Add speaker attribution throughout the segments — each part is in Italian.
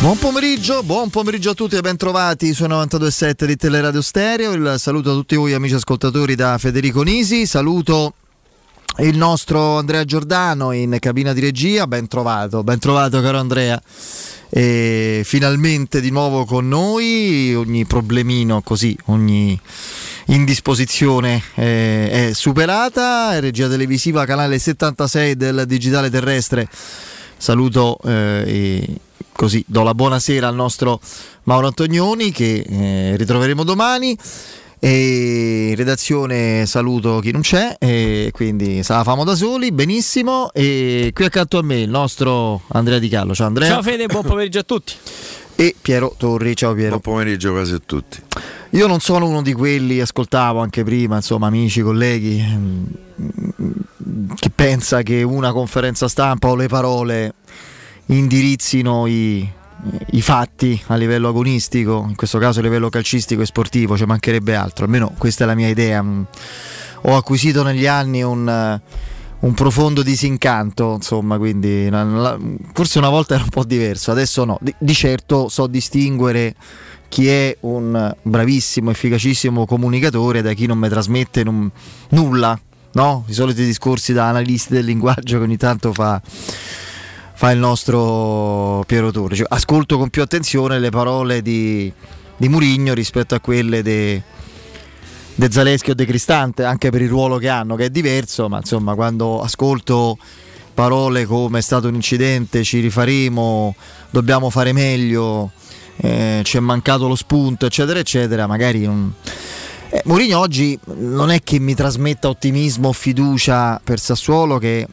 Speaker 1: Buon pomeriggio, buon pomeriggio a tutti e ben trovati su 92.7 di Teleradio Stereo. Il saluto a tutti voi amici ascoltatori da Federico Nisi. Saluto il nostro Andrea Giordano in cabina di regia. Ben trovato, ben trovato caro Andrea. E finalmente di nuovo con noi. Ogni problemino così, ogni indisposizione eh, è superata. Regia televisiva, canale 76 del digitale terrestre. Saluto eh, così do la buonasera al nostro Mauro Antonioni che eh, ritroveremo domani. E in redazione saluto chi non c'è, e quindi se la famo da soli, benissimo. E qui accanto a me il nostro Andrea Di Callo. Ciao Andrea.
Speaker 2: Ciao Fede, buon pomeriggio a tutti.
Speaker 1: E Piero Torri, ciao Piero.
Speaker 3: Buon pomeriggio quasi a tutti.
Speaker 1: Io non sono uno di quelli, ascoltavo anche prima, insomma, amici, colleghi, mm, che pensa che una conferenza stampa o le parole indirizzino i, i fatti a livello agonistico, in questo caso a livello calcistico e sportivo, ci mancherebbe altro, almeno questa è la mia idea. Mm, ho acquisito negli anni un, un profondo disincanto, insomma, quindi forse una volta era un po' diverso, adesso no, di, di certo so distinguere chi è un bravissimo, efficacissimo comunicatore da chi non mi trasmette non, nulla, no? I soliti discorsi da analisti del linguaggio che ogni tanto fa fa il nostro Piero Torri. Ascolto con più attenzione le parole di, di Murigno rispetto a quelle di De Zaleschi o De Cristante, anche per il ruolo che hanno, che è diverso, ma insomma quando ascolto parole come è stato un incidente, ci rifaremo, dobbiamo fare meglio, eh, ci è mancato lo spunto, eccetera, eccetera, magari un... Eh, Mourinho oggi non è che mi trasmetta ottimismo o fiducia per Sassuolo che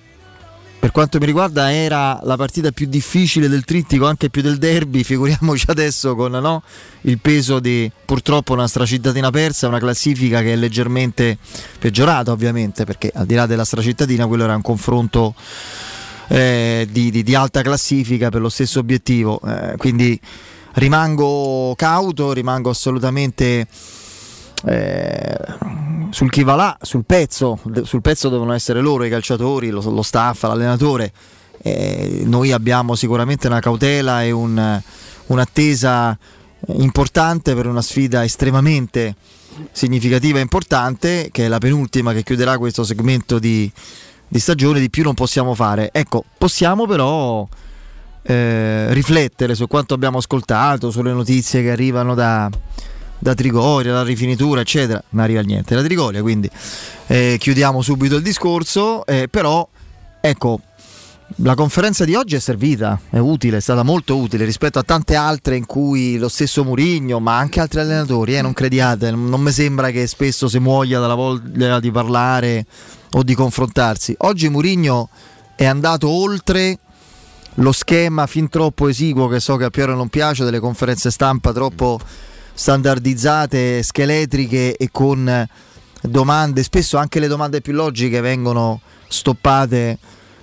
Speaker 1: per quanto mi riguarda era la partita più difficile del trittico, anche più del derby, figuriamoci adesso con no, il peso di purtroppo una stracittadina persa, una classifica che è leggermente peggiorata ovviamente, perché al di là della stracittadina quello era un confronto eh, di, di, di, alta classifica per lo stesso obiettivo, eh, quindi rimango cauto, rimango assolutamente eh, sul chi va là, sul pezzo, sul pezzo devono essere loro i calciatori, lo, lo staff, l'allenatore. Eh, noi abbiamo sicuramente una cautela e un, un'attesa importante per una sfida estremamente significativa e importante, che è la penultima che chiuderà questo segmento di, di stagione, di più non possiamo fare. Ecco, possiamo però eh, riflettere su quanto abbiamo ascoltato, sulle notizie che arrivano da, da Trigoria, la rifinitura, eccetera, non arriva niente da Trigoria, quindi eh, chiudiamo subito il discorso, eh, però ecco, la conferenza di oggi è servita, è utile, è stata molto utile rispetto a tante altre in cui lo stesso Murigno, ma anche altri allenatori, eh, non crediate, non mi sembra che spesso si muoia dalla voglia di parlare o di confrontarsi. Oggi Murigno è andato oltre lo schema fin troppo esiguo che so che a Piero non piace delle conferenze stampa troppo standardizzate, scheletriche e con domande, spesso anche le domande più logiche vengono stoppate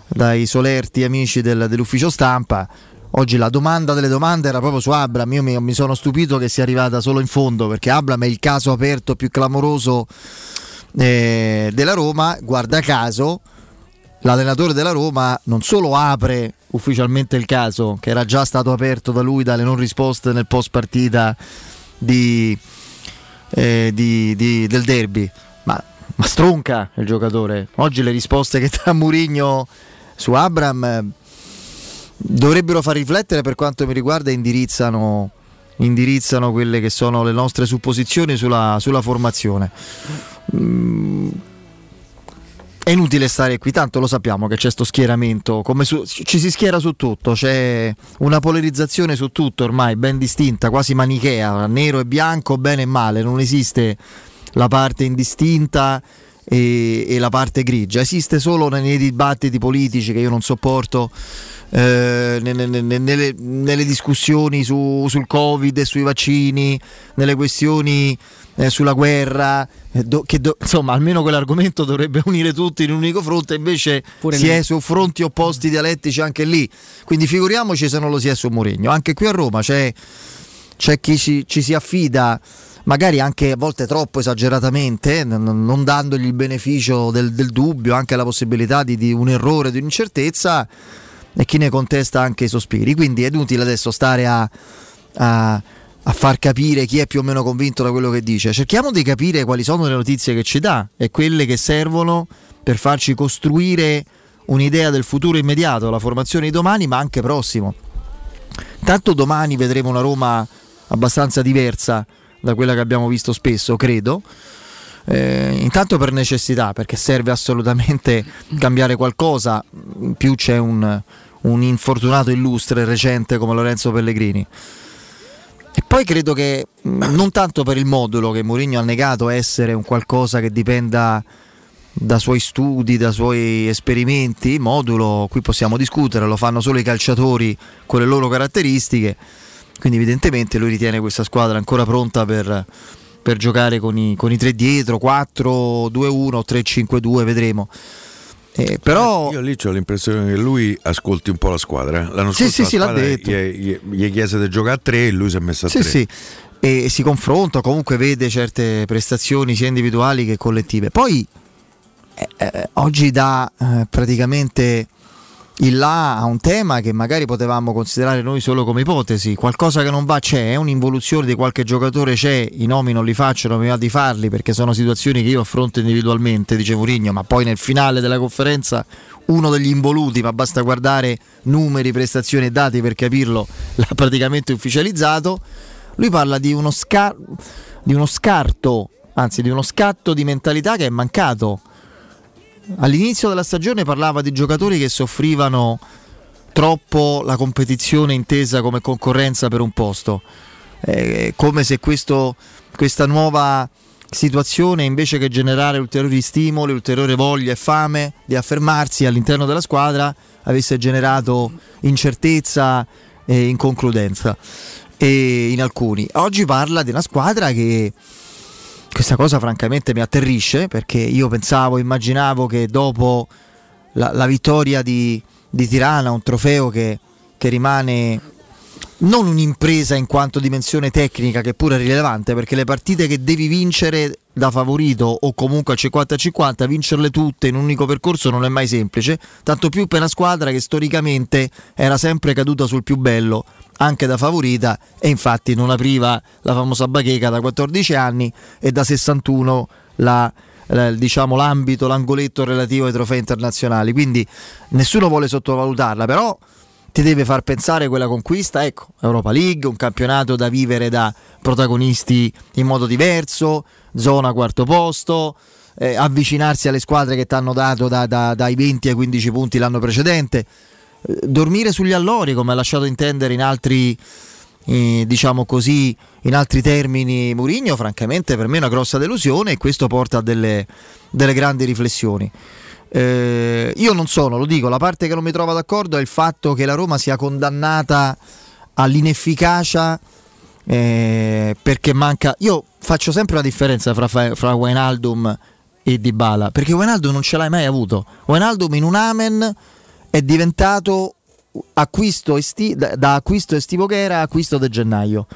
Speaker 1: dai solerti amici del, dell'ufficio stampa. Oggi la domanda delle domande era proprio su Abram. Io mi, mi, sono stupito che sia arrivata solo in fondo perché Abram è il caso aperto più clamoroso eh, della Roma. Guarda caso, l'allenatore della Roma non solo apre ufficialmente il caso, che era già stato aperto da lui dalle non risposte nel post partita di, eh, di, di, del derby. Ma, ma, stronca il giocatore. Oggi le risposte che dà Murigno su Abram eh, dovrebbero far riflettere per quanto mi riguarda indirizzano, indirizzano quelle che sono le nostre supposizioni sulla, sulla formazione. Mm è inutile stare qui, tanto lo sappiamo che c'è questo schieramento, su, ci si schiera su tutto, c'è una polarizzazione su tutto ormai ben distinta, quasi manichea, nero e bianco, bene e male, non esiste la parte indistinta e, e la parte grigia, esiste solo nei dibattiti politici che io non sopporto. Eh, nelle, nelle, nelle, discussioni su, sul covid e sui vaccini, nelle questioni eh, sulla guerra, eh, do, che do, insomma almeno quell'argomento dovrebbe unire tutti in un unico fronte, invece Pure si lì. è su fronti opposti dialettici anche lì, quindi figuriamoci se non lo si è su Mourinho, anche qui a Roma c'è, c'è chi ci, ci si affida magari anche a volte troppo esageratamente, non dandogli il beneficio del, del dubbio, anche la possibilità di, di, un errore, di un'incertezza, e chi ne contesta anche i sospiri. Quindi è inutile adesso stare a, a, a, far capire chi è più o meno convinto da quello che dice. Cerchiamo di capire quali sono le notizie che ci dà e quelle che servono per farci costruire un'idea del futuro immediato, la formazione di domani, ma anche prossimo. Tanto domani vedremo una Roma abbastanza diversa da quella che abbiamo visto spesso, credo. Eh, intanto per necessità, perché serve assolutamente cambiare qualcosa, in più c'è un, un infortunato illustre recente come Lorenzo Pellegrini. Poi credo che non tanto per il modulo che Mourinho ha negato essere un qualcosa che dipenda da suoi studi, da suoi esperimenti, modulo, qui possiamo discutere, lo fanno solo i calciatori con le loro caratteristiche, quindi evidentemente lui ritiene questa squadra ancora pronta per, per giocare con i, con i, tre dietro, 4, 2, 1, 3, 5, 2, vedremo. Eh, però...
Speaker 2: Io lì ho l'impressione che lui ascolti un po' la squadra. L'anno scorso
Speaker 1: sì, sì, l'ha detto.
Speaker 2: Gli, gli, chiese di giocare a tre e lui si è messo a
Speaker 1: sì,
Speaker 2: tre.
Speaker 1: Sì. E si confronta, comunque vede certe prestazioni sia individuali che collettive. Poi eh, eh, oggi dà eh, praticamente il là a un tema che magari potevamo considerare noi solo come ipotesi, qualcosa che non va c'è, è un'involuzione di qualche giocatore c'è, i nomi non li faccio, non mi va di farli perché sono situazioni che io affronto individualmente, dice Murigno, ma poi nel finale della conferenza uno degli involuti, ma basta guardare numeri, prestazioni e dati per capirlo, l'ha praticamente ufficializzato, lui parla di uno, scar- di uno scarto, anzi di uno scatto di mentalità che è mancato all'inizio della stagione parlava di giocatori che soffrivano troppo la competizione intesa come concorrenza per un posto. Eh, come se questo, questa nuova situazione, invece che generare ulteriori stimoli, ulteriore voglia e fame di affermarsi all'interno della squadra, avesse generato incertezza e inconcludenza e in alcuni. Oggi parla di una squadra che questa cosa francamente mi atterrisce perché io pensavo, immaginavo che dopo la, la vittoria di, di, Tirana, un trofeo che, che, rimane non un'impresa in quanto dimensione tecnica che pure è rilevante perché le partite che devi vincere da favorito o comunque al 50-50 vincerle tutte in un unico percorso non è mai semplice tanto più per una squadra che storicamente era sempre caduta sul più bello anche da favorita e infatti non apriva la famosa bacheca da 14 anni e da 61 la, la, diciamo, l'ambito, l'angoletto relativo ai trofei internazionali. Quindi nessuno vuole sottovalutarla, però ti deve far pensare quella conquista, ecco, Europa League, un campionato da vivere da protagonisti in modo diverso, zona quarto posto, eh, avvicinarsi alle squadre che ti hanno dato da, da, dai 20 ai 15 punti l'anno precedente dormire sugli allori, come ha lasciato intendere in altri, eh, diciamo così, in altri termini Murigno, francamente per me è una grossa delusione e questo porta a delle, delle grandi riflessioni. Eh, io non sono, lo dico, la parte che non mi trova d'accordo è il fatto che la Roma sia condannata all'inefficacia eh, perché manca... Io faccio sempre la differenza fra, fra Wijnaldum e Dybala perché Wijnaldum non ce l'hai mai avuto. Wijnaldum in un Amen è diventato acquisto esti- da acquisto estivo che era acquisto di gennaio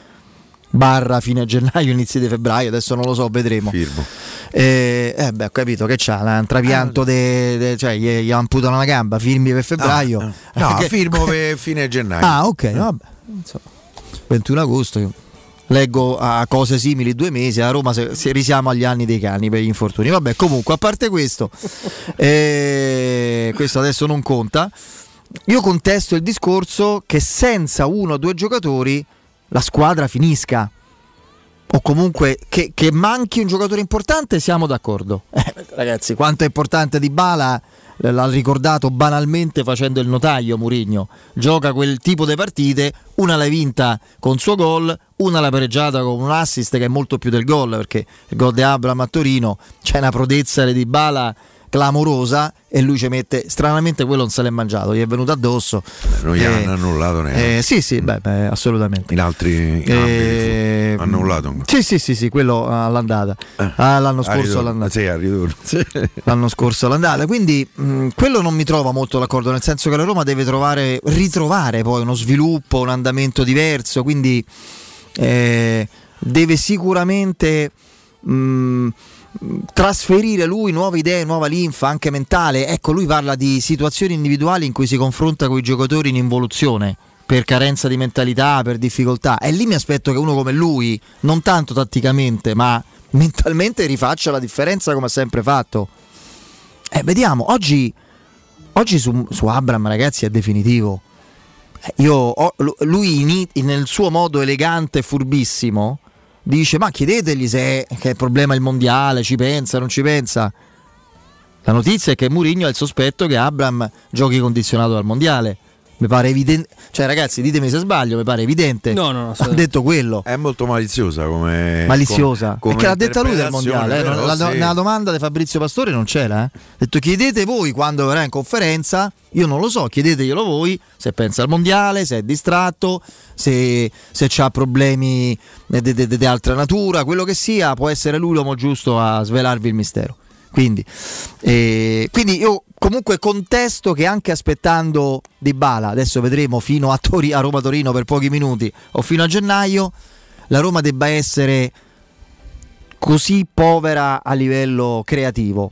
Speaker 1: barra fine gennaio, inizi di febbraio, adesso non lo so, vedremo.
Speaker 2: Firmo.
Speaker 1: Eh, eh beh, ho capito che c'ha un trapianto, de, de, cioè gli, gli amputano una gamba, firmi per febbraio.
Speaker 2: No, no che... firmo per fine gennaio.
Speaker 1: Ah, ok, vabbè. Insomma, 21 agosto. Io leggo a cose simili due mesi a Roma se, se risiamo agli anni dei cani per gli infortuni. Vabbè comunque a parte questo eh, questo adesso non conta io contesto il discorso che senza uno o due giocatori la squadra finisca. O comunque che, che manchi un giocatore importante siamo d'accordo. Eh, ragazzi quanto è importante di Bala l'ha ricordato banalmente facendo il notaio Murigno gioca quel tipo di partite una l'hai vinta con suo gol una l'ha pareggiata con un assist che è molto più del gol perché il gol di Abram a Torino c'è una prodezza di Bala clamorosa e lui ci mette stranamente quello non se l'è mangiato gli è venuto addosso.
Speaker 2: Beh, non gli eh, hanno annullato neanche.
Speaker 1: eh, sì sì beh, beh, assolutamente.
Speaker 2: In altri eh, hanno annullato
Speaker 1: sì sì sì sì quello all'andata. Eh. ah, l'anno scorso all'andata.
Speaker 2: Sì,
Speaker 1: l'anno scorso all'andata. Quindi mh, quello non mi trova molto d'accordo nel senso che la Roma deve trovare ritrovare poi uno sviluppo un andamento diverso quindi eh, deve sicuramente mh, trasferire lui nuove idee, nuova linfa, anche mentale. Ecco, lui parla di situazioni individuali in cui si confronta con i giocatori in involuzione per carenza di mentalità, per difficoltà. E lì mi aspetto che uno come lui, non tanto tatticamente, ma mentalmente rifaccia la differenza come ha sempre fatto. Eh, vediamo, oggi, oggi su, su Abram ragazzi è definitivo. Eh, io, lui nel suo modo elegante e furbissimo dice ma chiedetegli se che il problema è il mondiale, ci pensa, non ci pensa. La notizia è che Mourinho ha il sospetto che Abram giochi condizionato dal mondiale. Mi pare evidente, cioè ragazzi, ditemi se sbaglio, mi pare evidente.
Speaker 3: No, no, no.
Speaker 1: Ha detto quello.
Speaker 2: È molto maliziosa come.
Speaker 1: Maliziosa. Come, come l'ha detta lui del mondiale. Eh? Però, la, sì. Nella domanda di Fabrizio Pastore non c'era. Eh? Ha detto chiedete voi quando verrà in conferenza. Io non lo so, chiedeteglielo voi se pensa al mondiale, se è distratto, se, se ha problemi di altra natura, quello che sia, può essere lui l'uomo giusto a svelarvi il mistero. Quindi, eh, quindi io comunque contesto che anche aspettando Di Bala, adesso vedremo fino a, Tori, a Roma-Torino per pochi minuti o fino a gennaio, la Roma debba essere così povera a livello creativo.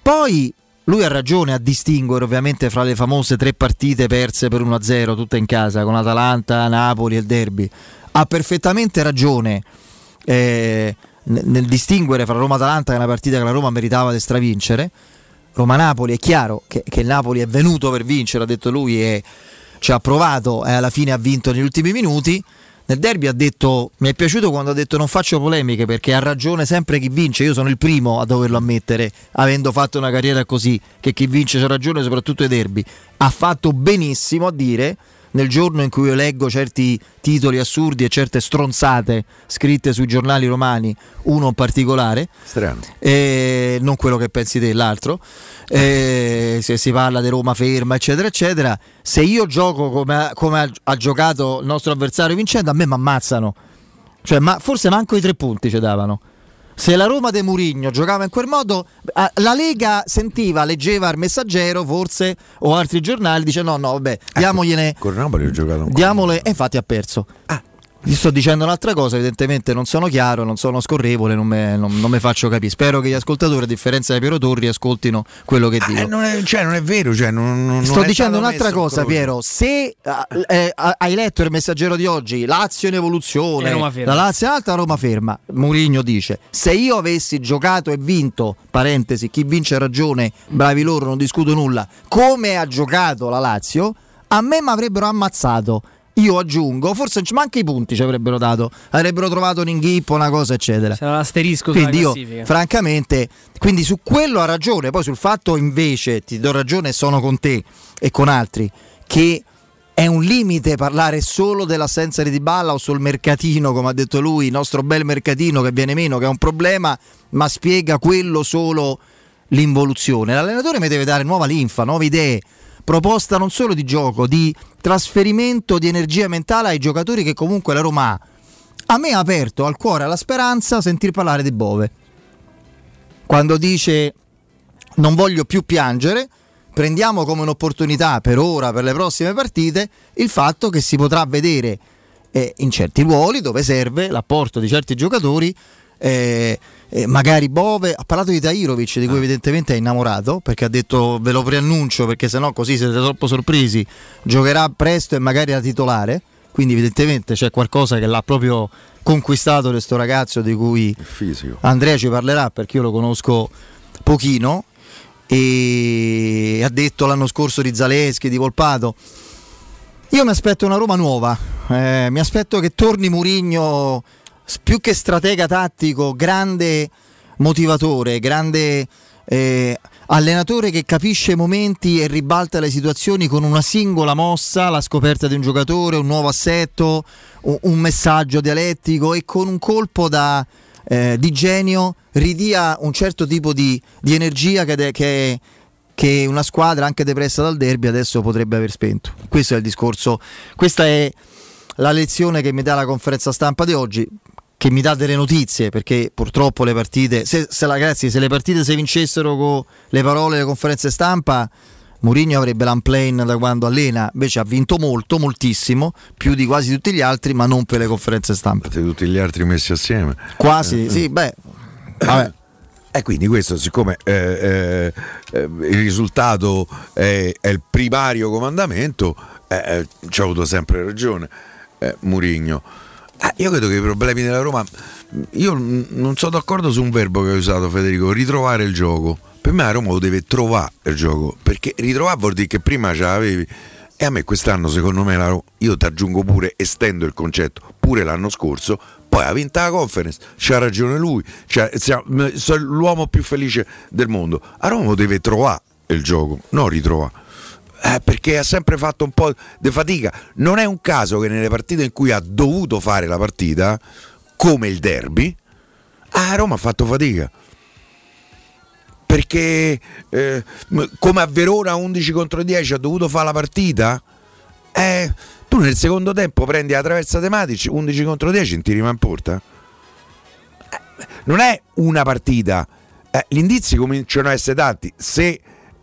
Speaker 1: Poi lui ha ragione a distinguere ovviamente fra le famose tre partite perse per 1-0, tutte in casa, con Atalanta, Napoli e il derby. Ha perfettamente ragione eh, nel distinguere fra Roma-Atalanta, che è una partita che la Roma meritava di stravincere. Roma-Napoli è chiaro che, che, il Napoli è venuto per vincere, ha detto lui, e ci ha provato e alla fine ha vinto negli ultimi minuti. Nel derby ha detto, mi è piaciuto quando ha detto non faccio polemiche perché ha ragione sempre chi vince, io sono il primo a doverlo ammettere, avendo fatto una carriera così, che chi vince c'ha ragione soprattutto ai derby. Ha fatto benissimo a dire nel giorno in cui io leggo certi titoli assurdi e certe stronzate scritte sui giornali romani, uno in particolare, eh, non quello che pensi te, l'altro, eh, se si parla di Roma ferma, eccetera, eccetera, se io gioco come ha, come ha, ha giocato il nostro avversario vincendo, a me mi ammazzano. Cioè, ma forse manco i tre punti ci davano se la Roma de Murigno giocava in quel modo, la Lega sentiva, leggeva il messaggero forse o altri giornali, dice no, no, vabbè, ecco, diamogliene...
Speaker 2: Con Napoli ho giocato un
Speaker 1: Diamole, e infatti ha perso. Ah. Vi sto dicendo un'altra cosa, evidentemente non sono chiaro, non sono scorrevole, non mi faccio capire. Spero che gli ascoltatori, a differenza di Piero Torri, ascoltino quello che ah, dico.
Speaker 2: Eh, non, è, cioè, non è vero, cioè, non, non
Speaker 1: sto dicendo un'altra cosa, Piero. Se uh, eh, hai letto il messaggero di oggi, Lazio in evoluzione, la Lazio in alta, Roma ferma. Mourinho dice: Se io avessi giocato e vinto, parentesi, chi vince ha ragione, bravi loro, non discuto nulla, come ha giocato la Lazio, a me mi avrebbero ammazzato io aggiungo, forse ma anche i punti ci avrebbero dato, avrebbero trovato un inghippo, una cosa, eccetera.
Speaker 3: C'era l'asterisco
Speaker 1: quindi io, francamente, quindi su quello ha ragione, poi sul fatto invece ti do ragione, sono con te e con altri, che è un limite parlare solo dell'assenza di Dybala o sul mercatino, come ha detto lui, il nostro bel mercatino che viene meno, che è un problema, ma spiega quello solo l'involuzione. L'allenatore mi deve dare nuova linfa, nuove idee proposta non solo di gioco, di trasferimento di energia mentale ai giocatori che comunque la Roma ha. A me ha aperto al cuore la speranza sentir parlare di Bove. Quando dice non voglio più piangere, prendiamo come un'opportunità per ora, per le prossime partite, il fatto che si potrà vedere eh, in certi ruoli dove serve l'apporto di certi giocatori eh, eh, magari Bove ha parlato di Tairovic di cui ah. evidentemente è innamorato perché ha detto ve lo preannuncio perché sennò così siete troppo sorpresi giocherà presto e magari da titolare quindi evidentemente c'è qualcosa che l'ha proprio conquistato questo ragazzo di cui Andrea ci parlerà perché io lo conosco pochino e ha detto l'anno scorso di Zaleschi, di Volpato io mi aspetto una Roma nuova eh, mi aspetto che torni Murigno più che stratega tattico, grande motivatore, grande eh, allenatore che capisce i momenti e ribalta le situazioni con una singola mossa, la scoperta di un giocatore, un nuovo assetto, un, messaggio dialettico e con un colpo da, eh, di genio ridia un certo tipo di, di energia che, de, che, che, una squadra anche depressa dal derby adesso potrebbe aver spento. Questo è il discorso, questa è la lezione che mi dà la conferenza stampa di oggi che mi dà delle notizie perché purtroppo le partite se, se, ragazzi, se le partite si vincessero con le parole delle conferenze stampa Mourinho avrebbe l'unplane da quando allena. Invece ha vinto molto, moltissimo più di quasi tutti gli altri ma non per le conferenze stampa.
Speaker 2: Tutti gli altri messi assieme.
Speaker 1: Quasi, eh. sì, beh vabbè.
Speaker 4: E quindi questo, siccome eh, eh, eh, il risultato è, è, il primario comandamento, eh, eh, ci ha avuto sempre ragione eh, Murigno. Io credo che i problemi della Roma, io non sono d'accordo su un verbo che hai usato Federico, ritrovare il gioco. Per me la Roma lo deve trovare il gioco, perché ritrovare vuol dire che prima ce l'avevi. E a me quest'anno, secondo me, la Roma, io ti aggiungo pure, estendo il concetto, pure l'anno scorso, poi ha vinto la conference, c'ha ragione lui, c'ha, l'uomo più felice del mondo. A Roma deve trovare il gioco, non ritrovare. Eh, perché ha sempre fatto un po' di fatica. Non è un caso che nelle partite in cui ha dovuto fare la partita, come il derby, a Roma ha fatto fatica. Perché eh, come a Verona 11 contro 10 ha dovuto fare la partita, eh, tu nel secondo tempo prendi la traversa tematici 11 contro 10 e ti rimane in porta. Eh, non è una partita, eh, gli indizi cominciano a essere tanti. Se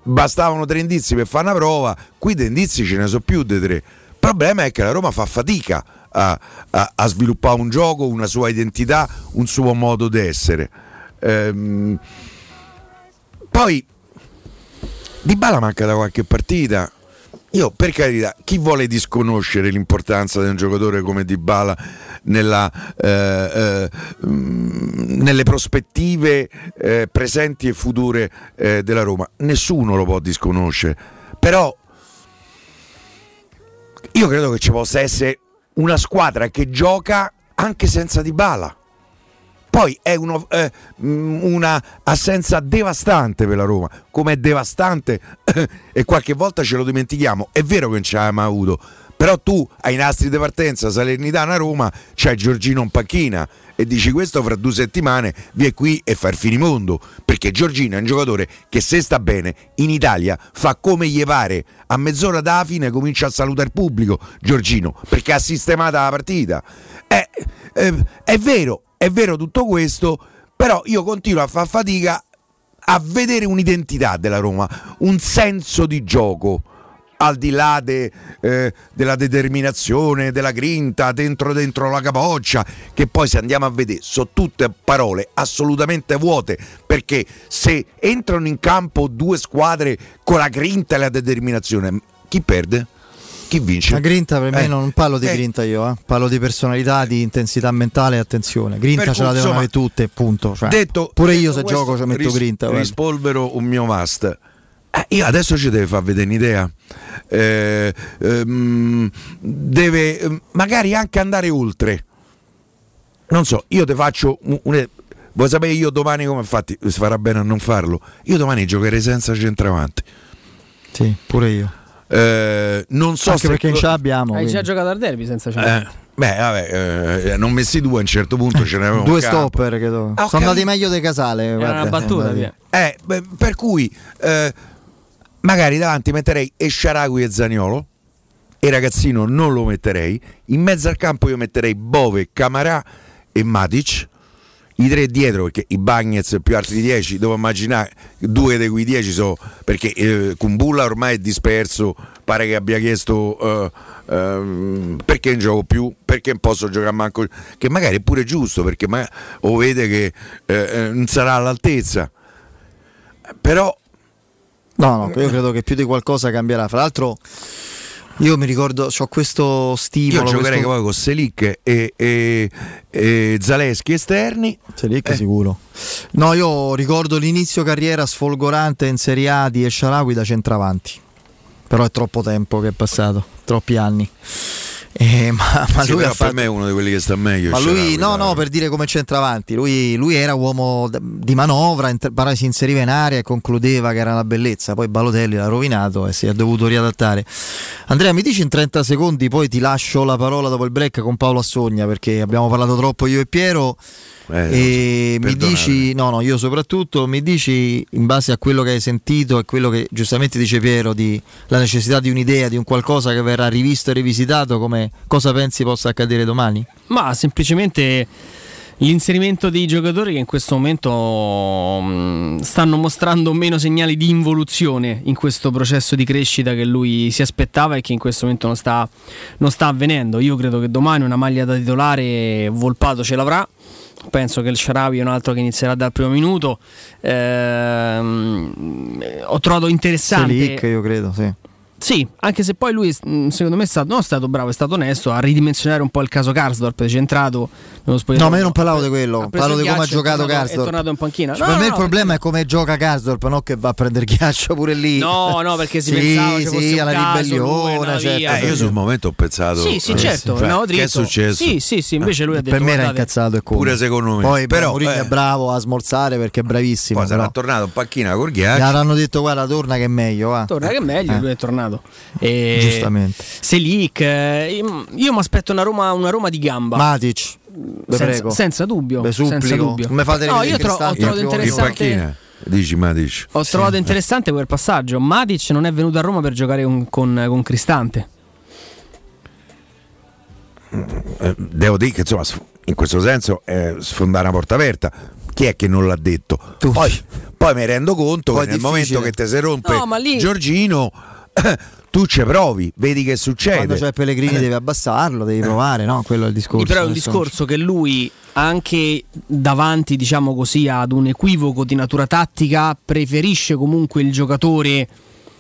Speaker 4: bastavano tre indizi per fare una prova, qui di indizi ce ne sono più di tre. Il problema è che la Roma fa fatica a, a, a sviluppare un gioco, una sua identità, un suo modo di essere. Ehm, poi Di Bala manca da qualche partita io per carità, chi vuole disconoscere l'importanza di un giocatore come Dybala nella, eh, eh, mm, nelle prospettive eh, presenti e future eh, della Roma? Nessuno lo può disconoscere. Però io credo che ci possa essere una squadra che gioca anche senza Dybala poi è uno, eh, mm, una assenza devastante per la Roma, come è devastante e qualche volta ce lo dimentichiamo. È vero che non ce l'abbiamo avuto, però tu hai nastri di partenza Salernitana Roma, c'hai Giorgino in panchina e dici questo fra due settimane vi è qui e fa il finimondo perché Giorgino è un giocatore che se sta bene in Italia fa come gli pare a mezz'ora da fine comincia a salutare il pubblico Giorgino perché ha sistemato la partita è, è, è vero è vero tutto questo, però io continuo a far fatica a vedere un'identità della Roma, un senso di gioco al di là de, eh, della determinazione, della grinta, dentro dentro la capoccia, che poi se andiamo a vedere sono tutte parole assolutamente vuote, perché se entrano in campo due squadre con la grinta e la determinazione, chi perde? Chi vince?
Speaker 1: La grinta per me eh, non parlo di eh, grinta io, eh. parlo di personalità, di intensità mentale e attenzione. Grinta ce la devono avere tutte, punto. Cioè,
Speaker 4: detto,
Speaker 1: pure io se gioco ci metto ris- grinta.
Speaker 4: Rispolvero un mio must. Eh, io adesso ci deve far vedere un'idea. Eh, ehm, deve ehm, magari anche andare oltre. Non so, io ti faccio un, un Vuoi sapere io domani come infatti si farà bene a non farlo? Io domani giocherei senza centravanti.
Speaker 1: Sì, pure io.
Speaker 4: Eh, non so
Speaker 1: Anche
Speaker 4: se
Speaker 1: perché ce l'abbiamo.
Speaker 5: Hai già giocato al derby senza centravanti.
Speaker 4: Eh. Beh, vabbè, eh, non messi due a un certo punto ce n'erano
Speaker 1: due stopper credo. Ah, Sono andati meglio dei Casale.
Speaker 5: Era guarda, una battuta, via.
Speaker 4: Eh, beh, per cui eh, magari davanti metterei Esciaragui e Zaniolo. E ragazzino non lo metterei. In mezzo al campo io metterei Bove, Camarà e Matic i tre dietro perché i Bagnets più altri 10 devo immaginare due dei cui 10 sono perché eh, Kumbulla ormai è disperso pare che abbia chiesto uh, uh, perché non gioco più perché non posso giocare manco che magari è pure giusto perché ma, o vede che eh, non sarà all'altezza. Però
Speaker 1: no no io credo che più di qualcosa cambierà. Fra l'altro io mi ricordo, ho questo stimolo.
Speaker 4: Io giocherei
Speaker 1: questo...
Speaker 4: poi con Selic e, e, e Zaleschi esterni.
Speaker 1: Selic eh. sicuro. No, io ricordo l'inizio carriera sfolgorante in Serie A di Esciarawi da centravanti. Però è troppo tempo che è passato, troppi anni.
Speaker 4: Eh, ma, ma sì, lui fatto... per me è uno di quelli che sta meglio.
Speaker 1: Ma lui, no, no, per dire come centravanti, lui, lui era uomo di manovra, si inseriva in aria e concludeva che era una bellezza. Poi Balotelli l'ha rovinato e si è dovuto riadattare. Andrea, mi dici in 30 secondi, poi ti lascio la parola dopo il break con Paolo Assogna perché abbiamo parlato troppo io e Piero. Eh, e mi dici, no, no, io soprattutto mi dici in base a quello che hai sentito e quello che giustamente dice Piero di la necessità di un'idea, di un qualcosa che verrà rivisto e rivisitato, come cosa pensi possa accadere domani?
Speaker 5: Ma semplicemente l'inserimento dei giocatori che in questo momento mm, stanno mostrando meno segnali di involuzione in questo processo di crescita che lui si aspettava e che in questo momento non sta, non sta avvenendo. Io credo che domani una maglia da titolare Volpato ce l'avrà penso che il Sharawi è un altro che inizierà dal primo minuto. Ehm, ho trovato interessante.
Speaker 1: Selic, io credo, sì.
Speaker 5: Sì, anche se poi lui mm, secondo me è stato, non è stato bravo, è stato onesto a ridimensionare un po' il caso Karsdorp, è centrato nello
Speaker 1: No, ma io non parlavo di quello, parlo di come ha giocato Karsdorp.
Speaker 5: È tornato in panchina.
Speaker 1: Cioè, no, per me no, il problema è come gioca Karsdorp, non che va a prendere ghiaccio pure lì.
Speaker 5: No, no, perché si
Speaker 1: sì,
Speaker 5: pensava
Speaker 1: sì, sì, alla
Speaker 5: caso,
Speaker 1: ribellione, certo,
Speaker 4: via, eh, io sul momento ho pensato
Speaker 5: Sì, sì, certo,
Speaker 4: cioè,
Speaker 5: no,
Speaker 4: che è successo?
Speaker 5: Sì, sì, sì, invece lui ha detto
Speaker 1: Per me era incazzato e come.
Speaker 4: Pure secondo me.
Speaker 1: Poi
Speaker 4: però
Speaker 1: Mourinho
Speaker 4: eh,
Speaker 1: è bravo a smorzare perché è bravissimo.
Speaker 4: poi sarà tornato in panchina col
Speaker 1: Gli
Speaker 4: ghiaccio.
Speaker 1: avranno detto guarda torna che è meglio.
Speaker 5: Torna che è meglio,
Speaker 1: Eh.
Speaker 5: lui è tornato. E...
Speaker 1: Giustamente.
Speaker 5: Selic, eh, io, io mi aspetto una Roma, una Roma di gamba.
Speaker 1: Matic,
Speaker 5: senza,
Speaker 1: prego.
Speaker 5: senza dubbio.
Speaker 1: Ve
Speaker 5: senza dubbio.
Speaker 1: Come fate
Speaker 5: No, io tro- ho trovato
Speaker 4: in
Speaker 5: interessante.
Speaker 4: Dici, ma dici.
Speaker 5: Ho trovato interessante quel passaggio. Matic non è venuto a Roma per giocare con, con- con Cristante.
Speaker 4: Eh, devo dire che insomma in questo senso è sfondare una porta aperta chi è che non l'ha detto
Speaker 1: Tu.
Speaker 4: poi, poi mi rendo conto
Speaker 1: Poi
Speaker 4: che nel
Speaker 1: difficile.
Speaker 4: momento che ti si rompe
Speaker 5: No, lì-
Speaker 4: Giorgino tu ci provi vedi che
Speaker 1: Quando
Speaker 4: succede
Speaker 1: c'è Pellegrini devi abbassarlo, devi provare, no? Quello è il discorso.
Speaker 5: Però è un discorso che lui, anche davanti, diciamo così, ad un equivoco di natura tattica, preferisce comunque il giocatore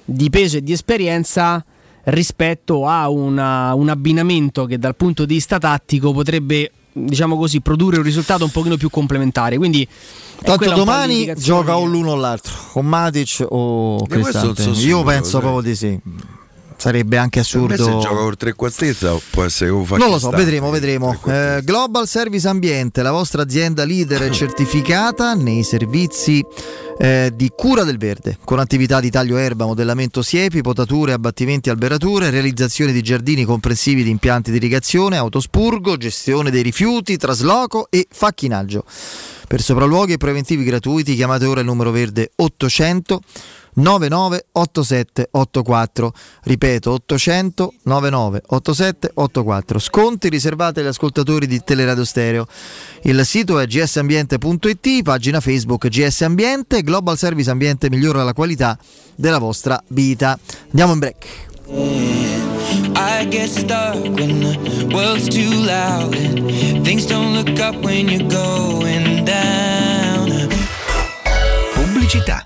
Speaker 5: di peso e di esperienza rispetto a una- un abbinamento che dal punto di vista tattico potrebbe diciamo così produrre un risultato un pochino più complementare quindi è
Speaker 1: Tanto domani gioca o l'uno o l'altro, o Matic o Cristante. Io penso
Speaker 4: sai.
Speaker 1: proprio di sì. Sarebbe anche
Speaker 4: me se
Speaker 1: assurdo.
Speaker 4: gioca col trequartezza può essere fa
Speaker 1: Non lo so, vedremo, vedremo. Eh, Global Service Ambiente, la vostra azienda leader certificata nei servizi eh, di cura del verde, con attività di taglio erba, modellamento siepi, potature, abbattimenti, alberature, realizzazione di giardini comprensivi di impianti di irrigazione, autospurgo, gestione dei rifiuti, trasloco e facchinaggio. Per sopralluoghi e preventivi gratuiti chiamate ora il numero verde 800 998784 ripeto 800 998784 sconti riservati agli ascoltatori di Teleradio Stereo. Il sito è gsambiente.it pagina Facebook GS Ambiente. Global Service Ambiente migliora la qualità della vostra vita. Andiamo in break.
Speaker 6: I get stuck when the world's too loud and things don't look up when you're going down.
Speaker 7: Pubblicità.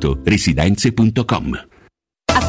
Speaker 7: residenze.com.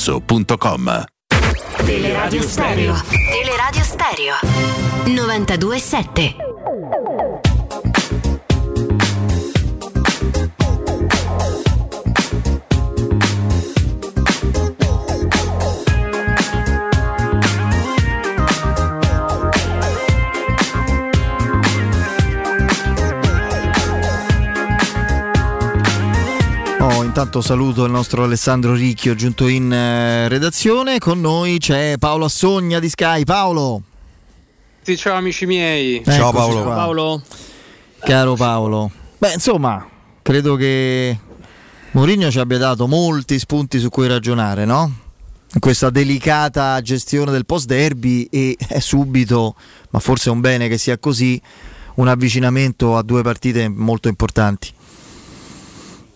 Speaker 8: showroomdelmaterasso.com.
Speaker 9: Teleradio Stereo. Teleradio Stereo. 927.
Speaker 1: Intanto saluto il nostro Alessandro Ricchio giunto in eh, redazione. Con noi c'è Paolo Assogna di Sky. Paolo.
Speaker 10: Sì, ciao amici miei.
Speaker 1: Eccoci qua.
Speaker 5: Paolo.
Speaker 1: Caro Paolo. Beh, insomma, credo che Mourinho ci abbia dato molti spunti su cui ragionare, no? In questa delicata gestione del post derby e è subito, ma forse è un bene che sia così, un avvicinamento a due partite molto importanti.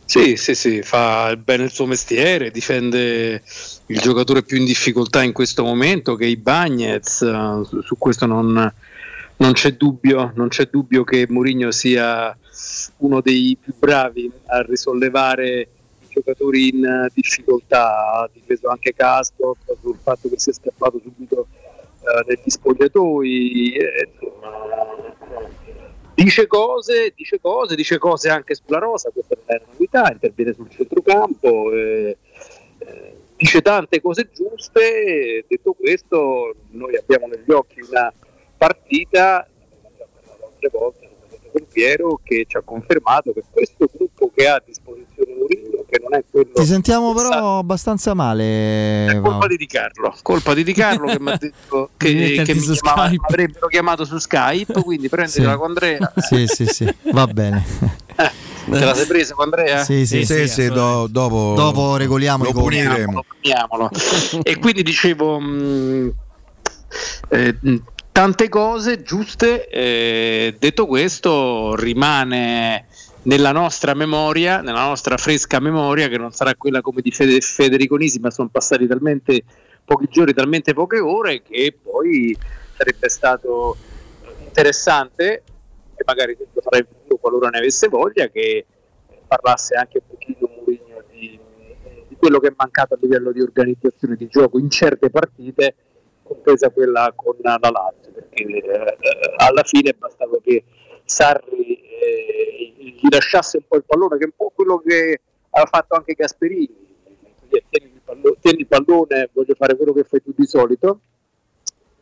Speaker 10: Sì, sì, sì, fa bene il suo mestiere, difende il giocatore più in difficoltà in questo momento che è i Bagnets, su, questo non, non c'è dubbio, non c'è dubbio che Mourinho sia uno dei più bravi a risollevare i giocatori in difficoltà, ha difeso anche Castro sul fatto che sia scappato subito eh, negli spogliatoi, eh, insomma, dice cose, dice cose, dice cose anche sulla rosa, questa è una novità, interviene sul centrocampo, eh, eh, dice tante cose giuste, detto questo noi abbiamo negli occhi una partita, altre volte, con Piero, che ci ha confermato che questo gruppo che ha a disposizione di Mourinho, che non è quello
Speaker 1: Ti sentiamo però
Speaker 10: sa-
Speaker 1: abbastanza male.
Speaker 10: è colpa di Di Carlo, colpa di Di Carlo che mi ha detto che, che mi chiamava- avrebbero chiamato su Skype, quindi prendila
Speaker 1: Sì.
Speaker 10: con Andrea.
Speaker 1: Sì, sì, sì, va bene.
Speaker 10: Te la sei presa con Andrea?
Speaker 1: Sì, sì,
Speaker 4: Sì, sì, do- dopo,
Speaker 1: Dopo regoliamo
Speaker 4: lo puniremo.
Speaker 10: Puniamolo. e quindi dicevo mh, eh, mh, tante cose giuste eh, detto questo rimane nella nostra memoria nella nostra fresca memoria che non sarà quella come di Fede- Federico Nisi ma sono passati talmente pochi giorni talmente poche ore che poi sarebbe stato interessante e magari lo farei futuro qualora ne avesse voglia che parlasse anche un pochino Mourinho di, di quello che è mancato a livello di organizzazione di gioco in certe partite, compresa quella con la Lazio, perché eh, alla fine bastava che Sarri eh, gli lasciasse un po' il pallone, che è un po' quello che aveva fatto anche Gasperini. Tieni il, pallo- tieni il pallone, voglio fare quello che fai tu di solito,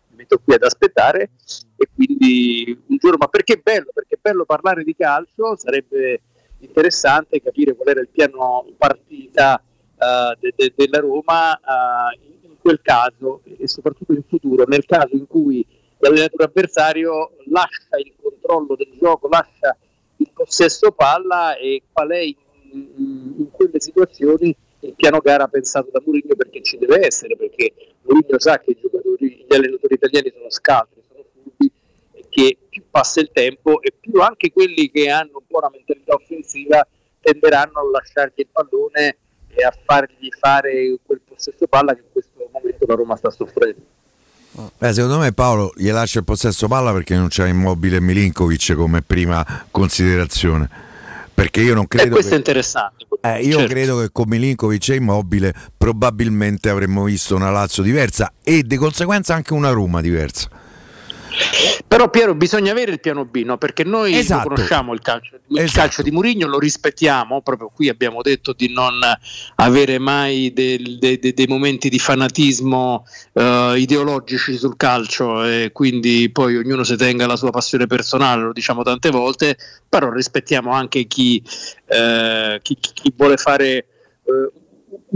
Speaker 10: mi metto qui ad aspettare e quindi un giorno, ma perché è bello? Perché è bello parlare di calcio, sarebbe interessante capire qual era il piano partita eh, de- de- della Roma eh, in, in quel caso e soprattutto in futuro, nel caso in cui l'allenatore avversario lascia il controllo del gioco, lascia il possesso palla e qual è in, in- quelle situazioni il piano gara pensato da Mourinho perché ci deve essere, perché Mourinho sa che gli allenatori italiani sono scaltri, sono furbi e che più passa il tempo e più anche quelli che hanno un po' una mentalità offensiva tenderanno a lasciargli il pallone e a fargli fare quel possesso palla che in questo momento la Roma sta soffrendo.
Speaker 4: Beh, secondo me Paolo gli lascia il possesso palla perché non c'è immobile Milinkovic come prima considerazione. Perché io non
Speaker 10: E
Speaker 4: credo
Speaker 10: questo è
Speaker 4: che,
Speaker 10: interessante.
Speaker 4: eh, io
Speaker 10: certo.
Speaker 4: credo che con Milinkovic e immobile probabilmente avremmo visto una Lazio diversa e di conseguenza anche una Roma diversa.
Speaker 10: Però Piero bisogna avere il piano B, no? perché noi
Speaker 4: Esatto.
Speaker 10: conosciamo il calcio, il
Speaker 4: Esatto.
Speaker 10: calcio di Mourinho, lo rispettiamo, proprio qui abbiamo detto di non avere mai del- de- de- dei momenti di fanatismo eh, ideologici sul calcio e quindi poi ognuno si tenga la sua passione personale, lo diciamo tante volte, però rispettiamo anche chi, eh, chi- chi- chi vuole fare eh,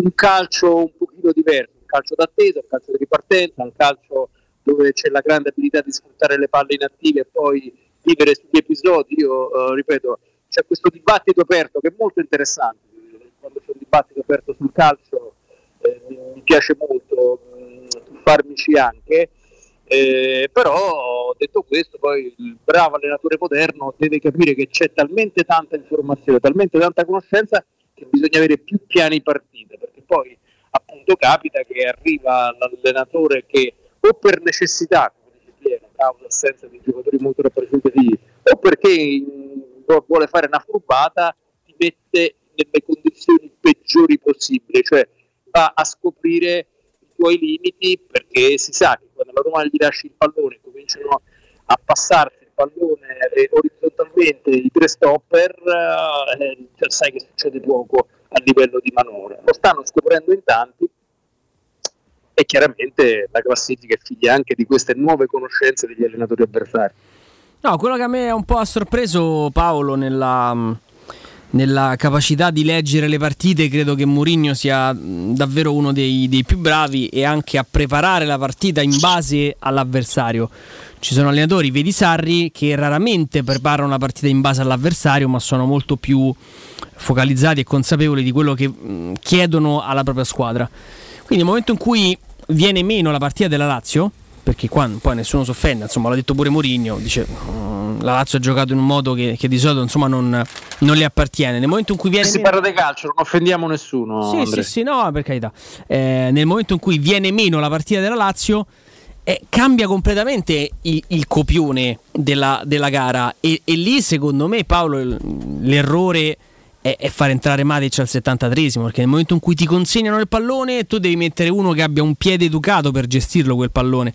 Speaker 10: un calcio un pochino diverso, un calcio d'attesa, un calcio di ripartenza, un calcio dove c'è la grande abilità di sfruttare le palle inattive e poi vivere sugli episodi. Io eh, ripeto, c'è questo dibattito aperto che è molto interessante. Quando c'è un dibattito aperto sul calcio eh, mi, piace molto mh, farmici anche. Eh, però detto questo, poi il bravo allenatore moderno deve capire che c'è talmente tanta informazione, talmente tanta conoscenza che bisogna avere più piani partita, perché poi appunto capita che arriva l'allenatore che o per necessità, come dice Piero, causa assenza di giocatori molto rappresentativi, o perché vuole fare una furbata, ti mette nelle condizioni peggiori possibili, cioè va a scoprire i tuoi limiti perché si sa che quando la Roma gli lasci il pallone cominciano a passarsi il pallone eh, orizzontalmente i tre stopper, eh, sai che succede poco a livello di manovra. Lo stanno scoprendo in tanti e chiaramente la classifica è figlia anche di queste nuove conoscenze degli allenatori avversari.
Speaker 5: No, quello che a me un po' ha sorpreso Paolo nella, nella capacità di leggere le partite, credo che Mourinho sia mh, davvero uno dei, dei più bravi e anche a preparare la partita in base all'avversario. Ci sono allenatori, vedi Sarri, che raramente preparano la partita in base all'avversario, ma sono molto più focalizzati e consapevoli di quello che mh, chiedono alla propria squadra. Quindi nel momento in cui viene meno la partita della Lazio, perché qua poi nessuno si offende, insomma l'ha detto pure Mourinho, dice "Mm, la Lazio ha giocato in un modo che, che di solito insomma non, non le appartiene. Nel momento in cui viene
Speaker 10: Si
Speaker 5: meno...
Speaker 10: parla di calcio, non offendiamo nessuno.
Speaker 5: Sì,
Speaker 10: Andrea.
Speaker 5: sì, sì, no, per carità. Eh, nel momento in cui viene meno la partita della Lazio, eh, cambia completamente il, il copione della, della gara. E, e lì, secondo me, Paolo, l'errore è, è far entrare Matic al 73esimo. Perché nel momento in cui ti consegnano il pallone, tu devi mettere uno che abbia un piede educato per gestirlo quel pallone.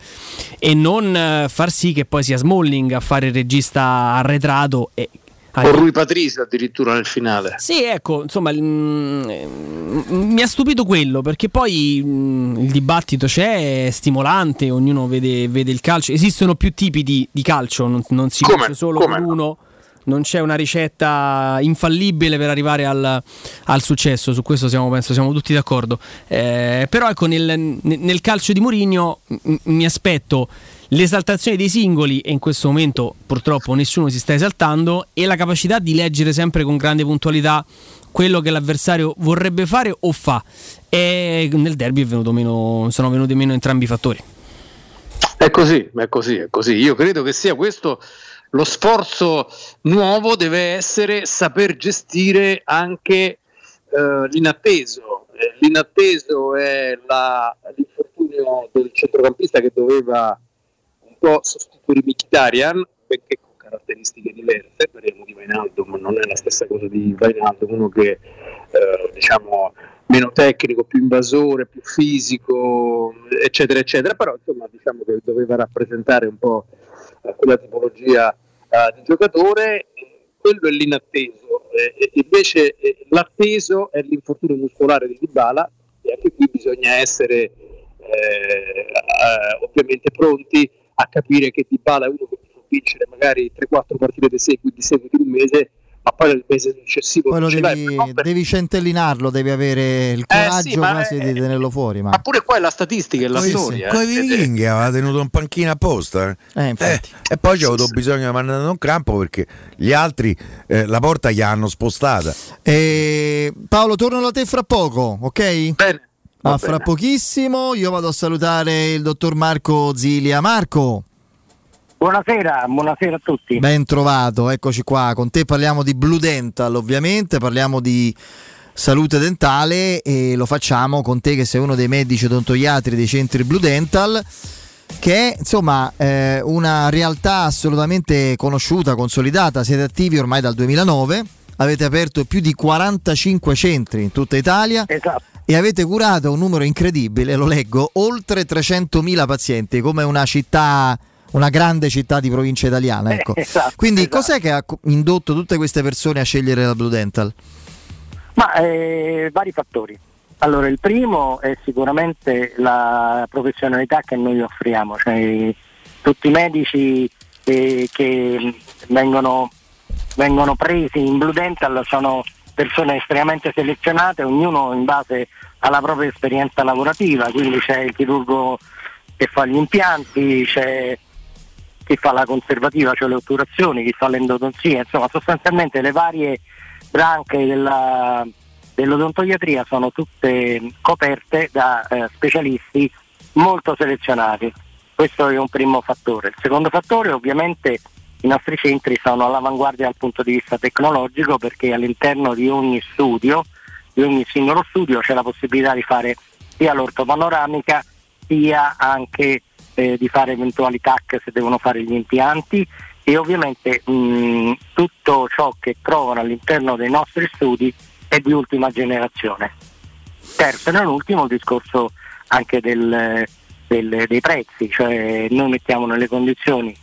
Speaker 5: E non eh, far sì che poi sia Smalling a fare il regista arretrato. E,
Speaker 10: Con Rui Patricio addirittura nel finale.
Speaker 5: sì, ecco, insomma, mm, mm, mi ha stupito quello perché poi mm, il dibattito c'è, è stimolante, ognuno vede, vede il calcio. Esistono più tipi di, di calcio, non, non si
Speaker 10: Come?
Speaker 5: vince solo
Speaker 10: Come
Speaker 5: con
Speaker 10: no?
Speaker 3: Non c'è una ricetta infallibile per arrivare al, al successo, su questo siamo, penso siamo tutti d'accordo. Eh, però ecco, nel, nel calcio di Mourinho m- mi aspetto l'esaltazione dei singoli e in questo momento purtroppo nessuno si sta esaltando e la capacità di leggere sempre con grande puntualità quello che l'avversario vorrebbe fare o fa e nel derby meno, sono venuti meno entrambi i fattori.
Speaker 10: È così, è così, è così. Io credo che sia questo lo sforzo nuovo deve essere saper gestire anche eh, l'inatteso. Eh, l'inatteso è la, l'infortunio del centrocampista che doveva un po' sostituire Mkhitaryan, benché con caratteristiche diverse, parliamo di Vainaldo, ma non è la stessa cosa di Vainaldo, uno che eh, diciamo meno tecnico, più invasore, più fisico, eccetera, eccetera, però insomma diciamo che doveva rappresentare un po' quella tipologia uh, di giocatore, quello è l'inatteso, eh, invece eh, l'atteso è l'infortunio muscolare di Dybala e anche qui bisogna essere eh, eh, ovviamente pronti a capire che Dybala è uno che può vincere magari 3-4 partite di seguito, di seguito in un mese ma poi nel mese successivo
Speaker 1: poi lo devi, per... devi, centellinarlo, devi avere il coraggio eh sì, quasi è, di tenerlo fuori. Ma...
Speaker 10: ma... pure qua è la statistica, è la
Speaker 2: Poi,
Speaker 10: storia.
Speaker 2: Con i vichinghi aveva tenuto un panchino apposta.
Speaker 1: Eh, eh,
Speaker 2: e poi c'è avuto bisogno di mandare un campo perché gli altri eh, la porta gli hanno spostata.
Speaker 1: Paolo, torno da te fra poco, ok?
Speaker 10: Bene.
Speaker 1: Ah, fra pochissimo io vado a salutare il dottor Marco Zilia. Marco.
Speaker 11: Buonasera, buonasera a tutti.
Speaker 1: Ben trovato, eccoci qua. Con te parliamo di Blue Dental, ovviamente, parliamo di salute dentale e lo facciamo con te che sei uno dei medici odontoiatri dei centri Blue Dental che è insomma eh, una realtà assolutamente conosciuta, consolidata, siete attivi ormai dal 2009, avete aperto più di 45 centri in tutta Italia
Speaker 11: esatto.
Speaker 1: e avete curato un numero incredibile, lo leggo, oltre 300.000 pazienti, come una città una grande città di provincia italiana. Ecco.
Speaker 11: esatto,
Speaker 1: Quindi
Speaker 11: esatto.
Speaker 1: cos'è che ha indotto tutte queste persone a scegliere la Blue Dental?
Speaker 11: Ma eh, vari fattori. Allora, il primo è sicuramente la professionalità che noi offriamo, cioè tutti i medici eh, che vengono, vengono presi in Blue Dental sono persone estremamente selezionate, ognuno in base alla propria esperienza lavorativa, quindi c'è il chirurgo che fa gli impianti, c'è chi fa la conservativa, cioè le otturazioni, chi fa l'endodonzia, insomma sostanzialmente le varie branche della, dell'odontoiatria sono tutte coperte da eh, specialisti molto selezionati. Questo è un primo fattore. Il secondo fattore ovviamente i nostri centri sono all'avanguardia dal punto di vista tecnologico perché all'interno di ogni studio, di ogni singolo studio c'è la possibilità di fare sia l'ortopanoramica sia anche eh, di fare eventuali TAC se devono fare gli impianti e ovviamente mh, tutto ciò che trovano all'interno dei nostri studi è di ultima generazione. Terzo e non ultimo il discorso anche del, del, dei prezzi, cioè noi mettiamo nelle condizioni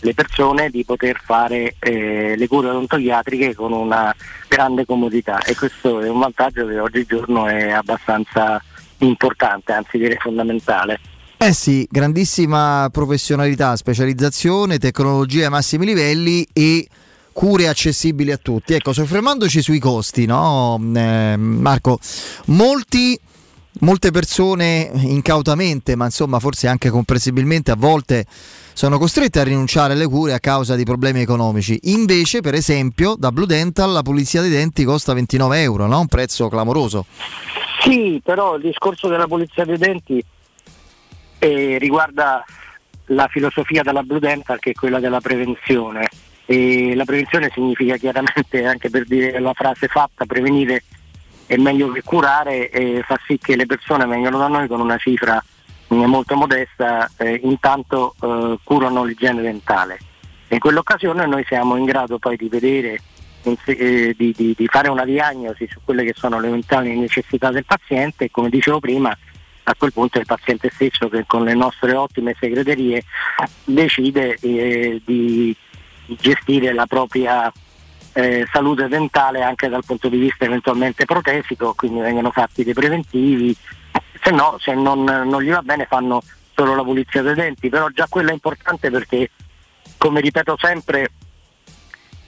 Speaker 11: le persone di poter fare eh, le cure odontoiatriche con una grande comodità e questo è un vantaggio che oggigiorno è abbastanza importante, anzi direi fondamentale.
Speaker 1: Eh sì, grandissima professionalità, specializzazione, tecnologia ai massimi livelli e cure accessibili a tutti. Ecco, soffermandoci sui costi, no, eh, Marco, molti, molte persone incautamente, ma insomma forse anche comprensibilmente a volte sono costrette a rinunciare alle cure a causa di problemi economici. Invece, per esempio, da Blue Dental la pulizia dei denti costa 29 euro, no? un prezzo clamoroso.
Speaker 11: Sì, però il discorso della pulizia dei denti eh, riguarda la filosofia della Blue Dental che è quella della prevenzione. E la prevenzione significa chiaramente, anche per dire la frase fatta, prevenire è meglio che curare e fa sì che le persone vengano da noi con una cifra molto modesta, eh, intanto eh, curano l'igiene dentale. In quell'occasione noi siamo in grado poi di vedere, eh, di, di, di, fare una diagnosi su quelle che sono le eventuali necessità del paziente e come dicevo prima a quel punto il paziente stesso che con le nostre ottime segreterie decide eh, di gestire la propria eh, salute dentale anche dal punto di vista eventualmente protesico, quindi vengono fatti dei preventivi, se no se non, non gli va bene fanno solo la pulizia dei denti, però già quella è importante perché come ripeto sempre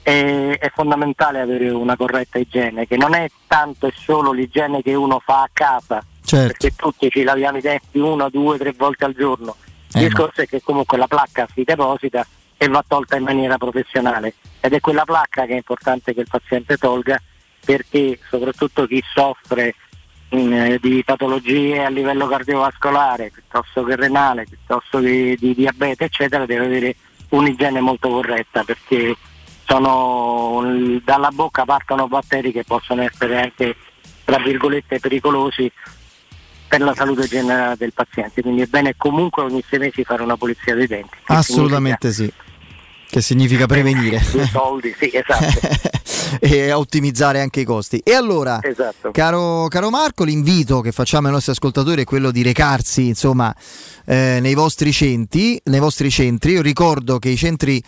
Speaker 11: è fondamentale avere una corretta igiene, che non è tanto e solo l'igiene che uno fa a casa,
Speaker 1: Certo.
Speaker 11: perché tutti ci laviamo i denti una, due, tre volte al giorno. Il
Speaker 1: Eh,
Speaker 11: discorso è che comunque la placca si deposita e va tolta in maniera professionale ed è quella placca che è importante che il paziente tolga perché soprattutto chi soffre mh, di patologie a livello cardiovascolare piuttosto che renale, piuttosto che di diabete eccetera deve avere un'igiene molto corretta perché sono, dalla bocca partono batteri che possono essere anche tra virgolette pericolosi per la salute generale del paziente, quindi è bene comunque ogni sei mesi fare una pulizia dei denti.
Speaker 1: Assolutamente sì. Che significa prevenire
Speaker 11: significa due soldi, sì, esatto.
Speaker 1: e ottimizzare anche i costi. E allora,
Speaker 11: Esatto.
Speaker 1: caro, caro Marco, l'invito che facciamo ai nostri ascoltatori è quello di recarsi insomma, eh, nei vostri centri. Nei vostri centri. Io ricordo che i centri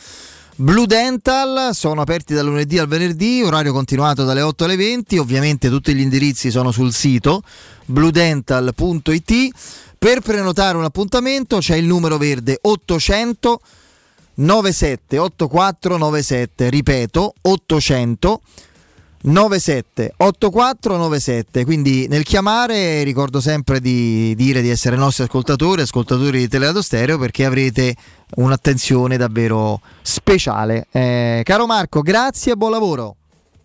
Speaker 1: Blue Dental sono aperti dal lunedì al venerdì, orario continuato dalle 8 alle 20. Ovviamente tutti gli indirizzi sono sul sito bluedental.it. Per prenotare un appuntamento c'è il numero verde 800 97 8497, ripeto 800 97 8497. Quindi nel chiamare ricordo sempre di dire di essere nostri ascoltatori, ascoltatori di Teleradio Stereo perché avrete un'attenzione davvero speciale. Eh, caro Marco, grazie e buon lavoro.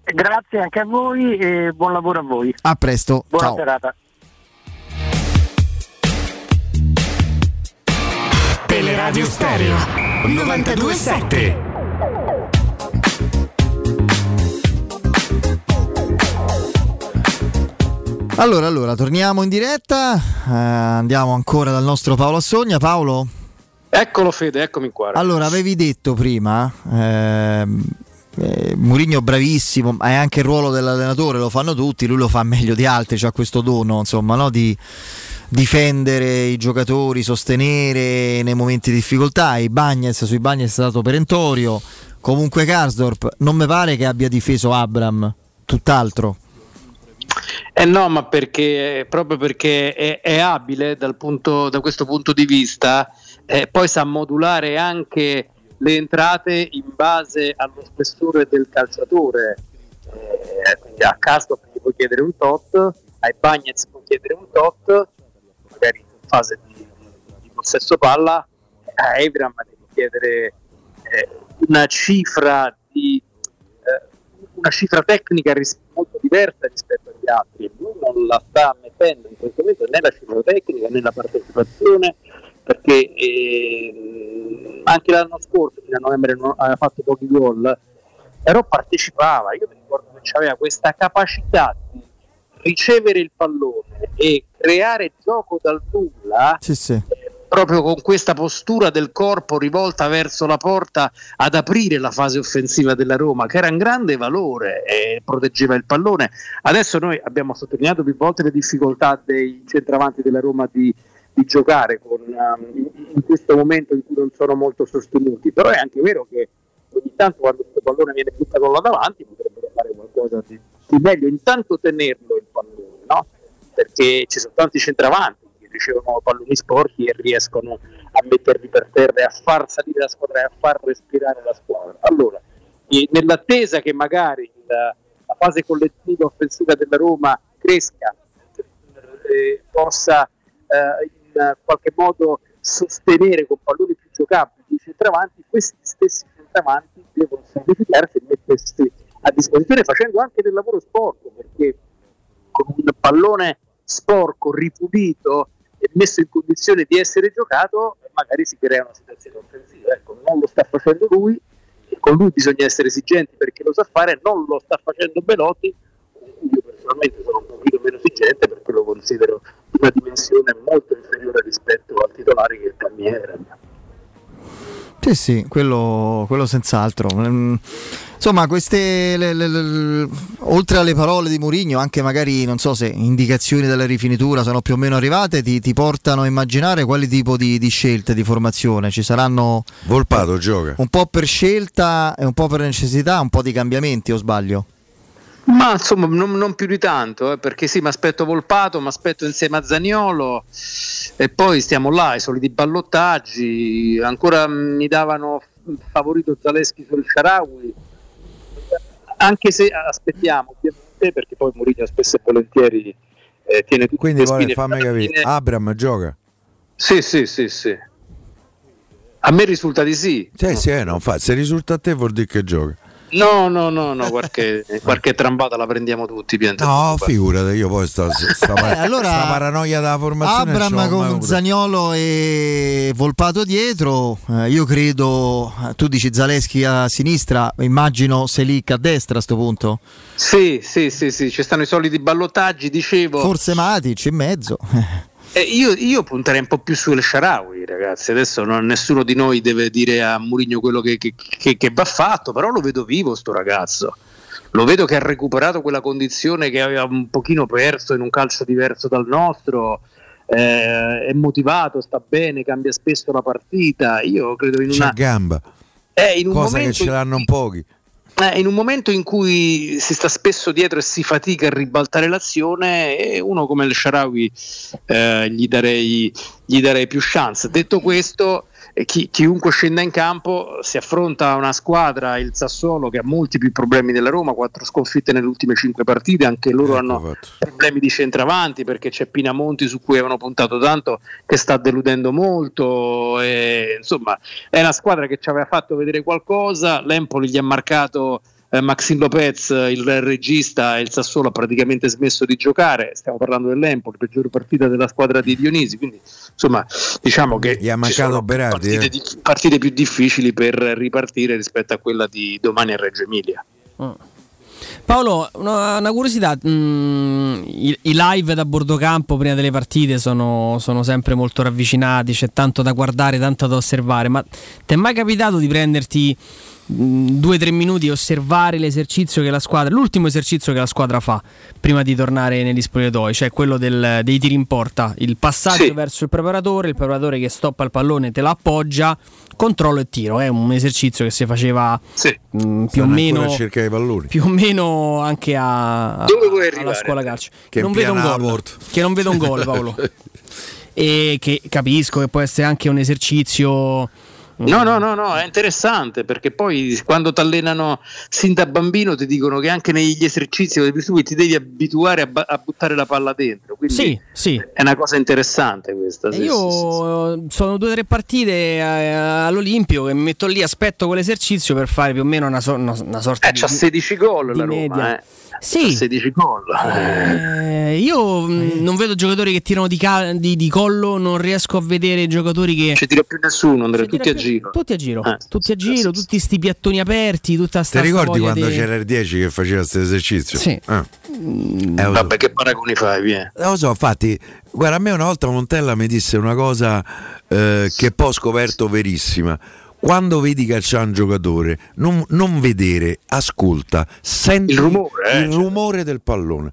Speaker 11: Grazie anche a voi e buon lavoro a voi.
Speaker 1: A presto.
Speaker 11: Buona
Speaker 1: Ciao.
Speaker 11: serata.
Speaker 12: Teleradio Stereo 927.
Speaker 1: Allora, allora, torniamo in diretta. eh, andiamo ancora dal nostro Paolo Assogna. Paolo?
Speaker 10: Eccolo Fede, eccomi qua.
Speaker 1: Allora, avevi detto prima, ehm, eh, Murigno bravissimo, ma è anche il ruolo dell'allenatore, lo fanno tutti, lui lo fa meglio di altri, ha questo dono, insomma, no? di difendere i giocatori, sostenere nei momenti di difficoltà. I Bagnets, sui Bagnets è stato perentorio. Comunque Karsdorp, non mi pare che abbia difeso Abram, tutt'altro.
Speaker 10: Eh no, ma perché proprio perché è, è abile punto- da questo punto di vista, eh, poi sa modulare anche le entrate in base allo spessore del calciatore. Eh, quindi a Castro gli puoi chiedere un tot, ai Bagnets puoi chiedere un tot, magari in fase di, di- possesso palla, a Evram devi chiedere eh, una cifra di eh, una cifra tecnica molto diversa rispetto agli altri. Lui non la sta mettendo in questo momento né la cifra tecnica né la partecipazione perché eh, anche l'anno scorso, fino a novembre, non aveva fatto pochi gol, però partecipava. Io mi ricordo che aveva questa capacità di ricevere il pallone e creare gioco dal nulla
Speaker 1: Sì, sì.
Speaker 10: Proprio con questa postura del corpo rivolta verso la porta ad aprire la fase offensiva della Roma, che era un grande valore e proteggeva il pallone. Adesso noi abbiamo sottolineato più volte le difficoltà dei centravanti della Roma di, di giocare con, um, in questo momento in cui non sono molto sostenuti, però è anche vero che ogni tanto quando questo pallone viene buttato là davanti potrebbero fare qualcosa di, di meglio, intanto tenerlo il pallone, no? perché ci sono tanti centravanti ricevono palloni sporchi e riescono a metterli per terra e a far salire la squadra e a far respirare la squadra. Allora, e nell'attesa che magari il- la fase collettiva offensiva della Roma cresca, eh, possa eh, in qualche modo sostenere con palloni più giocabili i centravanti, questi stessi centravanti devono sacrificarsi e mettersi a disposizione facendo anche del lavoro sporco, perché con un pallone sporco, ripulito messo in condizione di essere giocato, magari si crea una situazione offensiva. Ecco, non lo sta facendo lui, con lui bisogna essere esigenti perché lo sa fare, non lo sta facendo Belotti, io personalmente sono un pochino meno esigente perché lo considero una dimensione molto inferiore rispetto al titolare che è il Palmiere.
Speaker 1: Sì, sì, quello, quello senz'altro. Mm, Insomma, queste, le- le- le- oltre alle parole di Mourinho, anche magari, non so se indicazioni della rifinitura sono più o meno arrivate, ti, ti portano a immaginare quali tipo di, di scelte di formazione ci saranno
Speaker 2: Volpato gioca.
Speaker 1: un po' per scelta e un po' per necessità, un po' di cambiamenti o sbaglio?
Speaker 10: Ma insomma, non, non più di tanto, eh, perché sì, mi aspetto Volpato, mi aspetto insieme a Zaniolo e poi stiamo là, i soliti ballottaggi. Ancora mi davano favorito Zaleschi sul Sharawi. anche se aspettiamo ovviamente perché poi Mourinho spesso e volentieri eh, tiene tutte
Speaker 4: Quindi
Speaker 10: le
Speaker 4: vuole
Speaker 10: spine
Speaker 4: fammi capire,
Speaker 10: fine.
Speaker 4: Abram gioca?
Speaker 10: Sì, sì, sì, sì. A me risulta di sì.
Speaker 4: Sì, sì, eh, non fa. Se risulta a te vuol dire che gioca.
Speaker 10: No, no, no, no, qualche, qualche trambata la prendiamo tutti. Piante.
Speaker 4: No, figurati, io poi sta, sta,
Speaker 1: Eh, allora,
Speaker 4: sta paranoia della formazione.
Speaker 1: Abram con. Zagnolo e Volpato dietro, eh, io credo, eh, tu dici Zaleschi a sinistra, immagino Selic a destra a sto punto,
Speaker 10: Sì, sì, sì, sì, ci stanno i soliti ballottaggi, dicevo.
Speaker 1: forse Matic in mezzo.
Speaker 10: Eh, io, io punterei un po' più sulle Sharawi, ragazzi. Adesso non- nessuno di noi deve dire a Murigno quello che, che- che- che va fatto, però lo vedo vivo sto ragazzo. Lo vedo che ha recuperato quella condizione che aveva un pochino perso in un calcio diverso dal nostro. eh, è motivato, sta bene, cambia spesso la partita. Io credo in una.
Speaker 4: gamba.
Speaker 10: Eh, in un
Speaker 4: Cosa che ce
Speaker 10: in
Speaker 4: l'hanno pochi.
Speaker 10: Eh, in un momento in cui si sta spesso dietro e si fatica a ribaltare l'azione, e uno come il Sharawi eh, gli, darei, gli darei più chance. Detto questo, eh, chi- chiunque scenda in campo si affronta una squadra, il Sassuolo, che ha molti più problemi della Roma, quattro sconfitte nelle ultime cinque partite, anche loro
Speaker 4: Ecco
Speaker 10: hanno problemi di centravanti perché c'è Pinamonti su cui avevano puntato tanto che sta deludendo molto. E, insomma, è una squadra che ci aveva fatto vedere qualcosa. L'Empoli gli ha marcato eh, Maxim Lopez, il regista, e il Sassuolo ha praticamente smesso di giocare. Stiamo parlando dell'Empoli, peggiore partita della squadra di Dionisi. Quindi, insomma, diciamo che
Speaker 4: Gli ha
Speaker 10: ci
Speaker 4: mancato
Speaker 10: sono
Speaker 4: Berardi,
Speaker 10: partite,
Speaker 4: eh.
Speaker 10: di- partite più difficili per ripartire rispetto a quella di domani a Reggio Emilia.
Speaker 5: Paolo, una, una curiosità, mm, i, i live da Bordocampo prima delle partite sono, sono sempre molto ravvicinati, c'è tanto da guardare, tanto da osservare, ma ti è mai capitato di prenderti due o tre minuti e osservare l'esercizio che la squadra, l'ultimo esercizio che la squadra fa prima di tornare negli spogliatoi, cioè quello del- dei tiri in porta, il passaggio
Speaker 10: Sì.
Speaker 5: verso il preparatore, il preparatore che stoppa il pallone, te lo appoggia, controllo e tiro, è un esercizio che si faceva mm, più o meno
Speaker 4: ancora a cercare i palloni.
Speaker 5: più o meno anche a, a-
Speaker 10: Dove vuoi
Speaker 5: alla scuola calcio.
Speaker 4: Che
Speaker 5: non vedo un gol. Che non vedo un gol, Paolo. e che capisco che può essere anche un esercizio.
Speaker 10: No, no, no, no, è interessante perché poi quando ti allenano sin da bambino ti dicono che anche negli esercizi ti devi abituare a, ba- a buttare la palla dentro. Quindi
Speaker 5: Sì, sì.
Speaker 10: è una cosa interessante questa.
Speaker 5: E
Speaker 10: sì,
Speaker 5: io
Speaker 10: sì, sì,
Speaker 5: sono due o tre partite eh, all'Olimpio che mi metto lì, aspetto quell'esercizio per fare più o meno una, so- una- sorta
Speaker 10: Eh,
Speaker 5: di.
Speaker 10: c'ha 16 gol la Roma,
Speaker 5: media.
Speaker 10: eh.
Speaker 5: Sì.
Speaker 10: C'ha 16 gol.
Speaker 5: Eh, io mh, non vedo giocatori che tirano di, ca- di- di collo, non riesco a vedere giocatori che.
Speaker 10: Non ci tira più nessuno, Andrea, tutti a giro.
Speaker 5: Tutti a giro,
Speaker 10: Eh,
Speaker 5: tutti a giro, tutti sti piattoni aperti, tutta sta
Speaker 4: Ti ricordi quando
Speaker 5: di-
Speaker 4: c'era il 10 che faceva questo esercizio?
Speaker 5: Sì.
Speaker 4: Ah. Eh, lo so.
Speaker 10: Vabbè, che paragoni fai, via.
Speaker 4: Non lo so, infatti, guarda, a me una volta Montella mi disse una cosa eh, che poi ho scoperto verissima. Quando vedi calciare un giocatore, non, non vedere, ascolta, senti
Speaker 10: Il rumore, eh,
Speaker 4: il rumore del pallone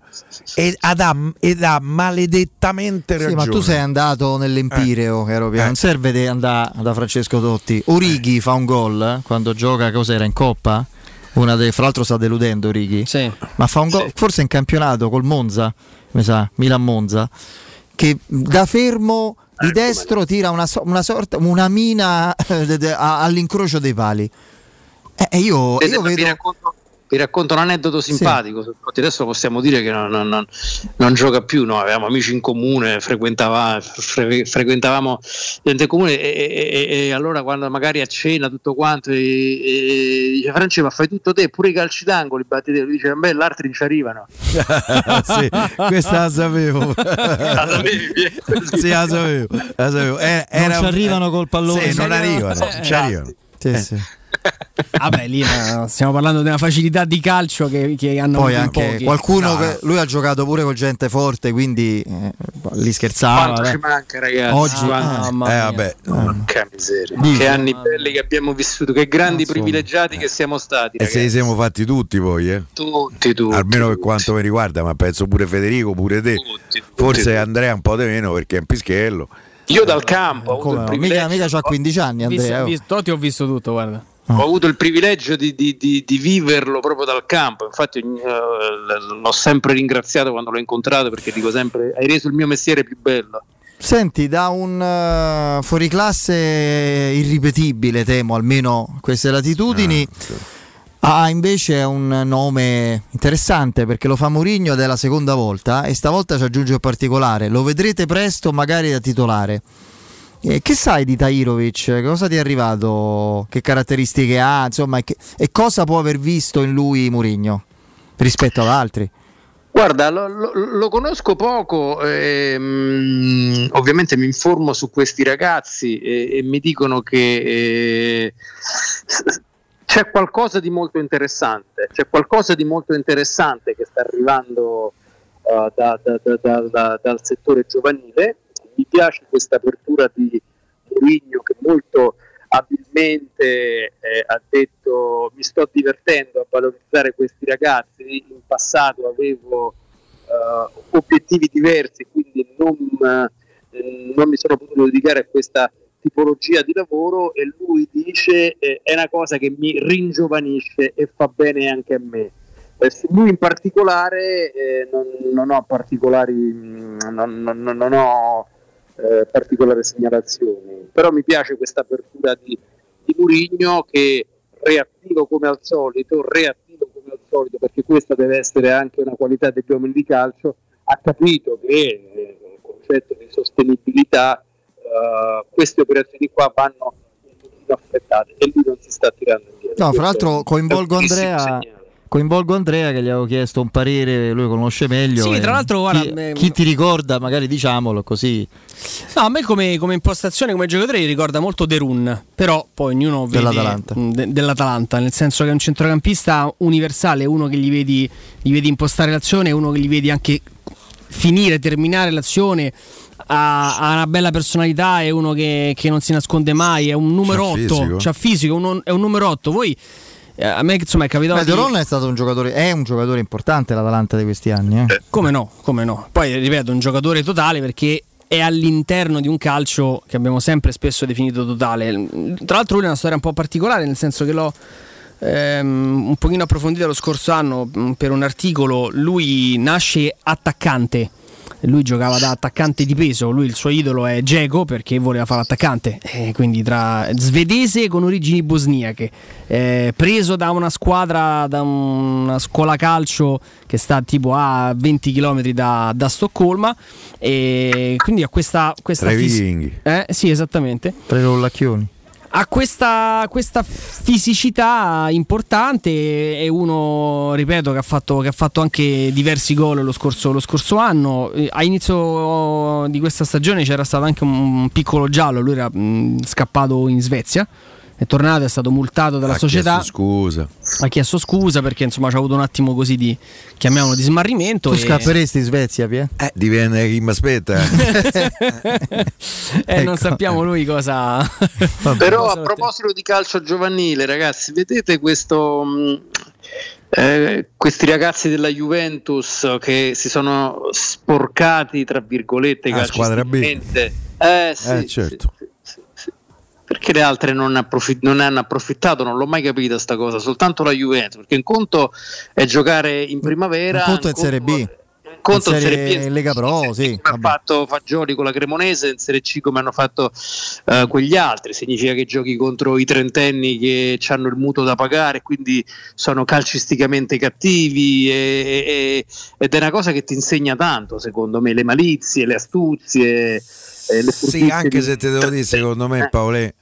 Speaker 4: ed, ed ha, ed ha maledettamente
Speaker 1: Sì,
Speaker 4: ragione.
Speaker 1: ma tu sei andato nell'Empireo, caro Pio,
Speaker 4: Eh.
Speaker 1: non serve di andare da Francesco Totti. Orighi fa un gol eh, quando gioca, cos'era, in Coppa? Una dei, fra l'altro sta deludendo Orighi.
Speaker 5: Sì.
Speaker 1: Ma fa un gol, forse in campionato col Monza, mi sa, Milan-Monza, che da fermo di destro tira una, una sorta, una mina all'incrocio dei pali. Eh, e io, io vedo...
Speaker 10: racconto, vi racconto un aneddoto simpatico. infatti Adesso possiamo dire che non, non- non- non gioca più. No? Avevamo amici in comune, frequentava- fre- frequentavamo gente in comune. E, e- e- allora, quando magari a cena tutto quanto, e, e, dice France, ma fai tutto te, pure i calci d'angolo, i battiti. Lui dice, beh, l'altri non ci arrivano.
Speaker 4: sì, questa la sapevo.
Speaker 10: La sapevi?
Speaker 4: sì, la sapevo. la sapevo. Eh, era-
Speaker 1: ci arrivano col pallone.
Speaker 4: Sì, non
Speaker 1: Sì,
Speaker 4: arrivano,
Speaker 1: no.
Speaker 4: ci arrivano.
Speaker 1: Sì, sì.
Speaker 5: Vabbè, lì eh, stiamo parlando di una facilità di calcio che, che hanno
Speaker 1: Poi anche
Speaker 5: pochi.
Speaker 1: qualcuno
Speaker 5: No,
Speaker 1: che lui ha giocato pure con gente forte, quindi eh, lì scherzava.
Speaker 10: Quanto ci manca, ragazzi?
Speaker 1: Oggi, eh,
Speaker 5: mamma
Speaker 4: Eh,
Speaker 5: mia.
Speaker 4: vabbè.
Speaker 10: Porca miseria.
Speaker 1: Dici.
Speaker 10: Che anni belli che abbiamo vissuto, che grandi
Speaker 1: Insomma.
Speaker 10: privilegiati che siamo stati.
Speaker 4: E se li
Speaker 10: ragazzi.
Speaker 4: siamo fatti tutti poi, eh?
Speaker 10: Tutti, tutti.
Speaker 4: almeno per quanto mi riguarda, ma penso pure Federico, pure te.
Speaker 10: Tutti, tutti,
Speaker 4: Forse
Speaker 10: tutti.
Speaker 4: Andrea un po' di meno perché è un pischello.
Speaker 10: Io dal campo ho avuto,
Speaker 1: Come
Speaker 10: il privilegio,
Speaker 1: Mica, mica c'ha 15 anni,
Speaker 5: Visto-
Speaker 1: Andrea. oh.
Speaker 5: visto- Totti ho visto tutto, guarda.
Speaker 10: Ho avuto il privilegio di, di- di- di viverlo proprio dal campo. Infatti, eh, l'ho sempre ringraziato quando l'ho incontrato perché dico sempre: hai reso il mio mestiere più bello.
Speaker 1: Senti, da un eh, fuoriclasse irripetibile, temo, almeno queste latitudini, Ah, invece è un nome interessante perché lo fa Mourinho ed è la seconda volta e stavolta ci aggiunge un particolare. Lo vedrete presto magari da titolare. E che sai di Tairovic? Cosa ti è arrivato? Che caratteristiche ha? Insomma, e, che- e cosa può aver visto in lui Mourinho rispetto ad altri?
Speaker 10: Guarda, lo, lo- lo conosco poco, ehm, ovviamente mi informo su questi ragazzi e, e mi dicono che eh, c'è qualcosa di molto interessante, c'è qualcosa di molto interessante che sta arrivando eh, da- da- da- da- dal settore giovanile. Piace questa apertura di Mourinho che molto abilmente eh, ha detto mi sto divertendo a valorizzare questi ragazzi, in passato avevo eh, obiettivi diversi, quindi non, eh, non mi sono potuto dedicare a questa tipologia di lavoro e lui dice eh, è una cosa che mi ringiovanisce e fa bene anche a me. Su lui in particolare eh, non, non ho particolari mm, non- non ho eh, particolari segnalazioni, però mi piace questa apertura di, di Murigno che reattivo come al solito, reattivo come al solito, perché questa deve essere anche una qualità degli uomini di calcio, ha capito che eh, il concetto di sostenibilità eh, queste operazioni qua vanno un pochino affrettate e lui non si sta tirando indietro.
Speaker 1: No, fra l'altro coinvolgo Andrea.
Speaker 10: segnale.
Speaker 1: Coinvolgo Andrea che gli avevo chiesto un parere, lui conosce meglio.
Speaker 5: Sì, tra l'altro, guarda,
Speaker 1: chi,
Speaker 5: eh,
Speaker 1: chi ti ricorda, magari diciamolo così.
Speaker 5: No, a me come, come impostazione, come giocatore, mi ricorda molto Derun, però poi ognuno vede
Speaker 1: Dell'Atalanta.
Speaker 5: mh, de- dell'Atalanta, nel senso che è un centrocampista universale, uno che gli vedi, gli vedi impostare l'azione, uno che gli vedi anche finire, terminare l'azione. Ha, una bella personalità, è uno che, che non si nasconde mai, è un numero
Speaker 4: C'ha
Speaker 5: 8,
Speaker 4: fisico.
Speaker 5: c'ha fisico, un- è un numero 8. Voi, a me insomma è capitato
Speaker 1: Beh,
Speaker 5: di-
Speaker 1: De Ron è stato un giocatore, è un giocatore importante l'Atalanta di questi anni. eh.
Speaker 5: Come no, come no. Poi ripeto, un giocatore totale perché è all'interno di un calcio che abbiamo sempre spesso definito totale. Tra l'altro lui ha una storia un po' particolare, nel senso che l'ho ehm, un pochino approfondita lo scorso anno mh, per un articolo. Lui nasce attaccante. Lui giocava da attaccante di peso, lui il suo idolo è Dzeko perché voleva fare l'attaccante, Eh, quindi tra svedese con origini bosniache, eh, preso da una squadra, da una scuola calcio che sta tipo a 20 km da, da Stoccolma e quindi ha questa, questa
Speaker 4: Tra i vichinghi.
Speaker 5: eh, sì, esattamente
Speaker 1: Tra i rollacchioni.
Speaker 5: Ha questa, questa fisicità importante è uno, ripeto, che ha fatto, che ha fatto anche diversi gol lo scorso, lo scorso anno. Eh, A inizio di questa stagione c'era stato anche un piccolo giallo, lui era mh, scappato in Svezia, è tornato, è stato multato dalla
Speaker 4: Ha
Speaker 5: società.
Speaker 4: chiesto scusa.
Speaker 5: Ha chiesto scusa perché insomma c'ha avuto un attimo così di chiamiamolo di smarrimento.
Speaker 1: Tu
Speaker 5: e-
Speaker 1: scapperesti in Svezia, Pie?
Speaker 4: Eh, dipende chi mi aspetta.
Speaker 5: eh, non
Speaker 1: Ecco.
Speaker 5: sappiamo lui cosa.
Speaker 10: Però
Speaker 5: cosa-
Speaker 10: a proposito di calcio giovanile, ragazzi, vedete questo, mh, eh, questi ragazzi della Juventus che si sono sporcati, tra virgolette,
Speaker 4: Ah, squadra B.
Speaker 10: calcisticamente. Eh, sì,
Speaker 4: Eh, certo.
Speaker 10: sì. Perché le altre non, approfi- non ne hanno approfittato? Non l'ho mai capita sta cosa, soltanto la Juventus. Perché un conto è giocare in primavera,
Speaker 1: Un conto è in Serie B.
Speaker 10: conto
Speaker 1: In
Speaker 10: in
Speaker 1: Serie-
Speaker 10: Serie B,
Speaker 1: in Lega Pro, sì,
Speaker 10: come ha fatto Fagioli con la Cremonese in Serie C come hanno fatto eh, quegli altri significa che giochi contro i trentenni che hanno il mutuo da pagare quindi sono calcisticamente cattivi e- e- ed è una cosa che ti insegna tanto secondo me le malizie, le astuzie eh, le
Speaker 4: Sì, anche
Speaker 10: di-
Speaker 4: se te devo dire, secondo me
Speaker 10: Eh.
Speaker 4: Paolè,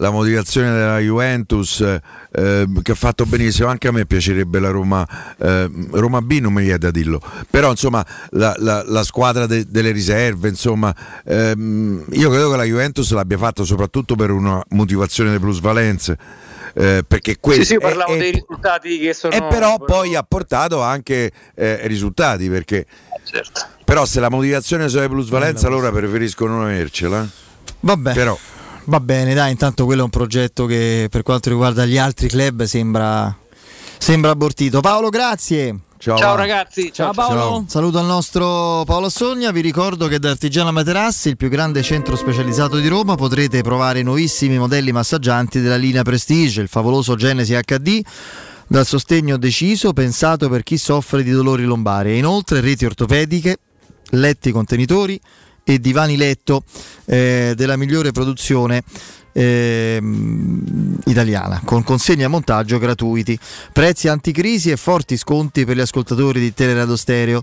Speaker 4: la motivazione della Juventus eh, che ha fatto benissimo, anche a me piacerebbe la Roma, eh, Roma B non mi viene da dirlo, però insomma la, la- la squadra de- delle riserve, insomma ehm, io credo che la Juventus l'abbia fatto soprattutto per una motivazione di plusvalenze. eh, perché
Speaker 10: sì,
Speaker 4: questo
Speaker 10: sì,
Speaker 4: è-
Speaker 10: parlavo
Speaker 4: è-
Speaker 10: dei risultati che sono
Speaker 4: e però poi ha portato anche eh, risultati perché
Speaker 10: certo.
Speaker 4: però se la motivazione sono le plusvalenze allora preferisco non avercela
Speaker 1: Vabbè.
Speaker 4: però
Speaker 1: Va bene, dai, intanto quello è un progetto che per quanto riguarda gli altri club sembra, sembra abortito. Paolo, grazie.
Speaker 4: Ciao,
Speaker 10: ciao ragazzi ciao,
Speaker 5: Paolo.
Speaker 1: Saluto al nostro Paolo Sogna, vi ricordo che da Artigiana Materassi, il più grande centro specializzato di Roma, potrete provare i nuovissimi modelli massaggianti della linea Prestige, il favoloso Genesi HD, dal sostegno deciso, pensato per chi soffre di dolori lombari e inoltre reti ortopediche, letti contenitori e divani letto eh, della migliore produzione ehm, italiana, con consegna e montaggio gratuiti, prezzi anticrisi e forti sconti per gli ascoltatori di Teleradio Stereo.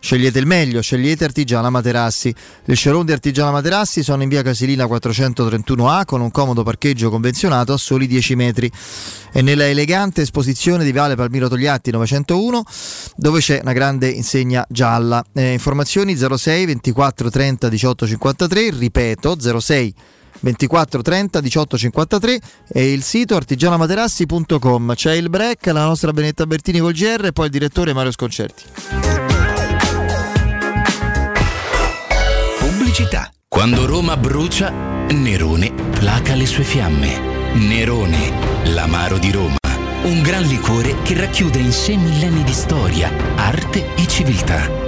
Speaker 1: Scegliete il meglio, scegliete Artigiana Materassi. Le showroom di Artigiana Materassi sono in via Casilina 431A con un comodo parcheggio convenzionato a soli 10 metri e nella elegante esposizione di Viale Palmiro Togliatti 901 dove c'è una grande insegna gialla. Eh, informazioni 06 24 30 18 53, ripeto 06 24 30 18 53 e il sito artigianamaterassi.com. C'è il break, la nostra Benetta Bertini col GR e poi il direttore Mario Sconcerti.
Speaker 8: Pubblicità. Quando Roma brucia, Nerone placa le sue fiamme. Nerone, l'amaro di Roma. Un gran liquore che racchiude in sé millenni di storia, arte e civiltà.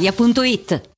Speaker 13: brispalitalia.it.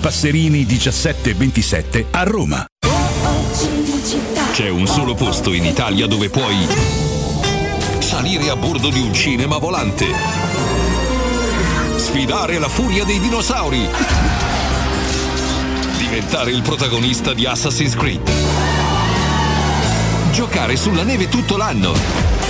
Speaker 14: Passerini 1727 a Roma.
Speaker 15: C'è un solo posto in Italia dove puoi salire a bordo di un cinema volante, sfidare la furia dei dinosauri, diventare il protagonista di Assassin's Creed, giocare sulla neve tutto l'anno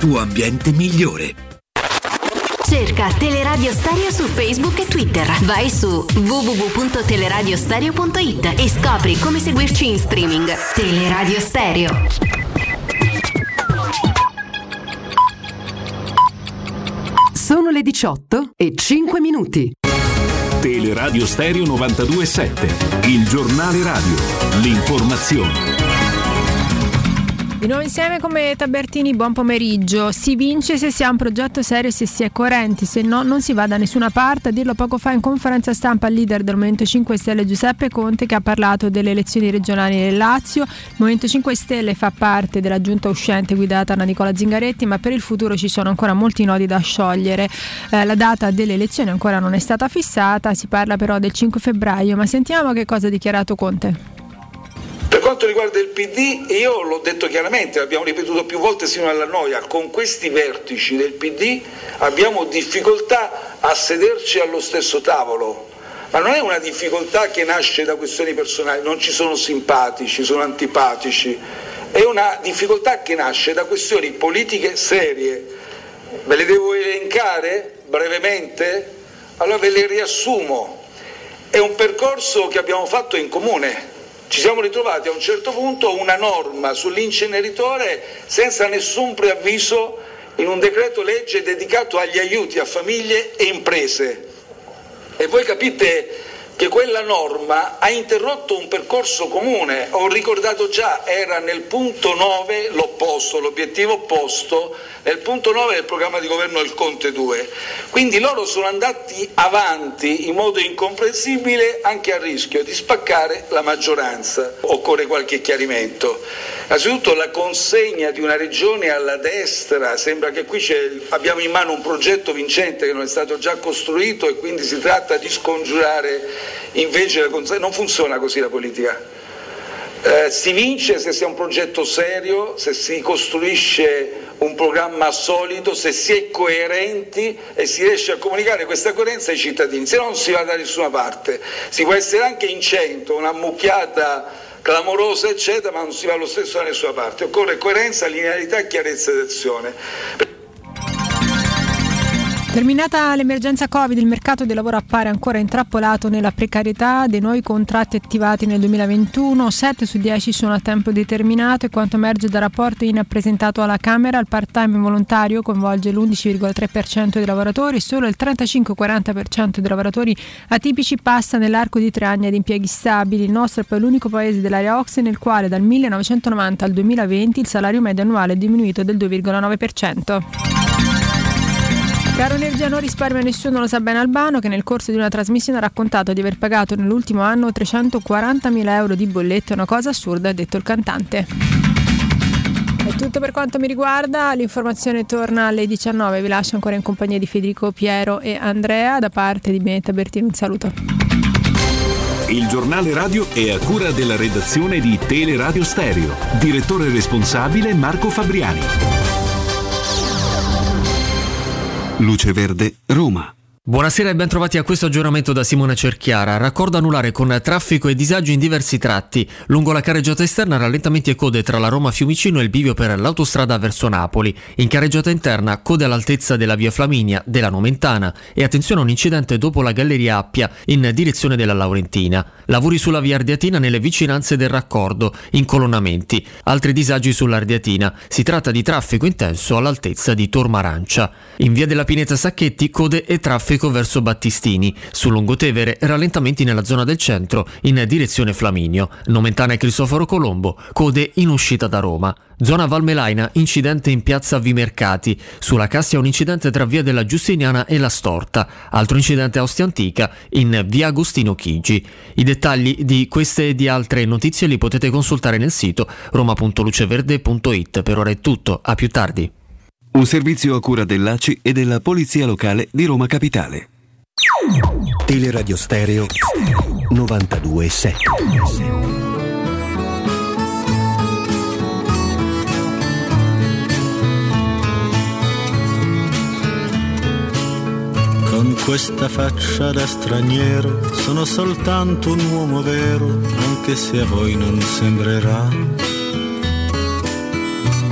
Speaker 16: tuo ambiente migliore.
Speaker 9: Cerca Teleradio Stereo su Facebook e Twitter. Vai su www.teleradiostereo.it e scopri come seguirci in streaming. Teleradio Stereo.
Speaker 17: Sono le 18 e 5 minuti.
Speaker 14: Teleradio Stereo 927, il giornale radio, l'informazione.
Speaker 18: Di nuovo insieme come Tabertini, buon pomeriggio. Si vince se si ha un progetto serio se si è coerenti, se no non si va da nessuna parte. A dirlo poco fa in conferenza stampa il leader del Movimento 5 Stelle Giuseppe Conte che ha parlato delle elezioni regionali nel Lazio. Il Movimento 5 Stelle fa parte della giunta uscente guidata da Nicola Zingaretti, ma per il futuro ci sono ancora molti nodi da sciogliere. Eh, la data delle elezioni ancora non è stata fissata, si parla però del 5 febbraio, ma sentiamo che cosa ha dichiarato Conte.
Speaker 19: Per quanto riguarda il PD, io l'ho detto chiaramente, l'abbiamo ripetuto più volte sino alla noia, con questi vertici del PD abbiamo difficoltà a sederci allo stesso tavolo. Ma non è una difficoltà che nasce da questioni personali, non ci sono simpatici, sono antipatici, è una difficoltà che nasce da questioni politiche serie. Ve le devo elencare brevemente? Allora ve le riassumo. È un percorso che abbiamo fatto in comune, ci siamo ritrovati a un certo punto una norma sull'inceneritore senza nessun preavviso in un decreto legge dedicato agli aiuti a famiglie e imprese. E voi capite che quella norma ha interrotto un percorso comune, ho ricordato già, era nel punto 9 l'opposto, l'obiettivo opposto, nel punto 9 del programma di governo del Conte 2. Quindi loro sono andati avanti in modo incomprensibile anche a rischio di spaccare la maggioranza. Occorre qualche chiarimento. Innanzitutto la consegna di una regione alla destra, sembra che qui abbiamo in mano un progetto vincente che non è stato già costruito e quindi si tratta di scongiurare invece. Non funziona così la politica. Eh, si vince se si ha un progetto serio, se si costruisce un programma solido, se si è coerenti e si riesce a comunicare questa coerenza ai cittadini, se no non si va da nessuna parte. Si può essere anche in cento, una mucchiata clamorosa eccetera, ma non si va lo stesso da nessuna parte. Occorre coerenza, linearità e chiarezza d'azione.
Speaker 18: Terminata l'emergenza Covid, il mercato del lavoro appare ancora intrappolato nella precarietà dei nuovi contratti attivati nel 2021, 7 su 10 sono a tempo determinato e quanto emerge dal rapporto INA presentato alla Camera, il part-time volontario coinvolge l'11,3% dei lavoratori, solo il 35-40% dei lavoratori atipici passa nell'arco di tre anni ad impieghi stabili. Il nostro è poi l'unico paese dell'area OXE nel quale dal 1990 al 2020 il salario medio annuale è diminuito del 2,9%. Caro Energia non risparmia nessuno, lo sa bene Albano che nel corso di una trasmissione ha raccontato di aver pagato nell'ultimo anno 340.000 euro di bollette, una cosa assurda, ha detto il cantante. È tutto per quanto mi riguarda, l'informazione torna alle 19, vi lascio ancora in compagnia di Federico Piero e Andrea, da parte di Benetta Bertini un saluto.
Speaker 14: Il giornale radio è a cura della redazione di Teleradio Stereo, direttore responsabile Marco Fabriani.
Speaker 8: Luce Verde, Roma.
Speaker 20: Buonasera e ben trovati a questo aggiornamento da Simone Cerchiara. Raccordo anulare con traffico e disagi in diversi tratti. Lungo la careggiata esterna rallentamenti e code tra la Roma Fiumicino e il bivio per l'autostrada verso Napoli. In careggiata interna code all'altezza della via Flaminia, della Nomentana e attenzione a un incidente dopo la Galleria Appia in direzione della Laurentina. Lavori sulla via Ardiatina nelle vicinanze del raccordo, incolonnamenti. Altri disagi sull'Ardiatina. Si tratta di traffico intenso all'altezza di Tormarancia. In via della Pineta Sacchetti code e traffico traffico verso Battistini. Su Lungotevere rallentamenti nella zona del centro in direzione Flaminio. Nomentana e Cristoforo Colombo, code in uscita da Roma. Zona Valmelaina, incidente in piazza Vimercati. Sulla Cassia un incidente tra via della Giustiniana e la Storta. Altro incidente a Ostia Antica in via Agostino Chigi. I dettagli di queste e di altre notizie li potete consultare nel sito roma.luceverde.it. Per ora è tutto, a più tardi.
Speaker 21: Un servizio a cura dell'ACI e della Polizia Locale di Roma Capitale.
Speaker 22: Teleradio Stereo 92.7
Speaker 23: Con questa faccia da straniero sono soltanto un uomo vero, anche se a voi non sembrerà.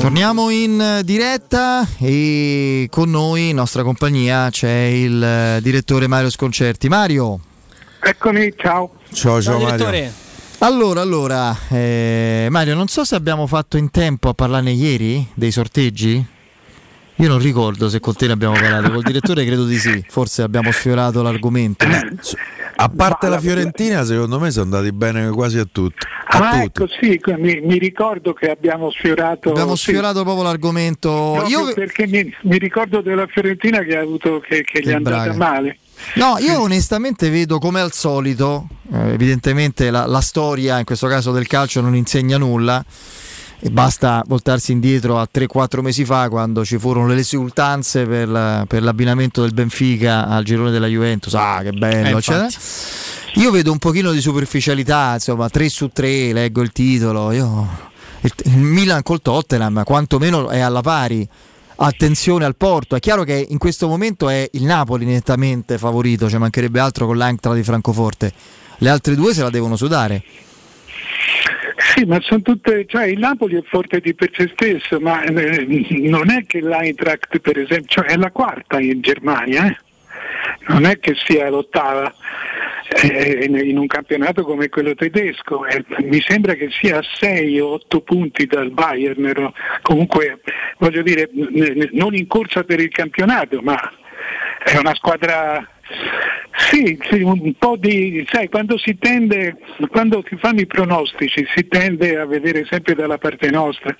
Speaker 1: Torniamo in diretta e con noi in nostra compagnia c'è il direttore Mario Sconcerti. Mario.
Speaker 24: Eccomi, ciao.
Speaker 1: Ciao, ciao, ciao Mario. Allora, allora, eh, Mario, non so se abbiamo fatto in tempo a parlarne ieri dei sorteggi. Io non ricordo se con te ne abbiamo parlato, col direttore credo di sì, forse abbiamo sfiorato l'argomento.
Speaker 25: A parte la Fiorentina, secondo me sono andati bene quasi a tutti. A
Speaker 24: ah,
Speaker 25: tutti.
Speaker 24: ecco, sì, mi, mi, ricordo che abbiamo sfiorato.
Speaker 1: Abbiamo sfiorato sì. proprio l'argomento.
Speaker 24: Io... Perché mi, mi, ricordo della Fiorentina che, ha avuto, che, che gli è andata braga. male.
Speaker 1: No, io onestamente vedo come al solito, eh, evidentemente la, la storia, in questo caso del calcio, non insegna nulla e basta voltarsi indietro a 3-4 mesi fa quando ci furono le esultanze per, la, per, l'abbinamento del Benfica al girone della Juventus. Ah, che bello! Eh, io vedo un pochino di superficialità, insomma, 3 su 3, leggo il titolo. Io, il, il Milan col Tottenham, quantomeno è alla pari. Attenzione al Porto, è chiaro che in questo momento è il Napoli nettamente favorito, ci cioè mancherebbe altro con l'Anctra di Francoforte. Le altre due se la devono sudare.
Speaker 24: Sì, ma sono tutte, cioè il Napoli è forte di per sé stesso, ma eh, non è che l'Eintracht per esempio, cioè è la quarta in Germania, eh? non è che sia l'ottava eh, in un campionato come quello tedesco, eh, mi sembra che sia a 6 o 8 punti dal Bayern, comunque voglio dire non in corsa per il campionato, ma è una squadra sì, sì, un po' di, sai, quando si tende, quando si fanno i pronostici si tende a vedere sempre dalla parte nostra,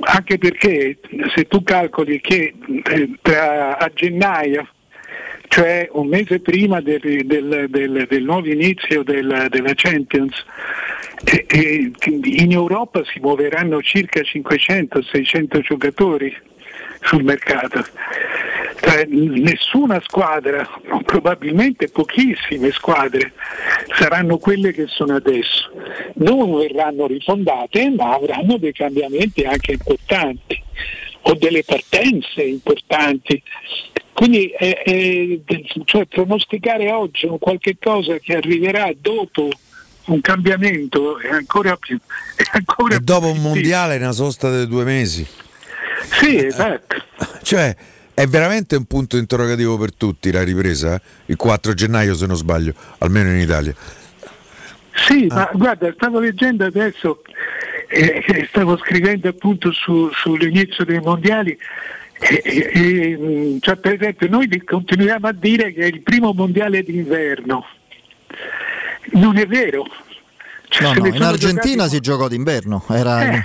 Speaker 24: anche perché se tu calcoli che eh, tra, a gennaio, cioè un mese prima del, del, del, del nuovo inizio della Champions, in Europa si muoveranno circa 500-600 giocatori sul mercato. Cioè, nessuna squadra, probabilmente pochissime squadre, saranno quelle che sono adesso. Non verranno rifondate, ma avranno dei cambiamenti anche importanti o delle partenze importanti. Quindi eh, eh, cioè, pronosticare oggi un qualche cosa che arriverà dopo un cambiamento è ancora più... È ancora
Speaker 25: e dopo un mondiale una sosta di due mesi.
Speaker 24: Sì, esatto.
Speaker 25: cioè, è veramente un punto interrogativo per tutti la ripresa? Il 4 gennaio, se non sbaglio, almeno in Italia.
Speaker 24: Sì, ah. ma guarda, stavo leggendo adesso, eh, stavo scrivendo appunto su, sull'inizio dei mondiali. E, e, cioè, per esempio noi continuiamo a dire che è il primo mondiale d'inverno. Non è vero,
Speaker 1: cioè, no, no, in Argentina giocati... si giocò d'inverno. Era...
Speaker 24: Eh,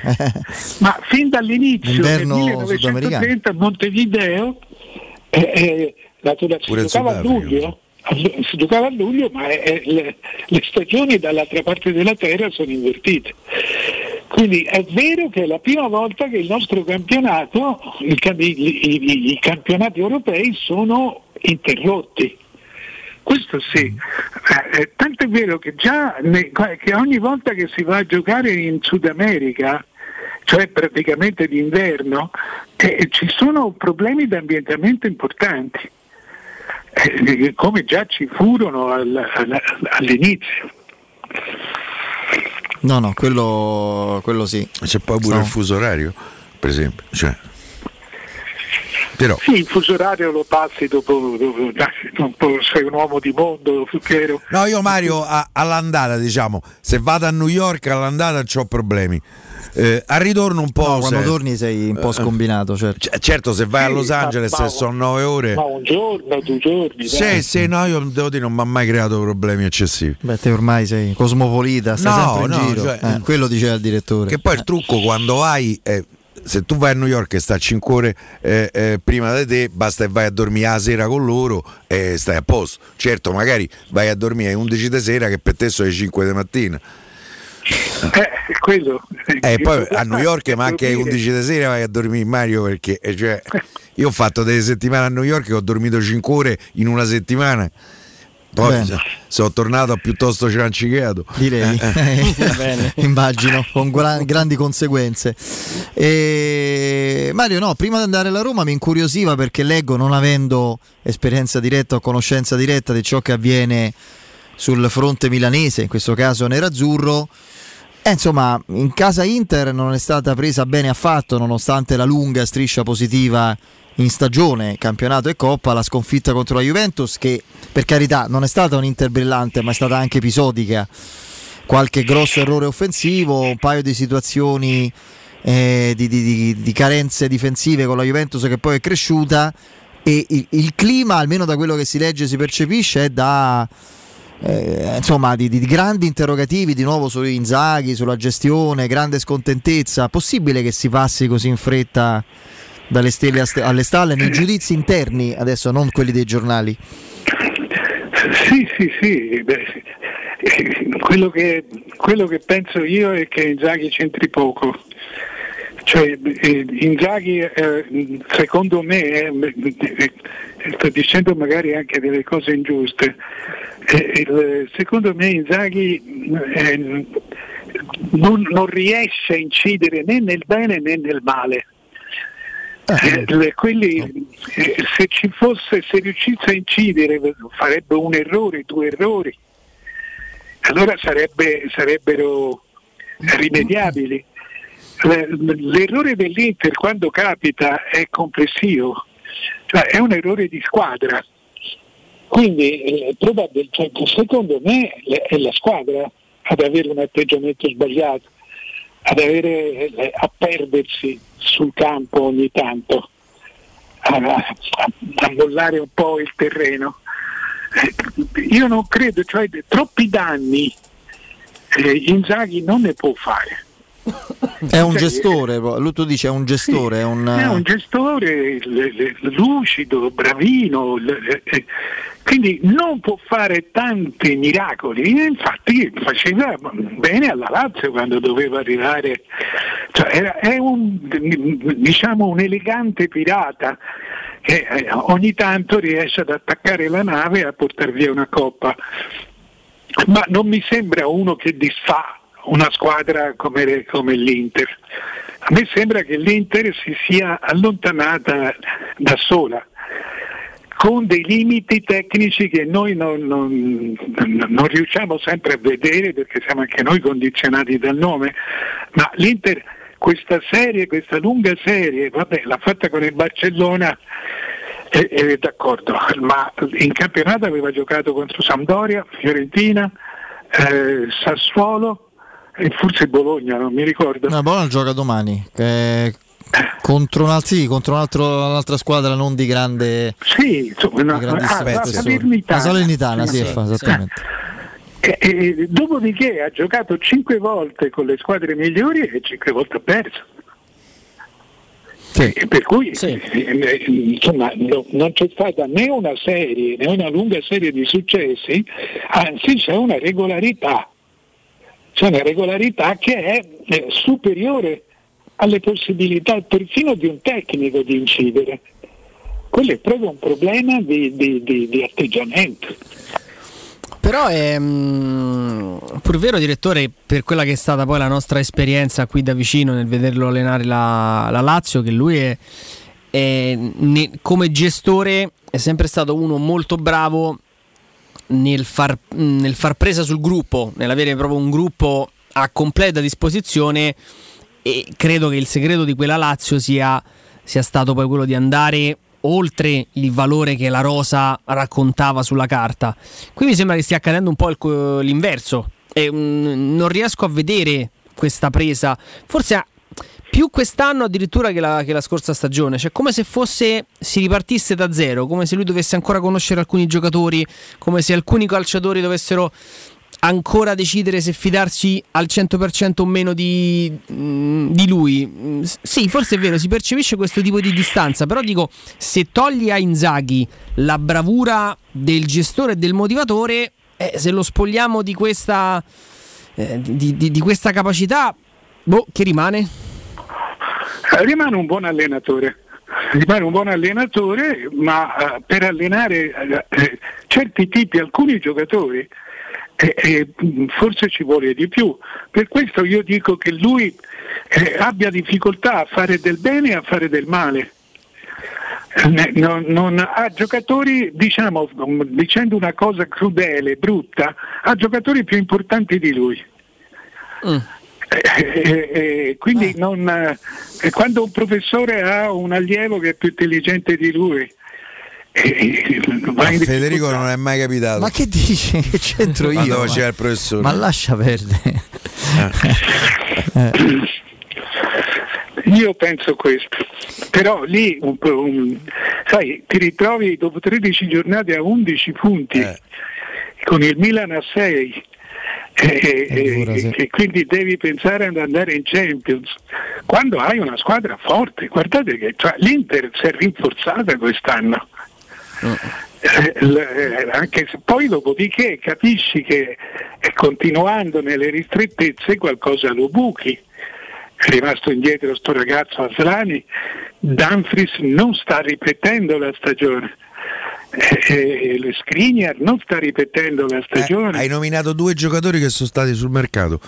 Speaker 24: ma fin dall'inizio del 1930 a Montevideo eh, eh, la, si giocava a luglio si giocava a luglio ma eh, le, le, stagioni dall'altra parte della terra sono invertite. Quindi è vero che è la prima volta che il nostro campionato i, i, i, i campionati europei sono interrotti questo sì, eh, eh, tanto è vero che già ne, che ogni volta che si va a giocare in Sud America, cioè praticamente d'inverno, eh, ci sono problemi di ambientamento importanti. eh, come già ci furono al- al- all'inizio.
Speaker 1: No, no, quello, quello sì.
Speaker 25: C'è poi pure
Speaker 1: Stavo-
Speaker 25: il fuso orario, per esempio. Cioè, però
Speaker 24: Sì, il fuso orario lo passi dopo, dopo dopo sei un uomo di mondo, Zucchero.
Speaker 25: No, io Mario a- all'andata, diciamo, se vado a New York all'andata ho problemi. Eh, al ritorno un po'.
Speaker 1: No, quando
Speaker 25: se-
Speaker 1: torni sei un po'
Speaker 25: Eh,
Speaker 1: scombinato, certo.
Speaker 25: c- certo, se vai a
Speaker 24: Sì,
Speaker 25: Los
Speaker 24: ma-
Speaker 25: Angeles
Speaker 24: ma-
Speaker 25: e sono nove ore.
Speaker 24: Ma un giorno, due giorni.
Speaker 25: Sì,
Speaker 24: dai.
Speaker 25: sì, no, io devo dire, non mi ha mai creato problemi eccessivi.
Speaker 1: Beh, te ormai sei cosmopolita, stai
Speaker 25: No,
Speaker 1: sempre in
Speaker 25: no,
Speaker 1: giro.
Speaker 25: cioè,
Speaker 1: Eh,
Speaker 25: eh.
Speaker 1: quello diceva il direttore.
Speaker 25: Che poi il trucco quando vai, eh, se tu vai a New York e sta 5 ore eh, eh, prima di te, basta che vai a dormire la sera con loro e stai a posto. Certo, magari vai a dormire alle 11 di sera che per te sono le 5 di mattina.
Speaker 24: Eh, quello.
Speaker 25: E poi a New York, ma anche alle
Speaker 24: Dormire.
Speaker 25: 11 di sera vai a dormire Mario perché eh, cioè, io ho fatto delle settimane a New York e ho dormito 5 ore in una settimana. Poi
Speaker 1: Bene.
Speaker 25: so- sono tornato piuttosto ciancicato.
Speaker 1: Direi,
Speaker 25: Eh, eh.
Speaker 1: immagino, con gra- grandi conseguenze. E... Mario, no, prima di andare alla Roma mi incuriosiva perché leggo, non avendo esperienza diretta o conoscenza diretta di ciò che avviene sul fronte milanese, in questo caso nerazzurro. Eh, insomma, in casa Inter non è stata presa bene affatto, nonostante la lunga striscia positiva in stagione, campionato e coppa, la sconfitta contro la Juventus, che per carità non è stata un Inter brillante, ma è stata anche episodica. Qualche grosso errore offensivo, un paio di situazioni eh, di, di- di- di carenze difensive con la Juventus che poi è cresciuta. E il, il clima, almeno da quello che si legge e si percepisce, è da eh, insomma di, di- di grandi interrogativi di nuovo su Inzaghi, sulla gestione, grande scontentezza. Possibile che si passi così in fretta dalle stelle alle stalle nei giudizi interni, adesso non quelli dei giornali?
Speaker 24: Sì, sì, sì. beh, eh, quello, che, quello che penso io è che Inzaghi c'entri poco. Cioè, eh, Inzaghi, eh, secondo me, eh, eh, sto dicendo magari anche delle cose ingiuste, eh, il- secondo me Inzaghi non, non riesce a incidere né nel bene né nel male. Le- quelli, se ci fosse, se riuscisse a incidere farebbe un errore, due errori, allora sarebbe- sarebbero rimediabili. Le- L'errore dell'Inter quando capita è complessivo, cioè è un errore di squadra. Quindi eh, probabil- cioè, secondo me è la squadra ad avere un atteggiamento sbagliato, ad avere, eh, a perdersi sul campo ogni tanto, a, a- mollare un po' il terreno. Eh, Io non credo, cioè troppi danni Inzaghi non ne può fare.
Speaker 1: È un gestore, lui tu dici è un gestore, è un...
Speaker 24: È un gestore lucido, bravino, le- eh, quindi non può fare tanti miracoli. Infatti faceva bene alla Lazio quando doveva arrivare. Cioè, era- è un, diciamo, un elegante pirata che eh, ogni tanto riesce ad attaccare la nave e a portare via una coppa. Ma non mi sembra uno che disfà una squadra come, come l'Inter. A me sembra che l'Inter si sia allontanata da sola, con dei limiti tecnici che noi non, non- non riusciamo sempre a vedere perché siamo anche noi condizionati dal nome, ma l'Inter questa serie, questa lunga serie, vabbè, l'ha fatta con il Barcellona, eh, eh, d'accordo, ma in campionato aveva giocato contro Sampdoria, Fiorentina, eh, Sassuolo e forse Bologna, non mi ricordo.
Speaker 1: No, Bologna gioca domani. che- contro, un alt- sì, contro un altro- un'altra squadra non di grande.
Speaker 24: Sì, insomma, no,
Speaker 1: di grandissimo
Speaker 24: ah, la. Salernitana.
Speaker 1: La Salernitana, sì,
Speaker 24: Sì,
Speaker 1: fa,
Speaker 24: sì.
Speaker 1: esattamente.
Speaker 24: E- e dopodiché ha giocato cinque volte con le squadre migliori e cinque volte ha perso. E Per cui eh, eh, insomma, no- non c'è stata né una serie né una lunga serie di successi, anzi c'è una regolarità, c'è una regolarità che è eh, superiore alle possibilità perfino di un tecnico di incidere. Quello è proprio un problema di, di- di- di atteggiamento.
Speaker 5: Però è mm, pur vero, direttore, per quella che è stata poi la nostra esperienza qui da vicino nel vederlo allenare la, la Lazio, che lui è, eh, ne- come gestore è sempre stato uno molto bravo nel far, nel far presa sul gruppo, nell'avere proprio un gruppo a completa disposizione e credo che il segreto di quella Lazio sia, sia stato poi quello di andare oltre il valore che la Rosa raccontava sulla carta. Qui mi sembra che stia accadendo un po' il l'inverso e mm, non riesco a vedere questa presa. Forse più quest'anno addirittura che la, che la scorsa stagione, cioè come se fosse si ripartisse da zero, come se lui dovesse ancora conoscere alcuni giocatori, come se alcuni calciatori dovessero ancora decidere se fidarsi al 100% o meno di, mm, di lui. Mm, Sì, forse è vero, si percepisce questo tipo di distanza, però dico, se togli a Inzaghi la bravura del gestore e del motivatore, eh, se lo spogliamo di questa, eh, di, di- di questa capacità, boh, che rimane?
Speaker 24: Rimane un buon allenatore. Rimane un buon allenatore, ma eh, per allenare eh, certi tipi, alcuni giocatori, forse ci vuole di più. Per questo io dico che lui abbia difficoltà a fare del bene e a fare del male. Non- non- ha giocatori, diciamo, mm, dicendo una cosa crudele, brutta, ha giocatori più importanti di lui. Eh, eh, eh, quindi non, eh, quando un professore ha un allievo che è più intelligente di lui, eh,
Speaker 25: Federico non è mai capitato.
Speaker 1: Ma che dici? Che c'entro io?
Speaker 25: Quando
Speaker 1: Ma-
Speaker 25: faceva il professore.
Speaker 1: Ma lascia perdere.
Speaker 24: Io penso questo, però lì un un- sai, ti ritrovi dopo 13 giornate a 11 punti
Speaker 25: Eh.
Speaker 24: con il Milan a 6 e, e- e quindi devi pensare ad andare in Champions quando hai una squadra forte. Guardate che cioè, l'Inter si è rinforzata quest'anno. Eh, l- eh, anche se poi dopodiché capisci che eh, continuando nelle ristrettezze qualcosa lo buchi è rimasto indietro sto ragazzo Aslani Dumfries non sta ripetendo la stagione eh, eh, Skriniar non sta ripetendo la stagione
Speaker 25: Eh, hai nominato due giocatori che sono stati sul mercato.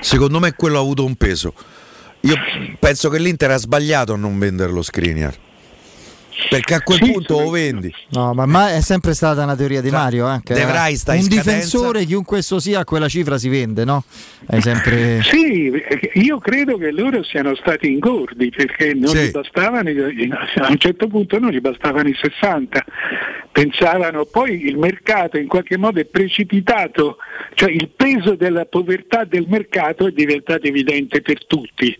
Speaker 25: Secondo me quello ha avuto un peso. Io penso che l'Inter ha sbagliato a non venderlo Skriniar. Perché a quel punto lo vendi.
Speaker 1: No, ma, ma è sempre stata una teoria di Mario. eh, che
Speaker 25: De Vrij sta in
Speaker 1: un
Speaker 25: scadenza.
Speaker 1: difensore, chiunque esso sia, a quella cifra si vende, no? Hai sempre.
Speaker 24: Sì, eh, io credo che loro siano stati ingordi perché non
Speaker 1: Sì.
Speaker 24: gli bastavano, a un certo punto non gli bastavano i 60, pensavano poi il mercato in qualche modo è precipitato, cioè il peso della povertà del mercato è diventato evidente per tutti.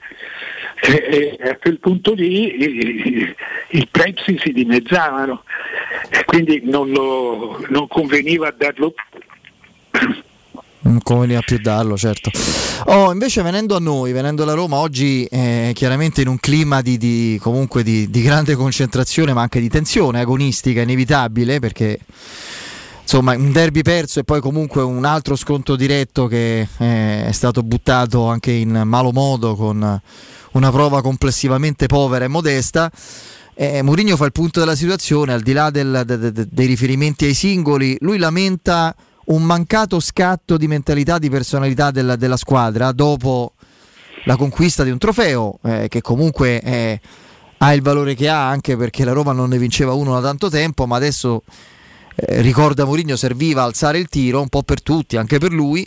Speaker 24: E, e a quel punto lì i, i prezzi si dimezzavano e quindi non, lo- non conveniva darlo
Speaker 1: Non conveniva più darlo, certo. Oh, invece venendo a noi, venendo alla Roma, oggi eh, chiaramente in un clima di, di- comunque di, di grande concentrazione, ma anche di tensione agonistica, inevitabile, perché insomma un derby perso e poi comunque un altro sconto diretto che eh, è stato buttato anche in malo modo con una prova complessivamente povera e modesta. Eh, Mourinho fa il punto della situazione, al di là del- de- de- dei riferimenti ai singoli, lui lamenta un mancato scatto di mentalità, di personalità della, della squadra dopo la conquista di un trofeo eh, che comunque eh, ha il valore che ha anche perché la Roma non ne vinceva uno da tanto tempo, ma adesso eh, ricorda Mourinho serviva alzare il tiro un po' per tutti, anche per lui.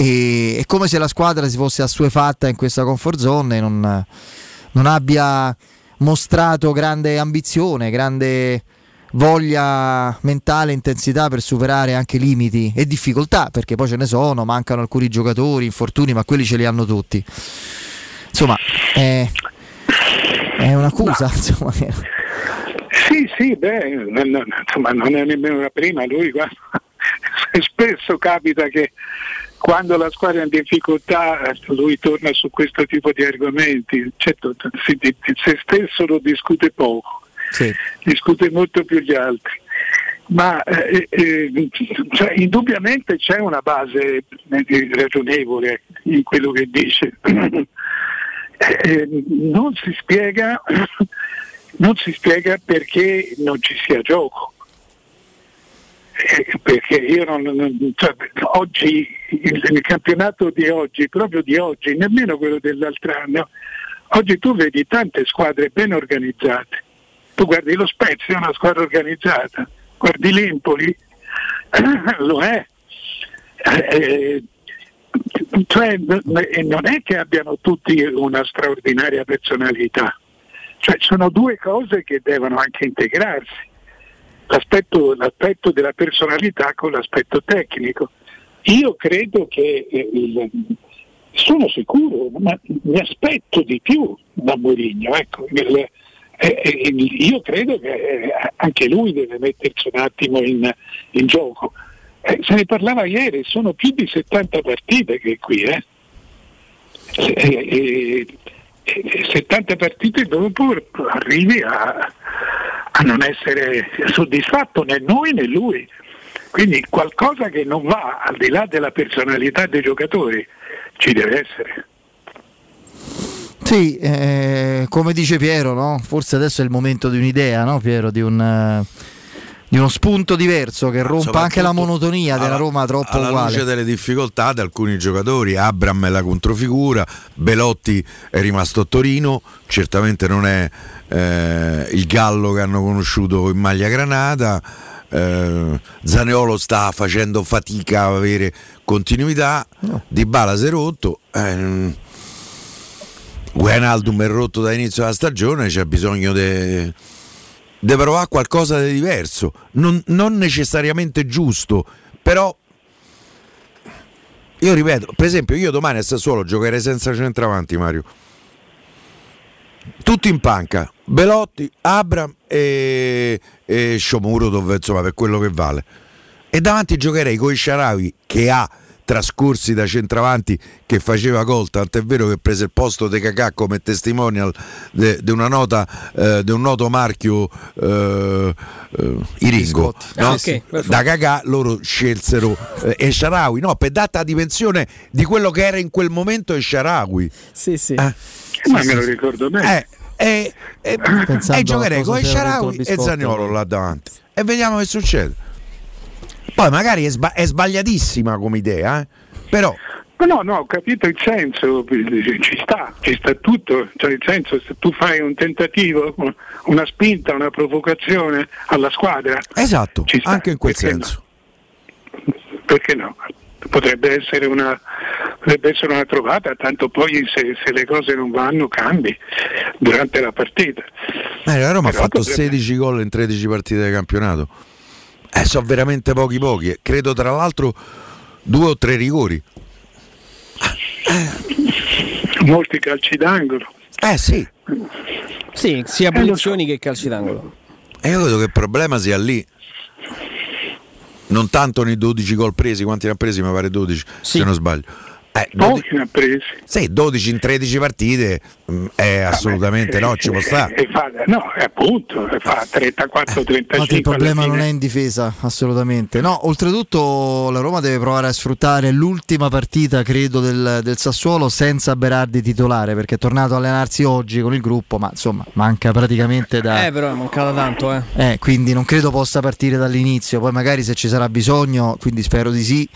Speaker 1: E è come se la squadra si fosse assuefatta in questa comfort zone e non, non abbia mostrato grande ambizione, grande voglia mentale, intensità per superare anche limiti e difficoltà, perché poi ce ne sono, mancano alcuni giocatori, infortuni, ma quelli ce li hanno tutti. Insomma, è, è un'accusa. Insomma,
Speaker 24: Sì, sì, beh, non, non- insomma, non è nemmeno la prima, lui guarda, spesso capita che quando la squadra è in difficoltà eh, lui torna su questo tipo di argomenti, certo si- di- se stesso lo discute poco, discute molto più gli altri. Ma eh, eh, cioè, indubbiamente c'è una base eh, ragionevole in quello che dice. Eh, non si spiega non si spiega perché non ci sia gioco. Eh, Perché io non, non- cioè, oggi, il, il campionato di oggi, proprio di oggi, nemmeno quello dell'altro anno, oggi tu vedi tante squadre ben organizzate, tu guardi lo Spezia, è una squadra organizzata, guardi l'Empoli, lo è. Eh, cioè, non è che abbiano tutti una straordinaria personalità, cioè, sono due cose che devono anche integrarsi, l'aspetto, l'aspetto della personalità con l'aspetto tecnico. Io credo che eh, sono sicuro, ma mi aspetto di più da Mourinho. Ecco, il, eh, eh, io credo che eh, anche lui deve mettersi un attimo in, in gioco. Eh, se ne parlava ieri, sono più di 70 partite che qui. Eh. E, 70 partite dopo arrivi a, a non essere soddisfatto né noi né lui. Quindi qualcosa che non va al di là della personalità dei giocatori ci deve essere.
Speaker 1: Sì, eh, come dice Piero, no? forse adesso è il momento di un'idea, no, Piero, di, un, di uno spunto diverso che rompa anche la monotonia alla, della Roma troppo
Speaker 4: alla
Speaker 1: uguale.
Speaker 4: luce delle difficoltà di alcuni giocatori, Abram è la controfigura, Belotti è rimasto a Torino, certamente non è eh, il gallo che hanno conosciuto in maglia granata. Eh, Zaneolo sta facendo fatica a avere continuità, no. Di Bala si è rotto. Eh, Guenaldum è rotto da inizio della stagione, c'è bisogno di de provare qualcosa di diverso, non, non, necessariamente giusto, però io ripeto, per esempio io domani a Sassuolo giocherei senza centravanti Mario. Tutti in panca, Belotti, Abram e, e Sciomuro, dove, insomma per quello che vale. E davanti giocherei con i Sharawi che ha trascorsi da centravanti che faceva gol, tant'è vero che prese il posto di Cacà come testimonial di una nota eh, di un noto marchio eh, eh, Iringo no? ah, okay, da Cacà loro scelsero eh, Esharawi no, per data di pensione di quello che era in quel momento Esharawi.
Speaker 5: Sì sì.
Speaker 24: Eh? ma me lo ricordo bene.
Speaker 4: Eh, e, e giocherei con Esharawi e Zagnolo là davanti. E vediamo che succede poi magari è, sba- è sbagliatissima come idea, eh? però...
Speaker 24: No, no, ho capito il senso, ci sta, ci sta tutto, cioè il senso se tu fai un tentativo, una spinta, una provocazione alla squadra.
Speaker 4: Esatto, anche in quel
Speaker 24: perché
Speaker 4: senso.
Speaker 24: No? Perché no? Potrebbe essere, una, potrebbe essere una trovata, tanto poi se, se, le cose non vanno cambi durante la partita.
Speaker 4: Eh, la Roma Però ha fatto potrebbe... 16 gol in 13 partite di campionato. Eh, sono veramente pochi pochi. Credo tra l'altro due o tre rigori.
Speaker 24: Molti calci d'angolo.
Speaker 4: Eh sì.
Speaker 5: Sì, sia punizioni eh, so. che calci d'angolo.
Speaker 4: E io credo che il problema sia lì. Non tanto nei 12 gol presi, quanti ne ha presi? Mi pare 12, sì. se non sbaglio.
Speaker 24: Eh, 12, ne ha presi.
Speaker 4: Sì, 12 in 13 partite mh, mm, è assolutamente no, ci può stare.
Speaker 24: E fa, no, è appunto, fa 34-35.
Speaker 1: il problema non è in difesa, assolutamente. No, oltretutto la Roma deve provare a sfruttare l'ultima partita, credo, del, del Sassuolo senza Berardi titolare, perché è tornato a allenarsi oggi con il gruppo, ma insomma manca praticamente da...
Speaker 5: Eh, però è mancata tanto, eh.
Speaker 1: eh quindi non credo possa partire dall'inizio, poi magari se ci sarà bisogno, quindi spero di sì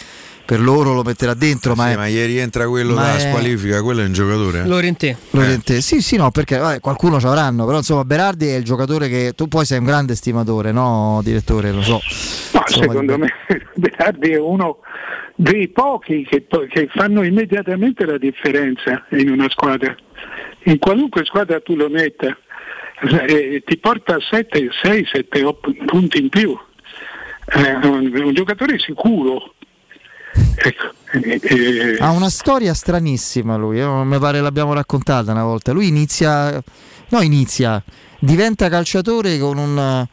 Speaker 1: per loro lo metterà dentro.
Speaker 4: Sì,
Speaker 1: ma, è,
Speaker 4: ma ieri entra quello da è... squalifica, quello è un giocatore. Eh?
Speaker 5: Lorente.
Speaker 1: Sì, sì, no, perché vabbè, qualcuno ci avranno, però insomma Berardi è il giocatore che tu poi sei un grande stimatore, no, direttore? Lo so.
Speaker 24: No, insomma, secondo me Berardi è uno dei pochi che, che fanno immediatamente la differenza in una squadra. In qualunque squadra tu lo metta, eh, ti porta 7, 6, 7 punti in più. Eh, un, un giocatore sicuro,
Speaker 1: Ecco, ha una storia stranissima lui, eh? mi pare l'abbiamo raccontata una volta. Lui inizia, no inizia, diventa calciatore con un...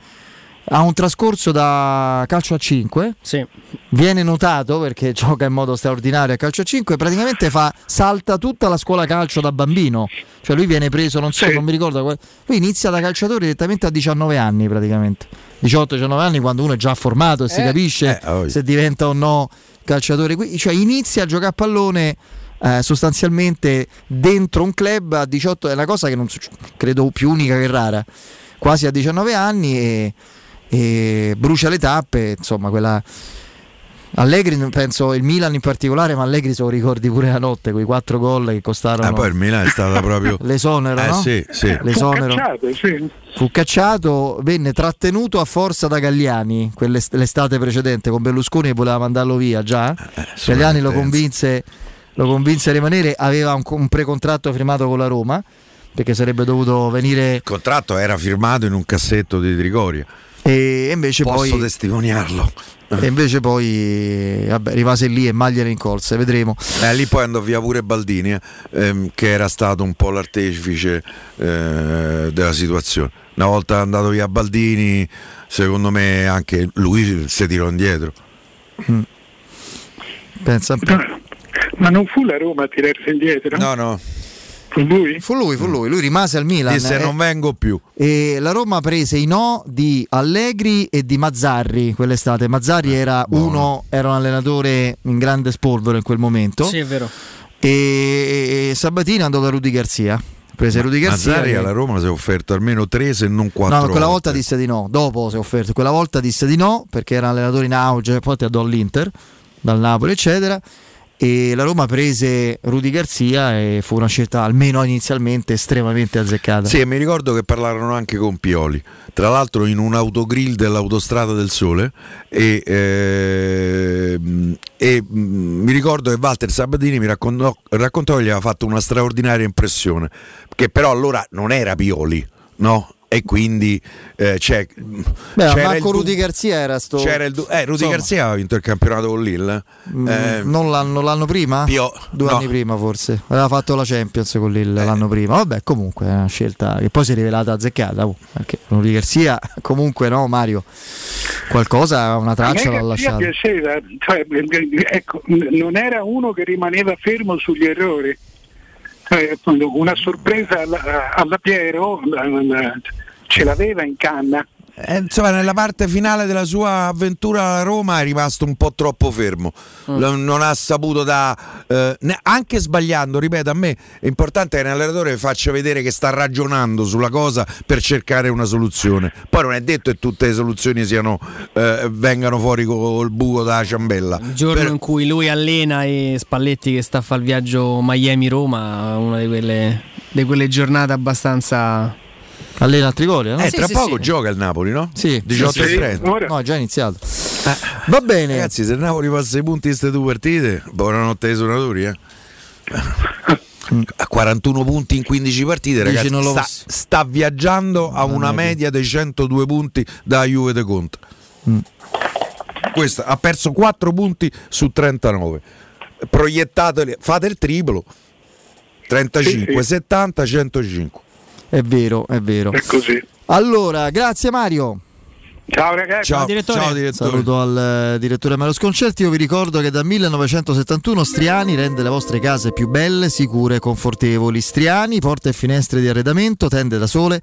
Speaker 1: Ha un trascorso da calcio a 5,
Speaker 5: sì.
Speaker 1: viene notato perché gioca in modo straordinario a calcio a 5 praticamente fa, salta tutta la scuola calcio da bambino. Cioè lui viene preso, non so, sì. non mi ricordo. Lui inizia da calciatore direttamente a 19 anni praticamente. 18-19 anni quando uno è già formato e eh, si capisce eh, oh, se diventa o no calciatore, cioè inizia a giocare a pallone eh, sostanzialmente dentro un club a 18, è una cosa che non credo più unica che rara, quasi a 19 anni e, e brucia le tappe, insomma quella Allegri, penso il Milan in particolare, ma Allegri se lo ricordi pure la notte, quei quattro gol che costarono.
Speaker 4: Ah, poi il Milan è stata proprio.
Speaker 1: L'esonero,
Speaker 4: Eh,
Speaker 1: no?
Speaker 4: sì, sì.
Speaker 1: L'esonero.
Speaker 24: Fu cacciato, sì.
Speaker 1: Fu cacciato, venne trattenuto a forza da Galliani quell'est- l'estate precedente con Berlusconi che voleva mandarlo via già. Galliani lo convinse, lo convinse a rimanere, aveva un, un precontratto firmato con la Roma perché sarebbe dovuto venire
Speaker 4: Il contratto era firmato in un cassetto di Trigoria.
Speaker 1: E invece
Speaker 4: Posso
Speaker 1: poi
Speaker 4: testimoniarlo.
Speaker 1: e invece poi vabbè, rimase lì e maglia in colse, vedremo.
Speaker 4: Eh, lì poi andò via pure Baldini, eh, ehm, che era stato un po' l'artefice eh, della situazione. Una volta andato via Baldini, secondo me anche lui si tirò indietro.
Speaker 1: Pensa un po'.
Speaker 24: Ma non fu la Roma a tirarsi indietro?
Speaker 4: No, no.
Speaker 24: Fu lui?
Speaker 1: Fu lui, fu lui, lui rimase al Milan.
Speaker 4: Disse
Speaker 1: eh.
Speaker 4: non vengo più.
Speaker 1: E la Roma prese i no di Allegri e di Mazzarri quell'estate. Mazzarri era uno, era un allenatore in grande spolvero in quel momento.
Speaker 5: Sì, è vero.
Speaker 1: E, e Sabatini andò da Rudy Garzia. Prese Rudy Garzia.
Speaker 4: Mazzari alla Roma si è offerto almeno tre se non quattro
Speaker 1: No, quella
Speaker 4: volte.
Speaker 1: volta disse di no, dopo si è offerto. Quella volta disse di no perché era un allenatore in auge, poi ti andò all'Inter, dal Napoli, eccetera. E la Roma prese Rudy Garzia e fu una scelta, almeno inizialmente, estremamente azzeccata.
Speaker 4: Sì, e mi ricordo che parlarono anche con Pioli, tra l'altro in un autogrill dell'Autostrada del Sole e, ehm, e, mm, mi ricordo che Walter Sabatini mi raccontò, raccontò che gli aveva fatto una straordinaria impressione, che però allora non era Pioli, no? E quindi eh, c'è,
Speaker 1: Beh,
Speaker 4: c'era il
Speaker 1: Marco
Speaker 4: du-
Speaker 1: Rudy Garzia era sto.
Speaker 4: c'era il du- eh, Rudy
Speaker 1: insomma,
Speaker 4: Garzia aveva vinto il campionato con Lille.
Speaker 1: mm,
Speaker 4: Eh,
Speaker 1: non, l'anno, l'anno prima?
Speaker 4: Pio-
Speaker 1: Due
Speaker 4: no.
Speaker 1: anni prima forse. Aveva fatto la Champions con Lille
Speaker 4: Eh.
Speaker 1: l'anno prima. Vabbè, comunque è una scelta che poi si è rivelata azzeccata. oh, Perché Rudy Garzia, comunque no, Mario. Qualcosa, una traccia l'ha lasciata.
Speaker 24: piaceva, cioè, ecco, n- non era uno che rimaneva fermo sugli errori. Appunto, una sorpresa alla, alla Piero la- la- ce l'aveva in canna.
Speaker 4: Eh, insomma, nella parte finale della sua avventura a Roma è rimasto un po' troppo fermo. Lo- Non ha saputo da. eh, anche sbagliando, ripeto, a me è importante che l'allenatore faccia vedere che sta ragionando sulla cosa per cercare una soluzione. Poi non è detto che tutte le soluzioni siano, eh, vengano fuori col buco da ciambella.
Speaker 5: Il giorno in cui lui allena e Spalletti che sta a fare il viaggio Miami-Roma, una di quelle, di quelle giornate abbastanza...
Speaker 1: Allena a Trigoria, no?
Speaker 4: Eh,
Speaker 5: Sì,
Speaker 4: tra
Speaker 5: sì,
Speaker 4: poco
Speaker 5: sì.
Speaker 4: gioca il Napoli, no?
Speaker 1: Sì,
Speaker 4: 18
Speaker 1: sì,
Speaker 4: e 30.
Speaker 1: No, è già iniziato. Va bene.
Speaker 4: Ragazzi, se il Napoli passa i punti di queste due partite, buonanotte ai suonatori, eh. A 41 punti in 15 partite, ragazzi,
Speaker 1: non lo
Speaker 4: sta, sta viaggiando a una media dei 102 punti da Juve de Conte.
Speaker 1: Mm.
Speaker 4: Questo ha perso 4 punti su 39. Proiettateli, fate il triplo. 35,
Speaker 24: Sì, sì.
Speaker 4: 70, 105.
Speaker 1: È vero, è vero.
Speaker 24: È così.
Speaker 1: Allora, grazie Mario.
Speaker 24: Ciao ragazzi.
Speaker 4: Ciao, ciao direttore.
Speaker 1: Saluto al eh, direttore Mario Sconcerti. Io vi ricordo che dal 1971 Striani rende le vostre case più belle, sicure e confortevoli. Striani, porte e finestre di arredamento, tende da sole,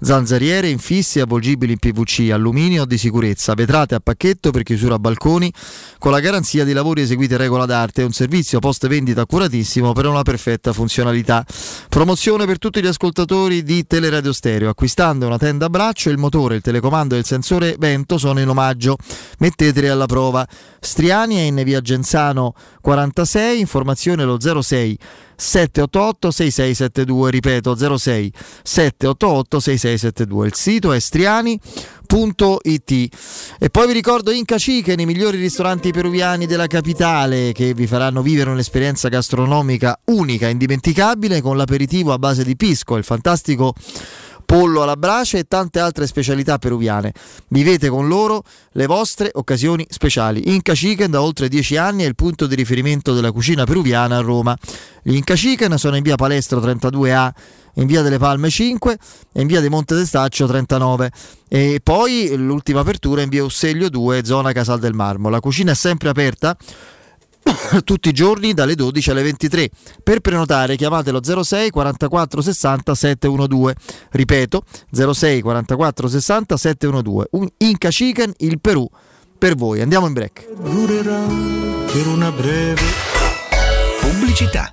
Speaker 1: zanzariere, infissi, avvolgibili in PVC, alluminio di sicurezza, vetrate a pacchetto per chiusura a balconi, con la garanzia di lavori eseguiti in regola d'arte. Un servizio post vendita accuratissimo per una perfetta funzionalità. Promozione per tutti gli ascoltatori di Teleradio Stereo. Acquistando una tenda a braccio, il motore, il telecomando e il sensore vento sono in omaggio. Metteteli alla prova. Striani è in via Genzano 46, informazione lo 06 788 6672, ripeto 06 788 6672. Il sito è striani.it. E poi vi ricordo Inca Chicken, i migliori ristoranti peruviani della capitale che vi faranno vivere un'esperienza gastronomica unica, indimenticabile con l'aperitivo a base di pisco, il fantastico pollo alla brace e tante altre specialità peruviane. Vivete con loro le vostre occasioni speciali. Inca Chicken da oltre 10 anni è il punto di riferimento della cucina peruviana a Roma. Gli Inca Chicken sono in via Palestro 32A, in via delle Palme 5 e in via di Monte d'Estaccio 39. E poi l'ultima apertura in via Usseglio 2, zona Casal del Marmo. La cucina è sempre aperta tutti i giorni dalle 12 alle 23. Per prenotare chiamatelo 06 44 60 712. Ripeto 06 44 60 712. Un Inca Chicken, il Perù per voi. Andiamo in break.
Speaker 23: Durerà per una breve
Speaker 26: Pubblicità.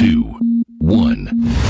Speaker 26: 2, 1.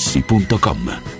Speaker 7: artigianamaterassi.com.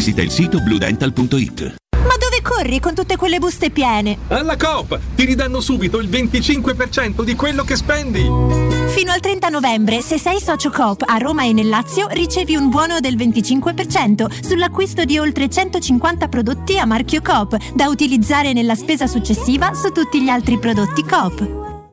Speaker 7: visita il sito bluedental.it.
Speaker 27: Ma dove corri con tutte quelle buste piene?
Speaker 28: Alla Coop ti ridanno subito il 25% di quello che spendi.
Speaker 27: Fino al 30 novembre, se sei socio Coop a Roma e nel Lazio, ricevi un buono del 25% sull'acquisto di oltre 150 prodotti a marchio Coop, da utilizzare nella spesa successiva su tutti gli altri prodotti Coop.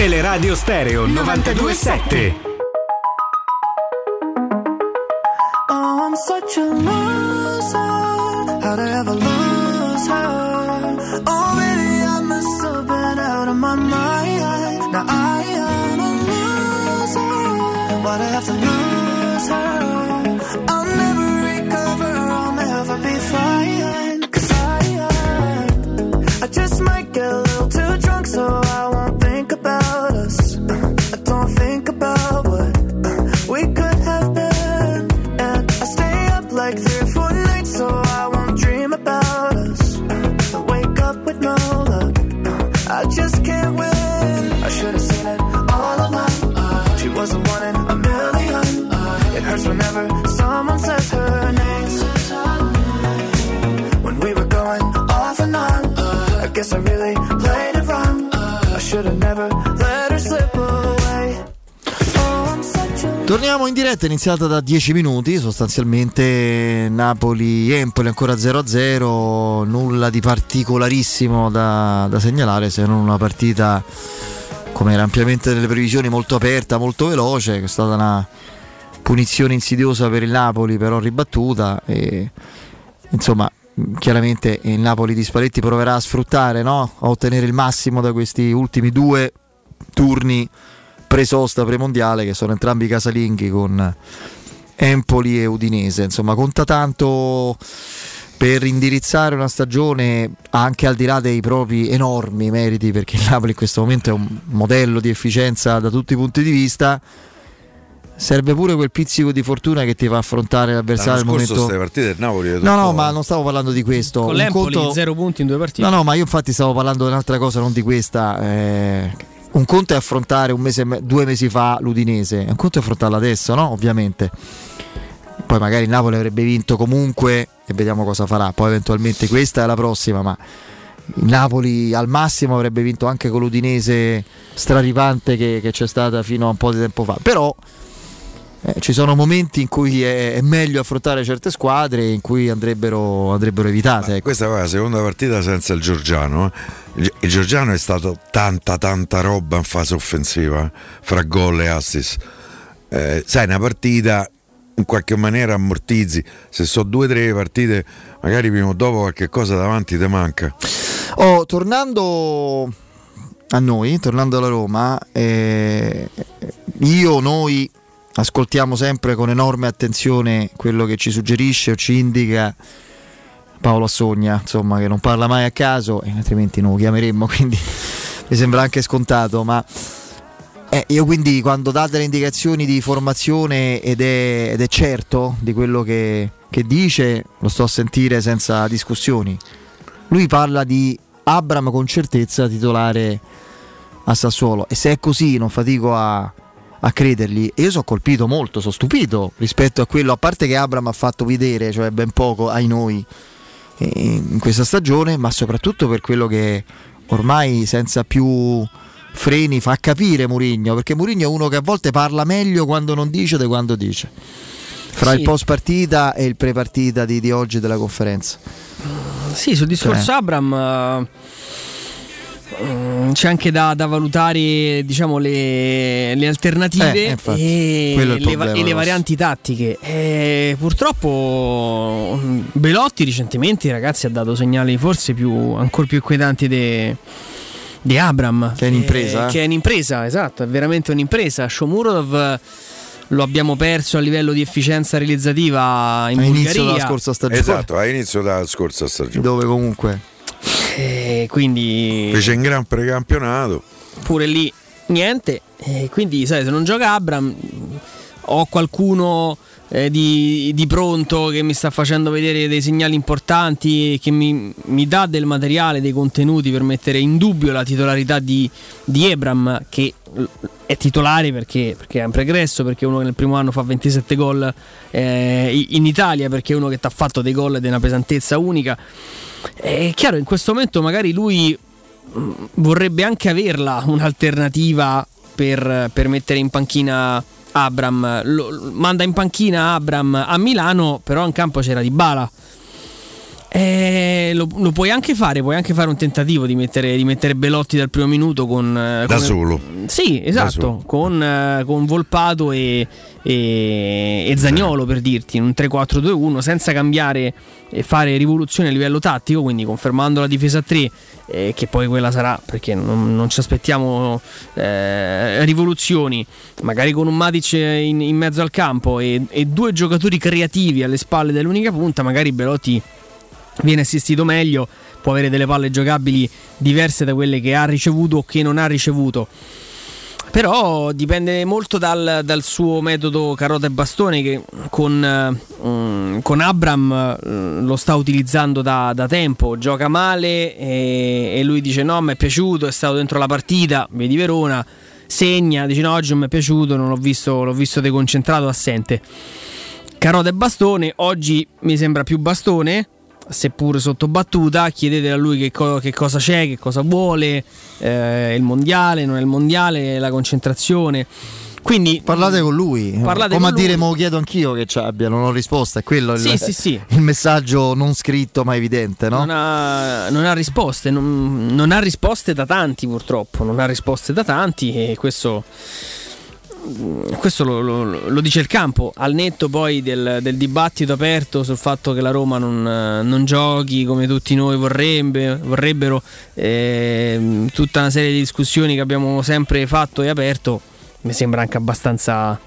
Speaker 22: Teleradio Stereo 927.
Speaker 29: Oh, I'm such a loser. How'd I ever lose her? Oh, baby, I must have out of my mind. Now I am a loser. Why'd I have to lose her?
Speaker 1: Diretta, è iniziata da 10 minuti, sostanzialmente Napoli-Empoli ancora 0-0, nulla di particolarissimo da, da segnalare se non una partita come era ampiamente nelle previsioni molto aperta, molto veloce, che è stata una punizione insidiosa per il Napoli però ribattuta e insomma chiaramente il Napoli di Spalletti proverà a sfruttare, no? a ottenere il massimo da questi ultimi due turni pre-sosta pre-mondiale che sono entrambi casalinghi con Empoli e Udinese. Insomma, conta tanto per indirizzare una stagione anche al di là dei propri enormi meriti, perché il Napoli in questo momento è un modello di efficienza da tutti i punti di vista. Serve pure quel pizzico di fortuna che ti fa affrontare l'avversario al momento.
Speaker 25: queste partite del Napoli
Speaker 1: No, no, ma non stavo parlando di questo.
Speaker 5: Con l'Empoli
Speaker 1: conto-
Speaker 5: 0 punti in due partite.
Speaker 1: No, no, ma io infatti stavo parlando di un'altra cosa, non di questa. eh, un conto è affrontare un mese, me- due mesi fa l'Udinese, un conto è affrontarla adesso, no? Ovviamente. Poi magari il Napoli avrebbe vinto comunque e vediamo cosa farà. Poi eventualmente questa è la prossima, ma il Napoli al massimo avrebbe vinto anche con l'Udinese straripante che, che c'è stata fino a un po' di tempo fa. Però eh, ci sono momenti in cui è, è meglio affrontare certe squadre in cui andrebbero, andrebbero evitate. ecco.
Speaker 25: Questa è la seconda partita senza il Giorgiano. eh. Il, Giorgiano è stato tanta tanta roba in fase offensiva, fra gol e assist. Eh, sai, una partita in qualche maniera ammortizzi. Se so due o tre partite, magari prima o dopo qualche cosa davanti ti manca.
Speaker 1: Oh, tornando a noi, tornando alla Roma, eh, io, noi ascoltiamo sempre con enorme attenzione quello che ci suggerisce o ci indica Paolo Assogna, insomma, che non parla mai a caso, e altrimenti non lo chiameremmo, quindi mi sembra anche scontato, ma eh, io quindi quando date le indicazioni di formazione ed è, ed è certo di quello che, che dice, lo sto a sentire senza discussioni. Lui parla di Abram con certezza titolare a Sassuolo e se è così non fatico a, a credergli e io sono colpito molto, sono stupito rispetto a quello, a parte che Abram ha fatto vedere, cioè ben poco ai noi in questa stagione, ma soprattutto per quello che ormai senza più freni fa capire Murigno, perché Murigno è uno che a volte parla meglio quando non dice di quando dice. Fra
Speaker 5: Sì.
Speaker 1: il post partita e il pre partita di, di oggi della conferenza.
Speaker 5: Sì, sul discorso
Speaker 1: Cioè.
Speaker 5: Abram eh, c'è anche da, da valutare diciamo, le, le alternative
Speaker 1: Eh, infatti,
Speaker 5: e, le, va- e le varianti tattiche. E purtroppo mm, Belotti recentemente ragazzi ha dato segnali forse più, ancora più inquietanti de- di Abram.
Speaker 1: Che è un'impresa,
Speaker 5: Eh,
Speaker 1: eh.
Speaker 5: che è un'impresa, esatto, è veramente un'impresa. Shomurodov eh, lo abbiamo perso a livello di efficienza realizzativa in
Speaker 1: A inizio
Speaker 5: Bulgaria.
Speaker 1: della scorsa stagione.
Speaker 25: Esatto, all'inizio della scorsa stagione.
Speaker 1: Dove comunque
Speaker 5: Eh, quindi
Speaker 25: Fece in gran precampionato.
Speaker 5: pure lì niente. E quindi, sai, se non gioca Abram, ho qualcuno eh, di, di pronto che mi sta facendo vedere dei segnali importanti, che mi, mi dà del materiale, dei contenuti per mettere in dubbio la titolarità di, di Ebram, che è titolare perché, perché è un pregresso, perché è uno che nel primo anno fa 27 gol eh, in Italia, perché è uno che ti ha fatto dei gol di una pesantezza unica. È chiaro, in questo momento magari lui mh, vorrebbe anche averla un'alternativa per, per mettere in panchina Abram. Lo, manda in panchina Abram a Milano, però in campo c'era Di Bala. Eh, lo, lo, puoi anche fare, puoi anche fare un tentativo di mettere, di mettere Belotti dal primo minuto con...
Speaker 25: Da
Speaker 5: con,
Speaker 25: solo.
Speaker 5: Sì, esatto,
Speaker 25: solo.
Speaker 5: Con, eh, con, Volpato e, e, e Zagnolo per dirti, un 3-4-2-1 senza cambiare e fare rivoluzioni a livello tattico, quindi confermando la difesa a 3, eh, che poi quella sarà, perché non, non ci aspettiamo eh, rivoluzioni, magari con un Matic in, in mezzo al campo e, e due giocatori creativi alle spalle dell'unica punta, magari Belotti viene assistito meglio, può avere delle palle giocabili diverse da quelle che ha ricevuto o che non ha ricevuto. Però dipende molto dal, dal suo metodo carota e bastone che con, um, con Abram um, lo sta utilizzando da, da tempo, gioca male e, e, lui dice no mi è piaciuto, è stato dentro la partita, vedi Verona, segna, dice no oggi non mi è piaciuto, non l'ho visto, l'ho visto deconcentrato, assente. Carota e bastone, oggi mi sembra più bastone, seppur sotto battuta, chiedete a lui che, co- che cosa c'è, che cosa vuole, eh, il mondiale, non è il mondiale, la concentrazione. Quindi
Speaker 1: parlate con lui,
Speaker 5: parlate
Speaker 1: come
Speaker 5: con
Speaker 1: a dire,
Speaker 5: lui.
Speaker 1: mo chiedo anch'io che ci abbia, non ho risposta, è quello
Speaker 5: Sì,
Speaker 1: il,
Speaker 5: sì, sì.
Speaker 1: il messaggio non scritto ma evidente, no?
Speaker 5: Non ha, non ha risposte, non, non ha risposte da tanti purtroppo, non ha risposte da tanti e questo questo lo, lo, lo, dice il campo, al netto poi del, del, dibattito aperto sul fatto che la Roma non, non giochi come tutti noi vorrebbe, vorrebbero, eh, tutta una serie di discussioni che abbiamo sempre fatto e aperto, mi sembra anche abbastanza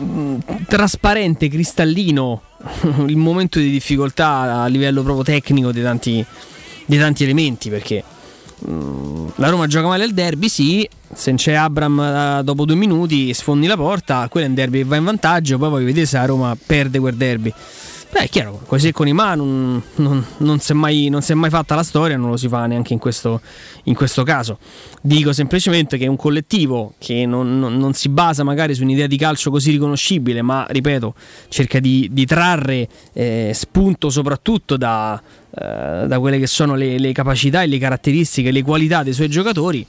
Speaker 5: mm, trasparente, cristallino il momento di difficoltà a livello proprio tecnico di tanti, di tanti elementi perché la Roma gioca male il derby, sì, se c'è Abram uh, dopo due minuti sfondi la porta, quello è un derby che va in vantaggio, poi voglio vedere se la Roma perde quel derby. Beh, è chiaro, così con i Ma non, non, non, si è mai, non si è mai fatta la storia, non lo si fa neanche in questo, in questo caso. Dico semplicemente che un collettivo che non, non, si basa magari su un'idea di calcio così riconoscibile, ma ripeto, cerca di, di trarre eh, spunto soprattutto da, eh, da quelle che sono le, le capacità e le caratteristiche, le qualità dei suoi giocatori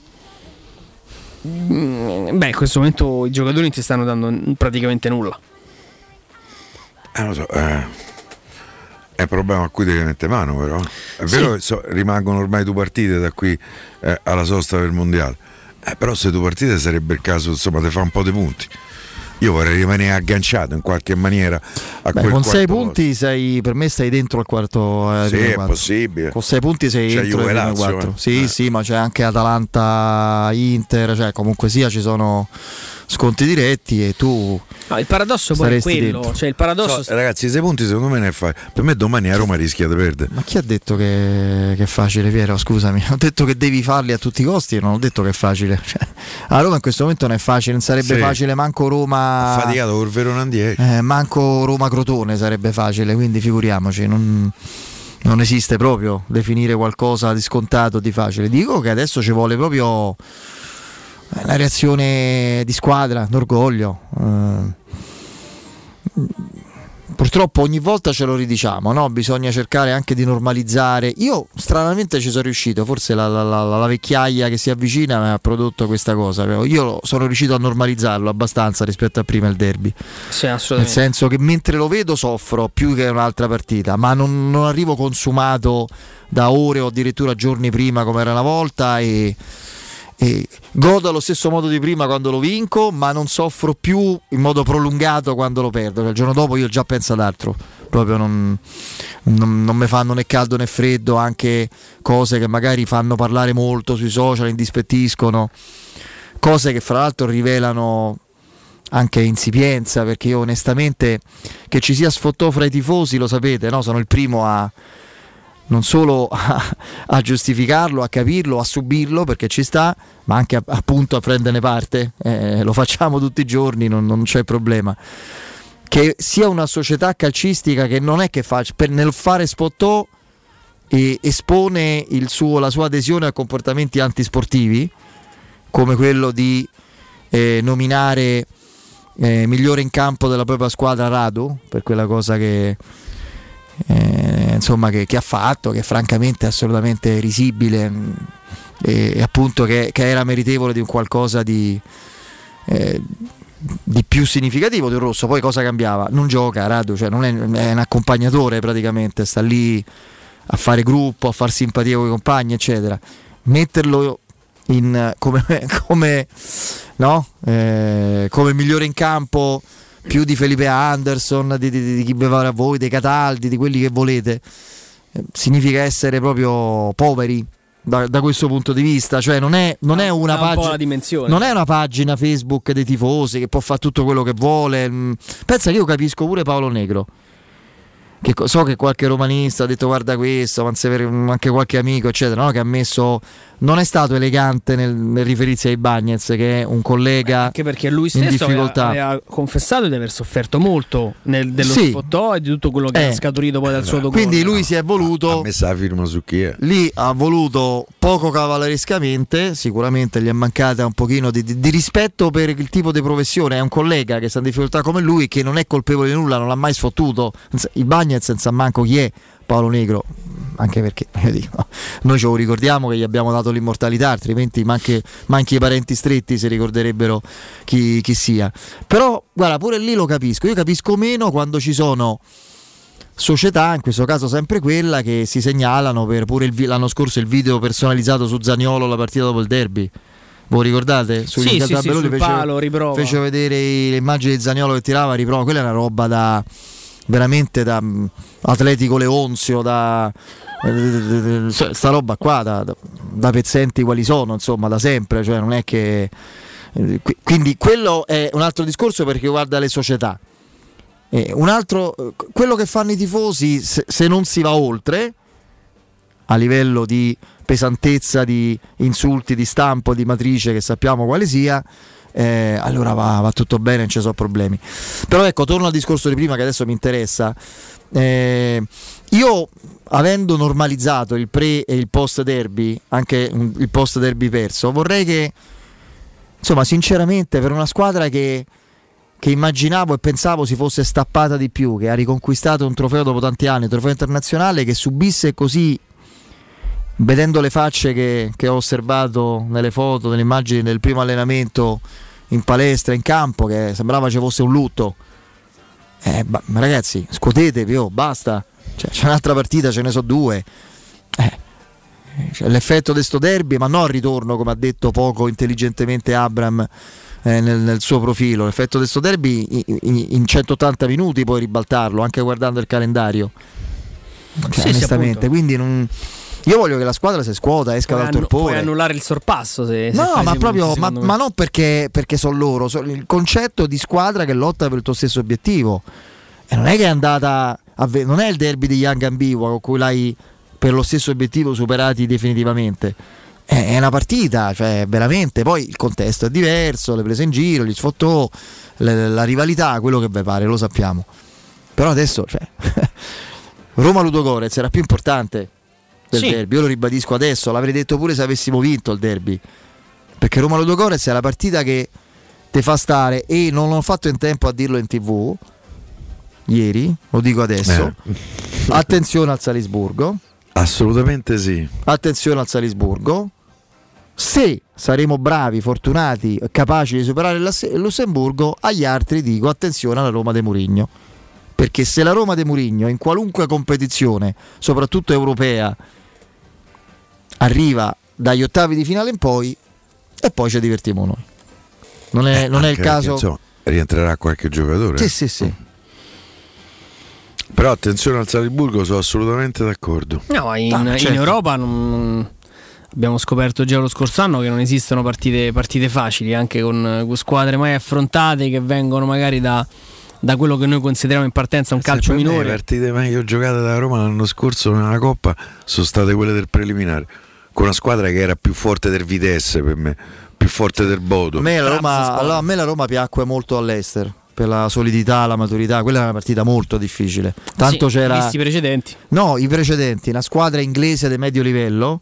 Speaker 5: Mm, beh, in questo momento i giocatori non ti stanno dando praticamente nulla.
Speaker 25: Eh, lo so, eh, è un problema a cui devi mettere mano, però. È vero che so, rimangono ormai due partite da qui eh, alla sosta del mondiale. Eh, però se due partite sarebbe il caso, insomma, di fare un po' di punti. Io vorrei rimanere agganciato in qualche maniera a
Speaker 1: Beh, con sei
Speaker 25: quarto
Speaker 1: punti sei, per me stai dentro al quarto eh,
Speaker 25: Sì, è possibile.
Speaker 1: con sei punti sei
Speaker 25: C'è
Speaker 1: dentro
Speaker 25: Lazio,
Speaker 1: quattro.
Speaker 25: eh.
Speaker 1: sì
Speaker 25: Eh.
Speaker 1: sì ma c'è anche Atalanta Inter cioè comunque sia ci sono sconti diretti e tu
Speaker 5: No, il paradosso poi è quello, cioè il paradosso
Speaker 25: So, ragazzi, sei punti secondo me ne fai. Per me domani a Roma rischia di perdere.
Speaker 1: ma chi ha detto che, che è facile Piero scusami ho detto che devi farli a tutti i costi non ho detto che è facile Cioè, a Roma in questo momento non è facile non sarebbe
Speaker 25: Sì.
Speaker 1: facile manco Roma
Speaker 25: Faticato col Verona 10.
Speaker 1: Eh, manco Roma Crotone sarebbe facile, quindi figuriamoci, non, non esiste proprio definire qualcosa di scontato, di facile. Dico che adesso ci vuole proprio una reazione di squadra, d'orgoglio. eh. Purtroppo ogni volta ce lo ridiciamo, no? bisogna cercare anche di normalizzare. Io stranamente ci sono riuscito, forse la, la- la- la vecchiaia che si avvicina mi ha prodotto questa cosa. Io sono riuscito a normalizzarlo abbastanza rispetto a prima il derby.
Speaker 5: Sì,
Speaker 1: Nel
Speaker 5: assolutamente.
Speaker 1: senso che mentre lo vedo soffro più che un'altra partita, ma non, non arrivo consumato da ore o addirittura giorni prima come era una volta e, e godo allo stesso modo di prima quando lo vinco, ma non soffro più in modo prolungato quando lo perdo. Cioè, il giorno dopo io già penso ad altro, proprio non, non, non mi fanno né caldo né freddo, anche cose che magari fanno parlare molto sui social, indispettiscono, cose che fra l'altro rivelano anche insipienza perché io onestamente che ci sia sfottò fra i tifosi lo sapete no? sono il primo a non solo a, a giustificarlo, a capirlo, a subirlo perché ci sta, ma anche a- appunto a prenderne parte. Eh, lo facciamo tutti i giorni, non, non c'è problema. che sia una società calcistica che non è che fa per, nel fare spotò e espone suo- la sua adesione a comportamenti antisportivi come quello di eh, nominare eh, migliore in campo della propria squadra Radu per quella cosa che, eh, insomma, che, che ha fatto, che francamente è assolutamente risibile mh, e, e appunto che, che era meritevole di un qualcosa di, eh, di più significativo del rosso. Poi cosa cambiava? Non gioca Radu, cioè non è, è un accompagnatore praticamente, sta lì a fare gruppo, a far simpatia con i compagni, eccetera. Metterlo in, come, come, no? Eh, come migliore in campo più di Felipe Anderson, di, di- di chi vi pare a voi, dei Cataldi, di quelli che volete, eh, significa essere proprio poveri. Da, da questo punto di vista, cioè non è, non è una
Speaker 5: un
Speaker 1: pagina non è una pagina Facebook dei tifosi che può fare tutto quello che vuole. mm. Pensa che io capisco pure Paolo Negro. Che so che qualche romanista ha detto guarda questo, anche qualche amico, eccetera, no? che ha messo. Non è stato elegante nel, nel riferirsi ai Bagnets, che è un collega
Speaker 5: Anche perché lui
Speaker 1: in
Speaker 5: stesso aveva, confessato di aver sofferto molto nel, dello
Speaker 1: Sì.
Speaker 5: spottò e di tutto quello che
Speaker 1: Eh.
Speaker 5: era scaturito poi dal suo documento.
Speaker 1: Quindi lui si è voluto.
Speaker 25: Ha messo la firma su chi è.
Speaker 1: Lì ha voluto poco cavallerescamente, sicuramente gli è mancata un pochino di, di- di rispetto per il tipo di professione. È un collega che sta in difficoltà come lui, che non è colpevole di nulla, non l'ha mai sfottuto. I Bagnets senza manco chi è Paolo Negro, anche perché dico, noi ce lo ricordiamo che gli abbiamo dato l'immortalità, altrimenti manche, manchi i parenti stretti si ricorderebbero chi, chi sia. Però guarda, pure lì lo capisco, io capisco meno quando ci sono società, in questo caso sempre quella, che si segnalano per pure il l'anno scorso il video personalizzato su Zaniolo la partita dopo il derby. Voi ricordate? Su
Speaker 5: Sì, sì, sì, sul palo, riprova.
Speaker 1: fece vedere le immagini di Zaniolo che tirava, riprova. Quella è una roba da veramente da mm, Atletico Leonzio, da eh, sta roba qua da, da- pezzenti quali sono, insomma, da sempre, cioè non è che eh, qui- quindi quello è un altro discorso perché riguarda le società. Eh, un altro, eh, quello che fanno i tifosi, se, se non si va oltre, a livello di pesantezza, di insulti, di stampo, di matrice, che sappiamo quale sia, eh, allora va, va tutto bene, non ci sono problemi. Però ecco, torno al discorso di prima che adesso mi interessa. Eh, io, avendo normalizzato il pre e il post derby, anche il post derby perso, vorrei che, insomma, sinceramente, per una squadra che che immaginavo e pensavo si fosse stappata di più, che ha riconquistato un trofeo dopo tanti anni, un trofeo internazionale, che subisse così, vedendo le facce che, che ho osservato nelle foto, nelle immagini del primo allenamento in palestra, in campo, che sembrava ci fosse un lutto. Eh, ma ragazzi, scuotetevi, oh, basta. Cioè, c'è un'altra partita, ce ne so due. Eh, cioè, l'effetto di sto derby, ma non al ritorno, come ha detto poco intelligentemente Abram eh, nel, nel suo profilo. L'effetto di sto derby in, in- in 180 minuti puoi ribaltarlo, anche guardando il calendario. Cioè,
Speaker 5: Sì, sì,
Speaker 1: onestamente,
Speaker 5: appunto.
Speaker 1: quindi non- io voglio che la squadra si scuota, esca
Speaker 5: Puoi,
Speaker 1: dal
Speaker 5: annu- puoi
Speaker 1: torpore.
Speaker 5: annullare il sorpasso se, se
Speaker 1: No, ma proprio, ma, ma non perché, perché sono loro, so- il concetto di squadra che lotta per il tuo stesso obiettivo. E non è che è andata, a non è il derby di Young Ambigua con cui l'hai per lo stesso obiettivo superati definitivamente. È è una partita, cioè veramente. Poi il contesto è diverso, le prese in giro, gli sfottò, le- la rivalità, quello che vi pare, lo sappiamo. Però adesso, cioè, Roma Ludogorez era più importante del
Speaker 5: Sì.
Speaker 1: derby. Io lo ribadisco adesso, l'avrei detto pure se avessimo vinto il derby. Perché Roma Ludogorez è la partita che ti fa stare e non ho fatto in tempo a dirlo in tv ieri, lo dico adesso. Attenzione al Salisburgo.
Speaker 25: Assolutamente sì.
Speaker 1: Attenzione al Salisburgo. Se saremo bravi, fortunati, capaci di superare il Lussemburgo, agli altri dico attenzione alla Roma de Murigno. Perché se la Roma de Murigno in qualunque competizione, soprattutto europea, arriva dagli ottavi di finale in poi, e poi ci divertiamo noi. Non è, non è il caso.
Speaker 25: insomma, rientrerà qualche giocatore.
Speaker 1: Sì, sì, sì.
Speaker 25: Però attenzione al Salisburgo, sono assolutamente d'accordo.
Speaker 5: No, ma in,
Speaker 25: Ah,
Speaker 5: in
Speaker 25: certo.
Speaker 5: Europa non- abbiamo scoperto già lo scorso anno che non esistono partite, partite facili, anche con, con squadre mai affrontate che vengono magari da, da quello che noi consideriamo in partenza un calcio
Speaker 25: Per me
Speaker 5: minore.
Speaker 25: Le partite meglio giocate da Roma l'anno scorso nella Coppa sono state quelle del preliminare, con una squadra che era più forte del Vitesse per me, più forte del Bodo.
Speaker 1: A me, la Roma, allora, me la Roma piacque molto all'Ester. per la solidità, la maturità, quella è una partita molto difficile. Tanto
Speaker 5: Sì,
Speaker 1: c'era
Speaker 5: visti i precedenti.
Speaker 1: No, i precedenti, una squadra inglese di medio livello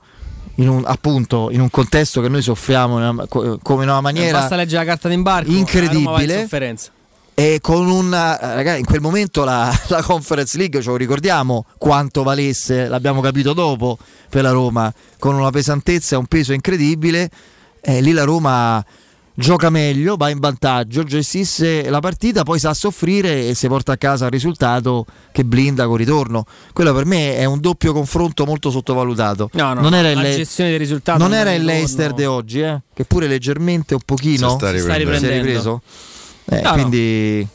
Speaker 1: in un, appunto in un contesto che noi soffriamo una- co- come in una maniera
Speaker 5: Basta leggere la carta d'imbarco. la Roma va in
Speaker 1: incredibile.
Speaker 5: sofferenza.
Speaker 1: E con un eh, ragazzi, in quel momento la, la Conference League ce lo ricordiamo quanto valesse, l'abbiamo capito dopo per la Roma, con una pesantezza e un peso incredibile. Eh, lì la Roma gioca meglio, va in vantaggio, gestisce la partita, poi sa soffrire e si porta a casa il risultato che blinda con ritorno. Quello per me è un doppio confronto molto sottovalutato.
Speaker 5: No, no,
Speaker 1: non era
Speaker 5: la
Speaker 1: il, Le-
Speaker 5: gestione del risultato
Speaker 1: non
Speaker 5: non
Speaker 1: era il Leicester di oggi, eh, che pure leggermente un pochino
Speaker 25: Si sta
Speaker 1: si
Speaker 25: riprendendo.
Speaker 1: è ripreso. Eh,
Speaker 5: No, no.
Speaker 1: quindi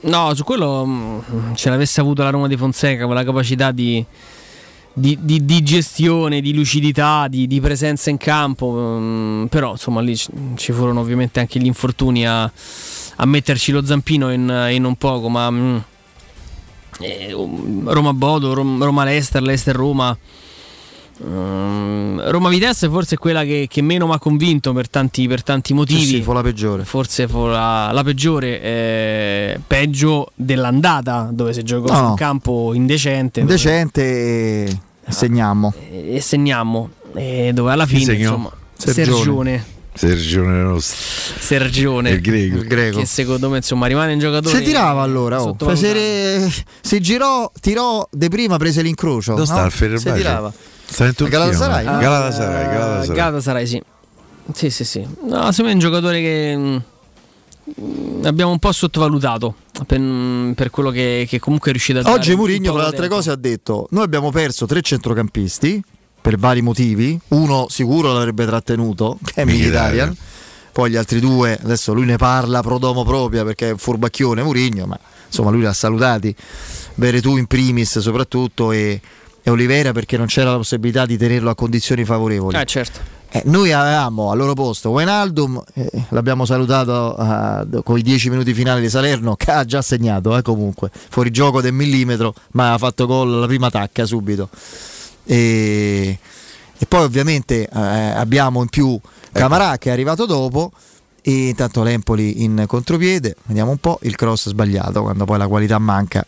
Speaker 5: No, su quello mm, ce l'avesse avuto la Roma di Fonseca con la capacità di, di- di- di gestione, di lucidità, di, di presenza in campo. mm, però insomma lì ci, furono ovviamente anche gli infortuni a, a metterci lo zampino in, in un poco, ma mm, eh, Roma-Bodo, Rom- Roma-Leicester, Leicester-Roma. mm, Roma-Vitesse forse è quella che, che meno mi ha convinto per tanti, per tanti motivi.
Speaker 1: Sì, sì, fu la peggiore.
Speaker 5: Forse fu la, la peggiore, eh, peggio dell'andata dove si giocò
Speaker 1: No,
Speaker 5: su
Speaker 1: no.
Speaker 5: un campo indecente. dove-
Speaker 1: Indecente e segnammo.
Speaker 5: e segniamo. E dove alla fine, insomma,
Speaker 25: Sergione.
Speaker 5: Sergione.
Speaker 25: Sergione nostro.
Speaker 5: Sergione.
Speaker 25: Il greco.
Speaker 1: Il greco.
Speaker 5: Che secondo me insomma rimane un giocatore.
Speaker 1: Se tirava allora, oh. se, se girò, tirò de prima, prese l'incrocio.
Speaker 25: Dove
Speaker 1: no?
Speaker 25: sta il Fenerbahce?
Speaker 1: Se tirava.
Speaker 25: Sta in Turchia.
Speaker 1: Galatasaray,
Speaker 25: no? Galatasaray,
Speaker 5: Eh,
Speaker 25: Galatasaray.
Speaker 5: Galatasaray, sì. Sì, sì, sì. No, secondo me è un giocatore che mm, abbiamo un po' sottovalutato per, per quello che, che comunque è riuscito a dare.
Speaker 1: Oggi Murigno, tra le altre cose, ha detto: Noi abbiamo perso tre centrocampisti per vari motivi. Uno sicuro l'avrebbe trattenuto, che è Mkhitaryan. Poi gli altri due, adesso lui ne parla pro domo propria perché è un furbacchione Murigno, ma insomma lui li ha salutati. Veretù in primis soprattutto e, e Oliveira perché non c'era la possibilità di tenerlo a condizioni favorevoli.
Speaker 5: Eh, certo.
Speaker 1: Eh, noi avevamo al loro posto Wijnaldum, eh, l'abbiamo salutato eh, con i 10 minuti finali di Salerno, che ha già segnato eh, comunque, fuori gioco del millimetro, ma ha fatto gol alla prima tacca subito. E, e poi ovviamente eh, abbiamo in più Camarà che è arrivato dopo e intanto l'Empoli in contropiede, vediamo un po', il cross sbagliato quando poi la qualità manca.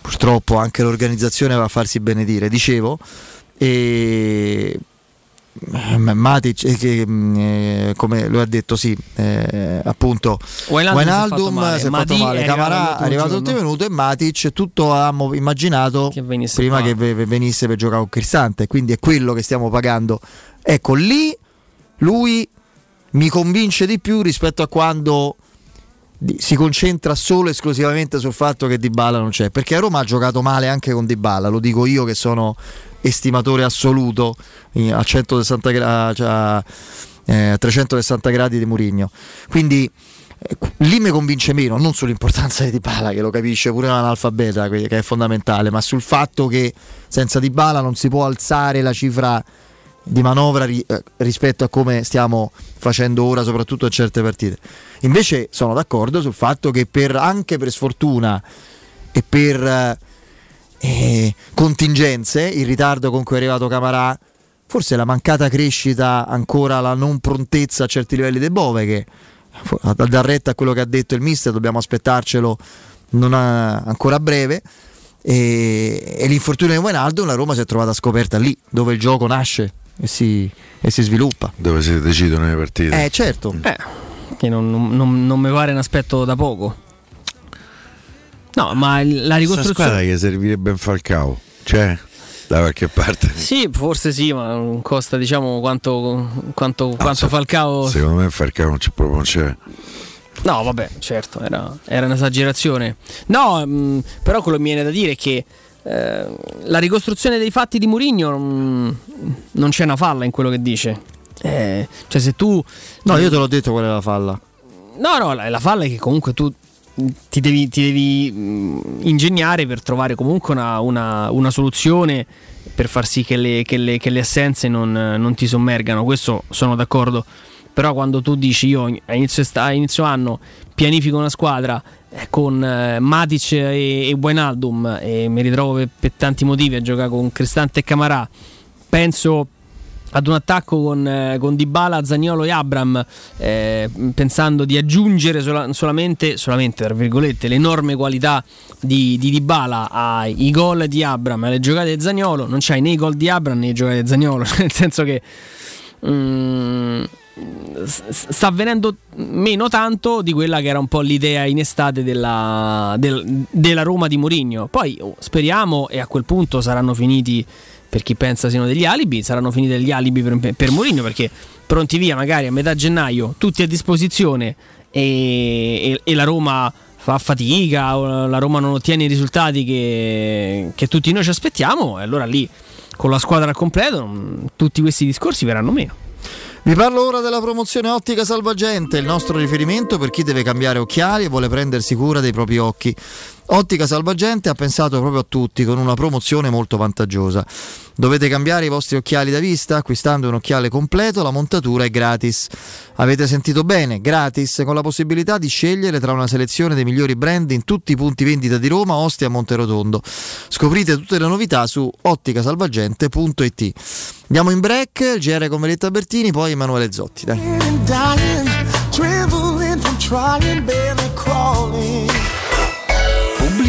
Speaker 1: Purtroppo anche l'organizzazione va a farsi benedire, dicevo. E eh, Matic, eh, che, mm, eh, come lui ha detto, sì, eh, appunto
Speaker 5: Wijnaldum si è fatto male,
Speaker 1: è fatto male,
Speaker 5: è
Speaker 1: Camarà è arrivato all'ultimo minuto e Matic tutto avevamo immaginato prima
Speaker 5: qua.
Speaker 1: che ve- ve- venisse per giocare con Cristante, quindi è quello che stiamo pagando. Ecco, lì lui mi convince di più rispetto a quando si concentra solo e esclusivamente sul fatto che Dybala non c'è, perché Roma ha giocato male anche con Dybala, lo dico io che sono estimatore assoluto eh, a 160 gra- cioè, eh, a 360 gradi di Murigno. Quindi eh, lì mi convince meno, non sull'importanza di Dybala che lo capisce pure un analfabeta que- che è fondamentale, ma sul fatto che senza Dybala non si può alzare la cifra di manovra ri- eh, rispetto a come stiamo facendo ora, soprattutto a certe partite. Invece sono d'accordo sul fatto che per, anche per sfortuna e per eh, eh, contingenze, il ritardo con cui è arrivato Camarà, forse la mancata crescita, ancora la non prontezza a certi livelli di Bove, che a a dar retta a quello che ha detto il mister, dobbiamo aspettarcelo non ha- ancora a breve. E, e l'infortunio di Wijnaldum la Roma si è trovata scoperta lì dove il gioco nasce e si, e si sviluppa
Speaker 25: Dove si decidono le partite.
Speaker 1: eh certo
Speaker 5: Eh, che non, non- non- mi pare un aspetto da poco. No, ma la
Speaker 25: Questa squadra
Speaker 5: ricostruzione.
Speaker 25: che servirebbe un Falcao. C'è? Da qualche parte.
Speaker 5: Sì, forse sì, ma non costa diciamo quanto, quanto, quanto Falcao.
Speaker 25: Secondo me Falcao non c'è proprio non c'è.
Speaker 5: No, vabbè, certo, era, era un'esagerazione. No, mh, però quello che mi viene da dire è che eh, la ricostruzione dei fatti di Mourinho mh, non c'è una falla in quello che dice. Eh, cioè, se tu.
Speaker 1: no io te l'ho detto qual è la falla
Speaker 5: No, no, la, la falla è che comunque tu ti devi, ti devi, mh, ingegnare per trovare comunque una, una- una soluzione per far sì che le, che le- che le assenze non, non ti sommergano. Questo sono d'accordo. Però quando tu dici io a inizio, a inizio anno pianifico una squadra con eh, Matic e, e Wijnaldum e mi ritrovo per, per tanti motivi a giocare con Cristante e Camarà, penso ad un attacco con, eh, con Dybala, Zagnolo e Abram, eh, pensando di aggiungere sola- solamente, solamente tra virgolette, l'enorme qualità di, di Dybala ai gol di Abram alle giocate di Zagnolo, non c'hai né i gol di Abram né i giocate di Zagnolo, nel senso che mm, sta avvenendo meno tanto di quella che era un po' l'idea in estate della, del- della Roma di Mourinho. Poi oh, speriamo e a quel punto saranno finiti per chi pensa siano degli alibi, saranno finiti degli alibi per, per Mourinho perché pronti via magari a metà gennaio, tutti a disposizione e, e- e la Roma fa fatica, la Roma non ottiene i risultati che, che tutti noi ci aspettiamo e allora lì con la squadra al completo mm, tutti questi discorsi verranno meno.
Speaker 1: Vi parlo ora della promozione Ottica Salvagente, il nostro riferimento per chi deve cambiare occhiali e vuole prendersi cura dei propri occhi. Ottica Salvagente ha pensato proprio a tutti con una promozione molto vantaggiosa. Dovete cambiare i vostri occhiali da vista acquistando un occhiale completo, la montatura è gratis. Avete sentito bene, gratis, con la possibilità di scegliere tra una selezione dei migliori brand in tutti i punti vendita di Roma, Ostia e Monterotondo. Scoprite tutte le novità su otticasalvagente.it. Andiamo in break, il GR con Meletta Bertini, poi Emanuele Zotti. Dai.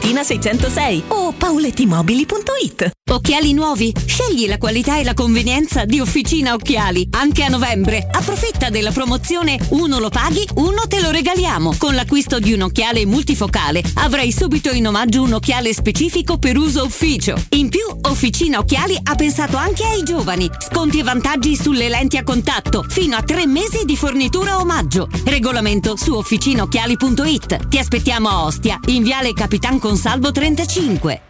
Speaker 30: 606 o paulettimobili.it.
Speaker 31: Occhiali nuovi? Scegli la qualità e la convenienza di Officina Occhiali. Anche a novembre. Approfitta della promozione uno lo paghi, uno te lo regaliamo. Con l'acquisto di un occhiale multifocale avrai subito in omaggio un occhiale specifico per uso ufficio. In più, Officina Occhiali ha pensato anche ai giovani. Sconti e vantaggi sulle lenti a contatto. Fino a tre mesi di fornitura omaggio. Regolamento su officinocchiali.it. Ti aspettiamo a Ostia, in viale Capitan Consalvo 35.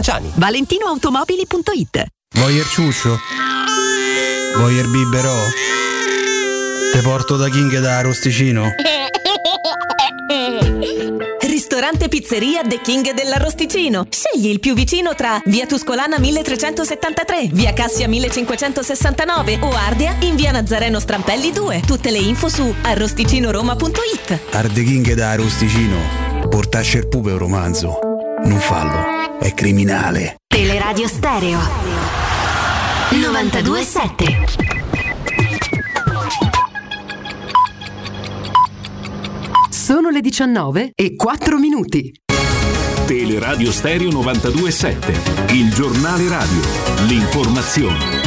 Speaker 32: valentinoautomobili.it
Speaker 33: Voyer ciuccio? Voyer biberò? Te porto da King da Arrosticino?
Speaker 30: Ristorante Pizzeria The King dell'Arrosticino. Scegli il più vicino tra Via Tuscolana 1373, Via Cassia 1569 o Ardea in Via Nazareno Strampelli 2. Tutte le info su arrosticinoroma.it.
Speaker 33: Arde King da Arrosticino. Portasce il pupe un romanzo. Non fallo, è criminale.
Speaker 9: Teleradio Stereo 927
Speaker 17: Sono le 19 e 4 minuti.
Speaker 14: Teleradio Stereo 927, il giornale radio, l'informazione.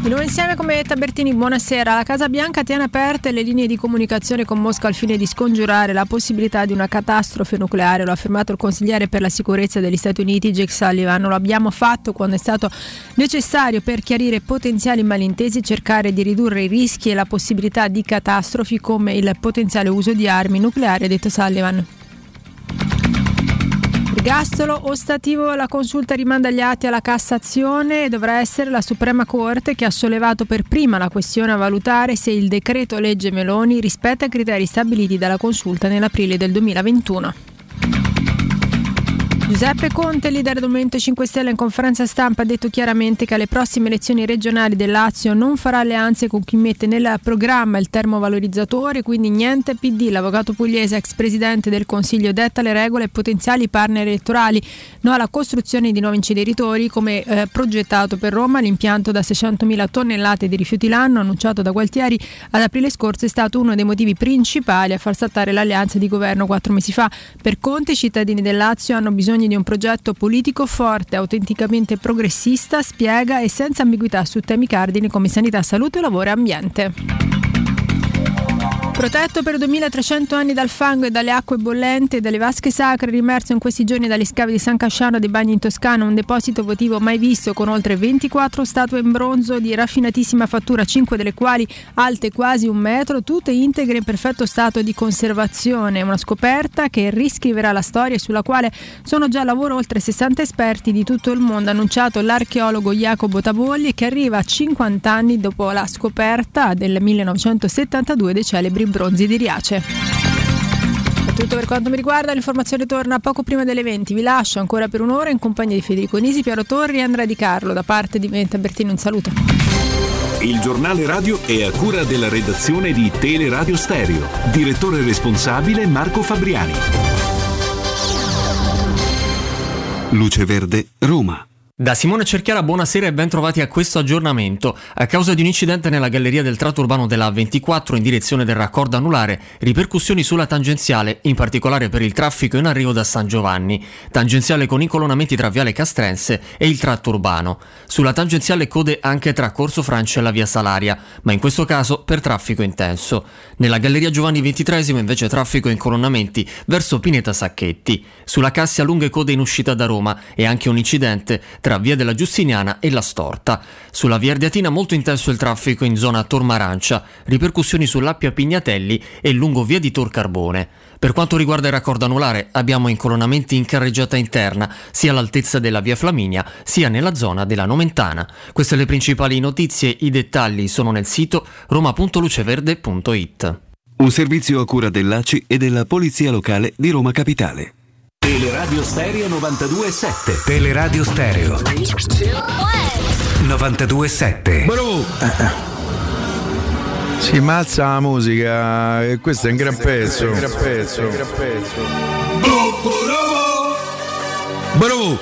Speaker 18: Di nuovo insieme come Tabertini, buonasera. La Casa Bianca tiene aperte le linee di comunicazione con Mosca al fine di scongiurare la possibilità di una catastrofe nucleare, lo ha affermato il consigliere per la sicurezza degli Stati Uniti Jake Sullivan. Lo abbiamo fatto quando è stato necessario per chiarire potenziali malintesi cercare di ridurre i rischi e la possibilità di catastrofi come il potenziale uso di armi nucleari, ha detto Sullivan. Ergastolo ostativo, la consulta rimanda gli atti alla Cassazione e dovrà essere la Suprema Corte che ha sollevato per prima la questione a valutare se il decreto legge Meloni rispetta i criteri stabiliti dalla consulta nell'aprile del 2021. Giuseppe Conte, leader del Movimento 5 Stelle in conferenza stampa, ha detto chiaramente che alle prossime elezioni regionali del Lazio non farà alleanze con chi mette nel programma il termovalorizzatore, quindi niente PD. L'avvocato pugliese, ex presidente del Consiglio, detta le regole ai potenziali partner elettorali, no alla costruzione di nuovi inceneritori come eh, progettato per Roma. L'impianto da 600.000 tonnellate di rifiuti l'anno, annunciato da Gualtieri ad aprile scorso, è stato uno dei motivi principali a far saltare l'alleanza di governo quattro mesi fa. Per Conte i cittadini del Lazio hanno bisogno di un progetto politico forte, autenticamente progressista, spiega e senza ambiguità su temi cardini come sanità, salute, lavoro e ambiente. Protetto per 2300 anni dal fango e dalle acque bollenti e dalle vasche sacre, rimerso in questi giorni dagli scavi di San Casciano dei Bagni in Toscana, un deposito votivo mai visto con oltre 24 statue in bronzo di raffinatissima fattura, 5 delle quali alte quasi un metro, tutte integre in perfetto stato di conservazione. Una scoperta che riscriverà la storia e sulla quale sono già a lavoro oltre 60 esperti di tutto il mondo, ha annunciato l'archeologo Jacopo Tavolli che arriva a 50 anni dopo la scoperta del 1972 dei celebri bronzi di Riace. Tutto per quanto mi riguarda, l'informazione torna poco prima delle 20. Vi lascio ancora per un'ora in compagnia di Federico Nisi, Piero Torri e Andrea Di Carlo. Da parte di Menta Bertino un saluto.
Speaker 14: Il giornale radio è a cura della redazione di Teleradio Stereo. Direttore responsabile Marco Fabriani.
Speaker 8: Luce Verde, Roma.
Speaker 20: Da Simone Cerchiara, buonasera e ben trovati a questo aggiornamento. A causa di un incidente nella galleria del tratto urbano della 24 in direzione del raccordo anulare, ripercussioni sulla tangenziale, in particolare per il traffico in arrivo da San Giovanni. Tangenziale con incolonnamenti tra Viale Castrense e il tratto urbano. Sulla tangenziale code anche tra Corso Francia e la Via Salaria, ma in questo caso per traffico intenso. Nella galleria Giovanni XXIII invece traffico e incolonnamenti verso Pineta Sacchetti. Sulla Cassia lunghe code in uscita da Roma e anche un incidente tra tra via della Giustiniana e la Storta. Sulla via Ardiatina molto intenso il traffico in zona Tormarancia, ripercussioni sull'Appia Pignatelli e lungo via di Tor Carbone. Per quanto riguarda il raccordo anulare, abbiamo incolonnamenti in carreggiata interna, sia all'altezza della via Flaminia, sia nella zona della Nomentana. Queste le principali notizie, i dettagli sono nel sito roma.luceverde.it.
Speaker 8: Un servizio a cura dell'ACI e della Polizia Locale di Roma Capitale.
Speaker 26: Teleradio Stereo 92.7.
Speaker 34: Teleradio Stereo 92.7.
Speaker 35: Bravo! Si mazza la musica e questo è un gran pezzo. Un gran pezzo. Un gran pezzo. Bravo!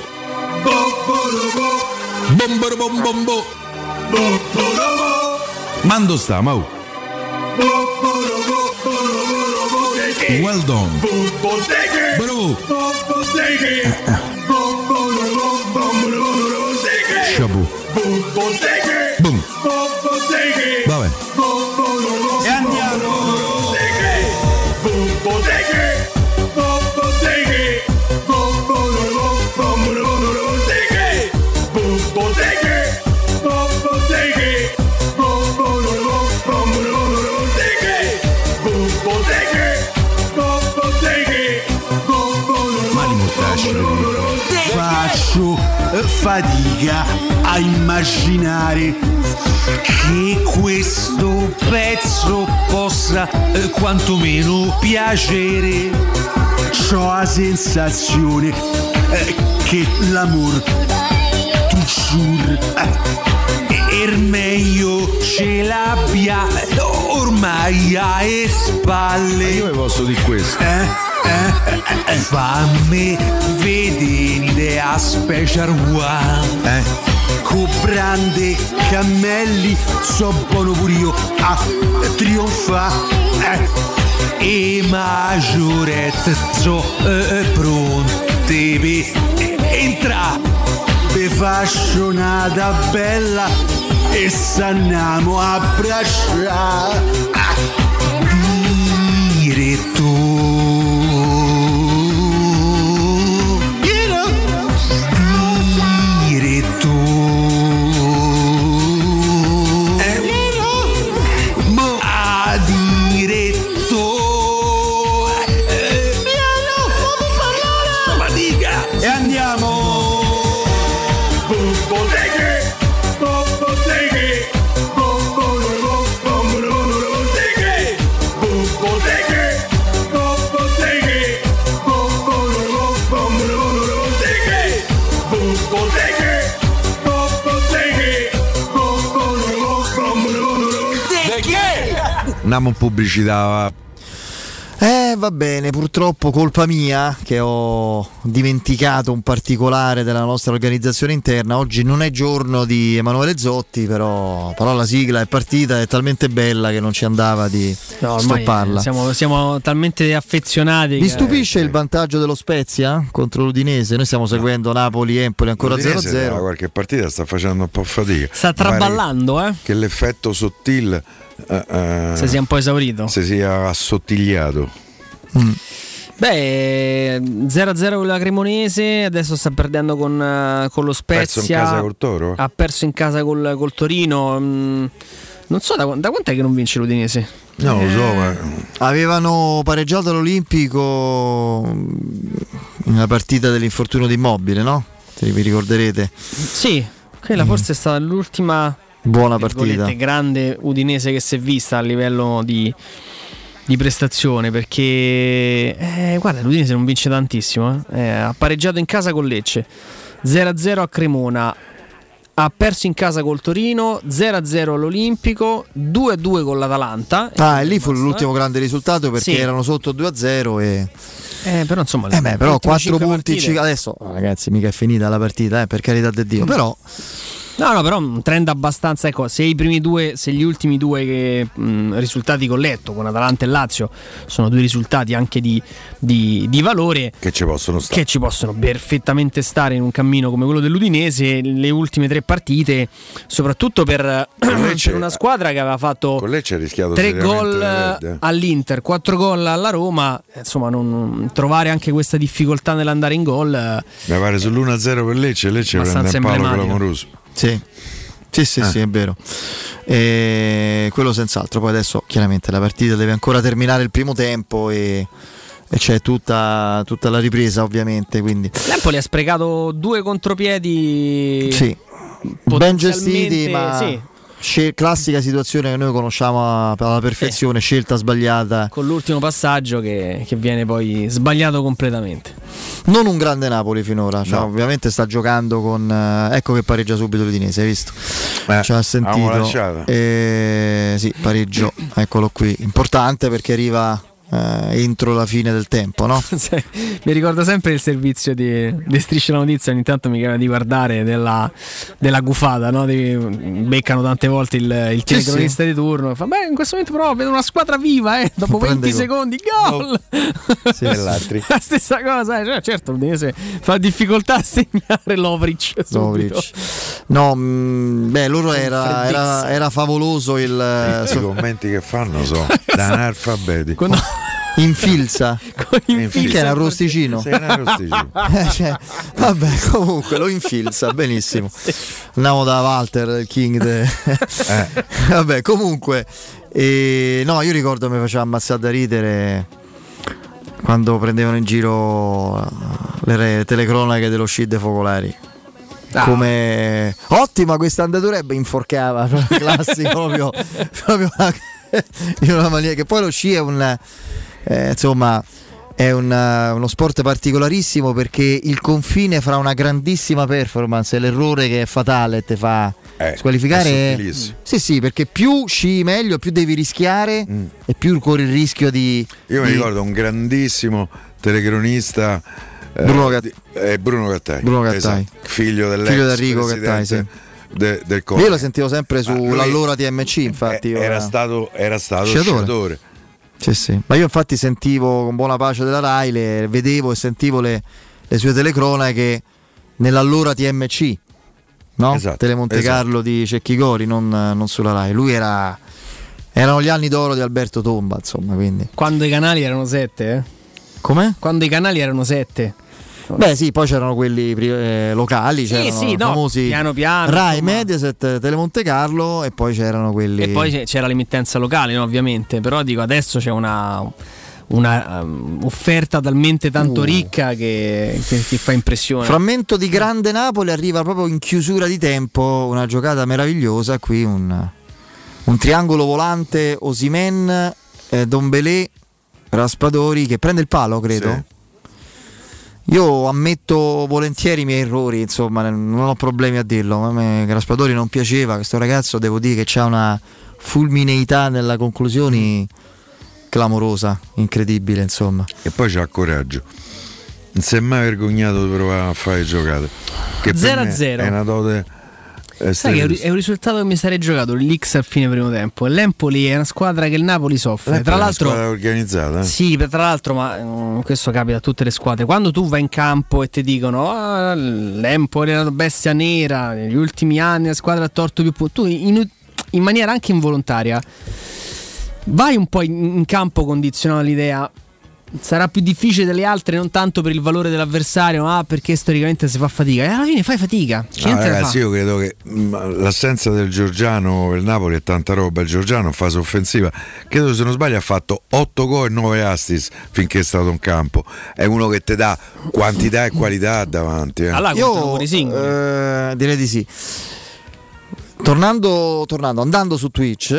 Speaker 35: Bomboro bom bom bo. Mando sta, Botellín. Well done. Botellín. Bro. Botellín. Shabu.
Speaker 29: Botellín. Boom.
Speaker 35: Botellín. Bye. Faccio fatica a immaginare che questo pezzo possa eh, quantomeno piacere. Ho la sensazione eh, che l'amore toujours eh, er meglio ce l'abbia eh, ormai alle spalle. io posso dire questo. Eh? Eh? Eh? Fammi vedere a special one. Eh? Con brande cammelli so buono pure io a trionfare. Eh? E maggiorette so eh, pronte per entrare. Be fascionata bella e s'andiamo a abbracciare. Ah, diretto. Andiamo in pubblicità.
Speaker 1: Eh, va bene, purtroppo colpa mia che ho dimenticato un particolare della nostra organizzazione interna. Oggi non è giorno di Emanuele Zotti, però, però la sigla è partita, è talmente bella che non ci andava di
Speaker 5: No,
Speaker 1: stopparla.
Speaker 5: Siamo, siamo talmente affezionati. Che-
Speaker 1: stupisce il vantaggio dello Spezia contro l'Udinese? Noi stiamo seguendo Napoli, Empoli ancora
Speaker 4: L'Udinese da
Speaker 1: 0-0.
Speaker 4: qualche partita sta facendo un po' fatica.
Speaker 5: Sta traballando, eh?
Speaker 4: Che l'effetto sottile eh, eh,
Speaker 5: Se sia un po' esaurito.
Speaker 4: si sia assottigliato.
Speaker 5: Beh, 0-0 con la Cremonese, adesso sta perdendo con, eh, con lo
Speaker 4: Perso in
Speaker 5: Spezia.
Speaker 4: casa col Toro?
Speaker 5: Ha perso in casa col, col Torino. mm, non so da, da quant'è che non vince l'Udinese.
Speaker 4: No, lo so, ma
Speaker 1: Avevano pareggiato l'Olimpico mm, nella partita dell'infortunio di Immobile, no? Se vi ricorderete.
Speaker 5: Sì, quella forse è stata l'ultima
Speaker 1: Buona partita.
Speaker 5: grande udinese che si è vista a livello di, di prestazione perché eh, guarda l'Udinese non vince tantissimo eh. Eh, ha pareggiato in casa con Lecce. 0-0 a Cremona. Ha perso in casa col Torino 0-0 all'Olimpico 2-2 con l'Atalanta.
Speaker 1: Ah, e lì fu l'ultimo grande risultato perché
Speaker 5: Sì.
Speaker 1: erano sotto 2-0 e...
Speaker 5: eh, però insomma
Speaker 1: Eh beh, però
Speaker 5: le ultime
Speaker 1: 4
Speaker 5: cinque
Speaker 1: punti adesso ragazzi mica è finita la partita eh, per carità di Dio. Però
Speaker 5: No, no, però un trend abbastanza. Ecco, se i primi due, se gli ultimi due che, mh, risultati che ho letto con Atalanta e Lazio sono due risultati anche di, di- di valore
Speaker 4: che ci possono stare.
Speaker 5: che ci possono perfettamente stare in un cammino come quello dell'Udinese, le ultime tre partite, soprattutto per, per una squadra che aveva fatto tre gol all'Inter, quattro gol alla Roma, insomma, non- trovare anche questa difficoltà nell'andare in gol.
Speaker 4: Mi pare sull'1-0 per Lecce, Lecce prende un palo clamoroso.
Speaker 1: Sì, sì, sì,
Speaker 4: Eh.
Speaker 1: sì, è vero. E quello senz'altro. Poi adesso chiaramente la partita deve ancora terminare il primo tempo e, e c'è tutta, tutta la ripresa ovviamente. Quindi
Speaker 5: L'Empoli ha sprecato due contropiedi.
Speaker 1: sì, ben gestiti, ma
Speaker 5: sì.
Speaker 1: Scel- classica situazione che noi conosciamo alla perfezione, scelta sbagliata.
Speaker 5: Con l'ultimo passaggio che, che viene poi sbagliato completamente.
Speaker 1: Non un grande Napoli finora, cioè,
Speaker 4: No.
Speaker 1: ovviamente sta giocando con... eh, ecco che pareggia subito l'Udinese, hai visto?
Speaker 4: Eh,
Speaker 1: Ci ha sentito.
Speaker 4: lasciata.
Speaker 1: Eh, sì, pareggio, eccolo qui. Importante perché arriva eh, entro la fine del tempo, no?
Speaker 5: Mi ricordo sempre il servizio di, di Striscia la Notizia, ogni tanto mi capita di guardare della, della gufata, no? Di- beccano tante volte il, il
Speaker 1: Sì,
Speaker 5: telecronista di turno, fa beh in questo momento però vedo una squadra viva, eh, dopo
Speaker 1: Prende
Speaker 5: 20
Speaker 1: gol.
Speaker 5: secondi, gol!
Speaker 1: Sì,
Speaker 4: E l'altri.
Speaker 5: La stessa cosa, eh, cioè, certo, l'Udinese fa difficoltà a segnare Lovric.
Speaker 1: Lovric. No, mh, beh, loro era, era, era favoloso il... eh,
Speaker 4: I
Speaker 1: so-
Speaker 4: commenti che fanno sono da analfabeti.
Speaker 1: infilza.
Speaker 4: Infilza.
Speaker 1: Che era arrosticino.
Speaker 4: Arrosticino.
Speaker 1: Eh, cioè, vabbè, comunque lo infilza, benissimo. Andiamo da Walter, il king. de- vabbè, comunque, eh, no, io ricordo mi faceva ammazzare da ridere quando prendevano in giro le re- telecronache dello sci dei focolari.
Speaker 5: Ah.
Speaker 1: Come ottima questa andatura e beh, inforcava classico proprio, proprio in una maniera che poi lo sci è un eh, insomma è un, eh, uno sport particolarissimo perché il confine fra una grandissima performance e l'errore che è fatale te fa
Speaker 4: Eh,
Speaker 1: squalificare
Speaker 4: è sottilissimo.
Speaker 1: sì sì perché più sci meglio più devi rischiare e più corri il rischio di
Speaker 4: Mm. Io mi
Speaker 1: di-
Speaker 4: ricordo un grandissimo telecronista eh,
Speaker 1: Bruno
Speaker 4: di- eh, Bruno Gattai,
Speaker 1: Bruno Gattai.
Speaker 4: esatto, figlio dell'ex
Speaker 1: Figlio Enrico
Speaker 4: presidente
Speaker 1: Gattai,
Speaker 4: de- del
Speaker 1: io
Speaker 4: Cone.
Speaker 1: lo sentivo sempre sull'allora TMC infatti io
Speaker 4: era
Speaker 1: era-
Speaker 4: stato, era stato
Speaker 1: Sciatore.
Speaker 4: sciatore.
Speaker 1: Sì, sì. Ma io infatti sentivo con buona pace della Rai, le- vedevo e sentivo le, le sue telecronache nell'allora TMC, no?
Speaker 4: Esatto,
Speaker 1: Telemonte
Speaker 4: esatto.
Speaker 1: Carlo di Cecchi Gori, non, non sulla Rai. Lui era. Erano gli anni d'oro di Alberto Tomba, insomma, quindi.
Speaker 5: Quando i canali erano sette, eh?
Speaker 1: Come?
Speaker 5: Quando i canali erano sette.
Speaker 1: Beh, sì, poi c'erano quelli eh, locali,
Speaker 5: Sì,
Speaker 1: c'erano
Speaker 5: sì, no,
Speaker 1: famosi
Speaker 5: piano piano,
Speaker 1: Rai,
Speaker 5: insomma.
Speaker 1: Mediaset, Telemonte Carlo e poi c'erano quelli.
Speaker 5: E poi c'era l'emittenza locale, no, ovviamente. Però dico, adesso c'è una, una, um, offerta talmente tanto
Speaker 1: Uh.
Speaker 5: ricca che, che- che fa impressione.
Speaker 1: Frammento di grande Napoli arriva proprio in chiusura di tempo, una giocata meravigliosa. Qui un, un triangolo volante Osimen, eh, Dombelé, Raspadori che prende il palo, credo. Io ammetto volentieri i miei errori, insomma, non ho problemi a dirlo. A me Raspadori non piaceva, questo ragazzo devo dire che ha una fulmineità nella conclusioni clamorosa, incredibile, insomma.
Speaker 4: E poi c'ha coraggio. Non si è mai vergognato di provare a fare giocate. Che per
Speaker 5: 0 a
Speaker 4: me
Speaker 5: 0.
Speaker 4: È una dote. Eh,
Speaker 5: Sai che è un, è risultato che mi sarei giocato l'X al fine primo tempo. L'Empoli è una squadra che il Napoli soffre.
Speaker 4: L'Empoli
Speaker 5: tra
Speaker 4: è
Speaker 5: l'altro,
Speaker 4: squadra organizzata. eh.
Speaker 5: Sì, tra l'altro, ma mm, questo capita a tutte le squadre. Quando tu vai in campo e ti dicono ah, l'Empoli era una bestia nera, negli ultimi anni la squadra ha torto più punti, tu in, in maniera anche involontaria vai un po' in, in campo condizionato all'idea. Sarà più difficile delle altre, non tanto per il valore dell'avversario, ma perché storicamente si fa fatica. E alla fine fai fatica. C'è
Speaker 4: No, ragazzi,
Speaker 5: fare.
Speaker 4: io credo che mh, l'assenza del Giorgiano per il Napoli è tanta roba. Il Giorgiano in fase offensiva, credo se non sbaglio, ha fatto 8 gol e 9 assist finché è stato in campo. È uno che ti dà quantità e qualità davanti. eh.
Speaker 1: Io eh, direi di sì. Tornando, tornando, andando su Twitch,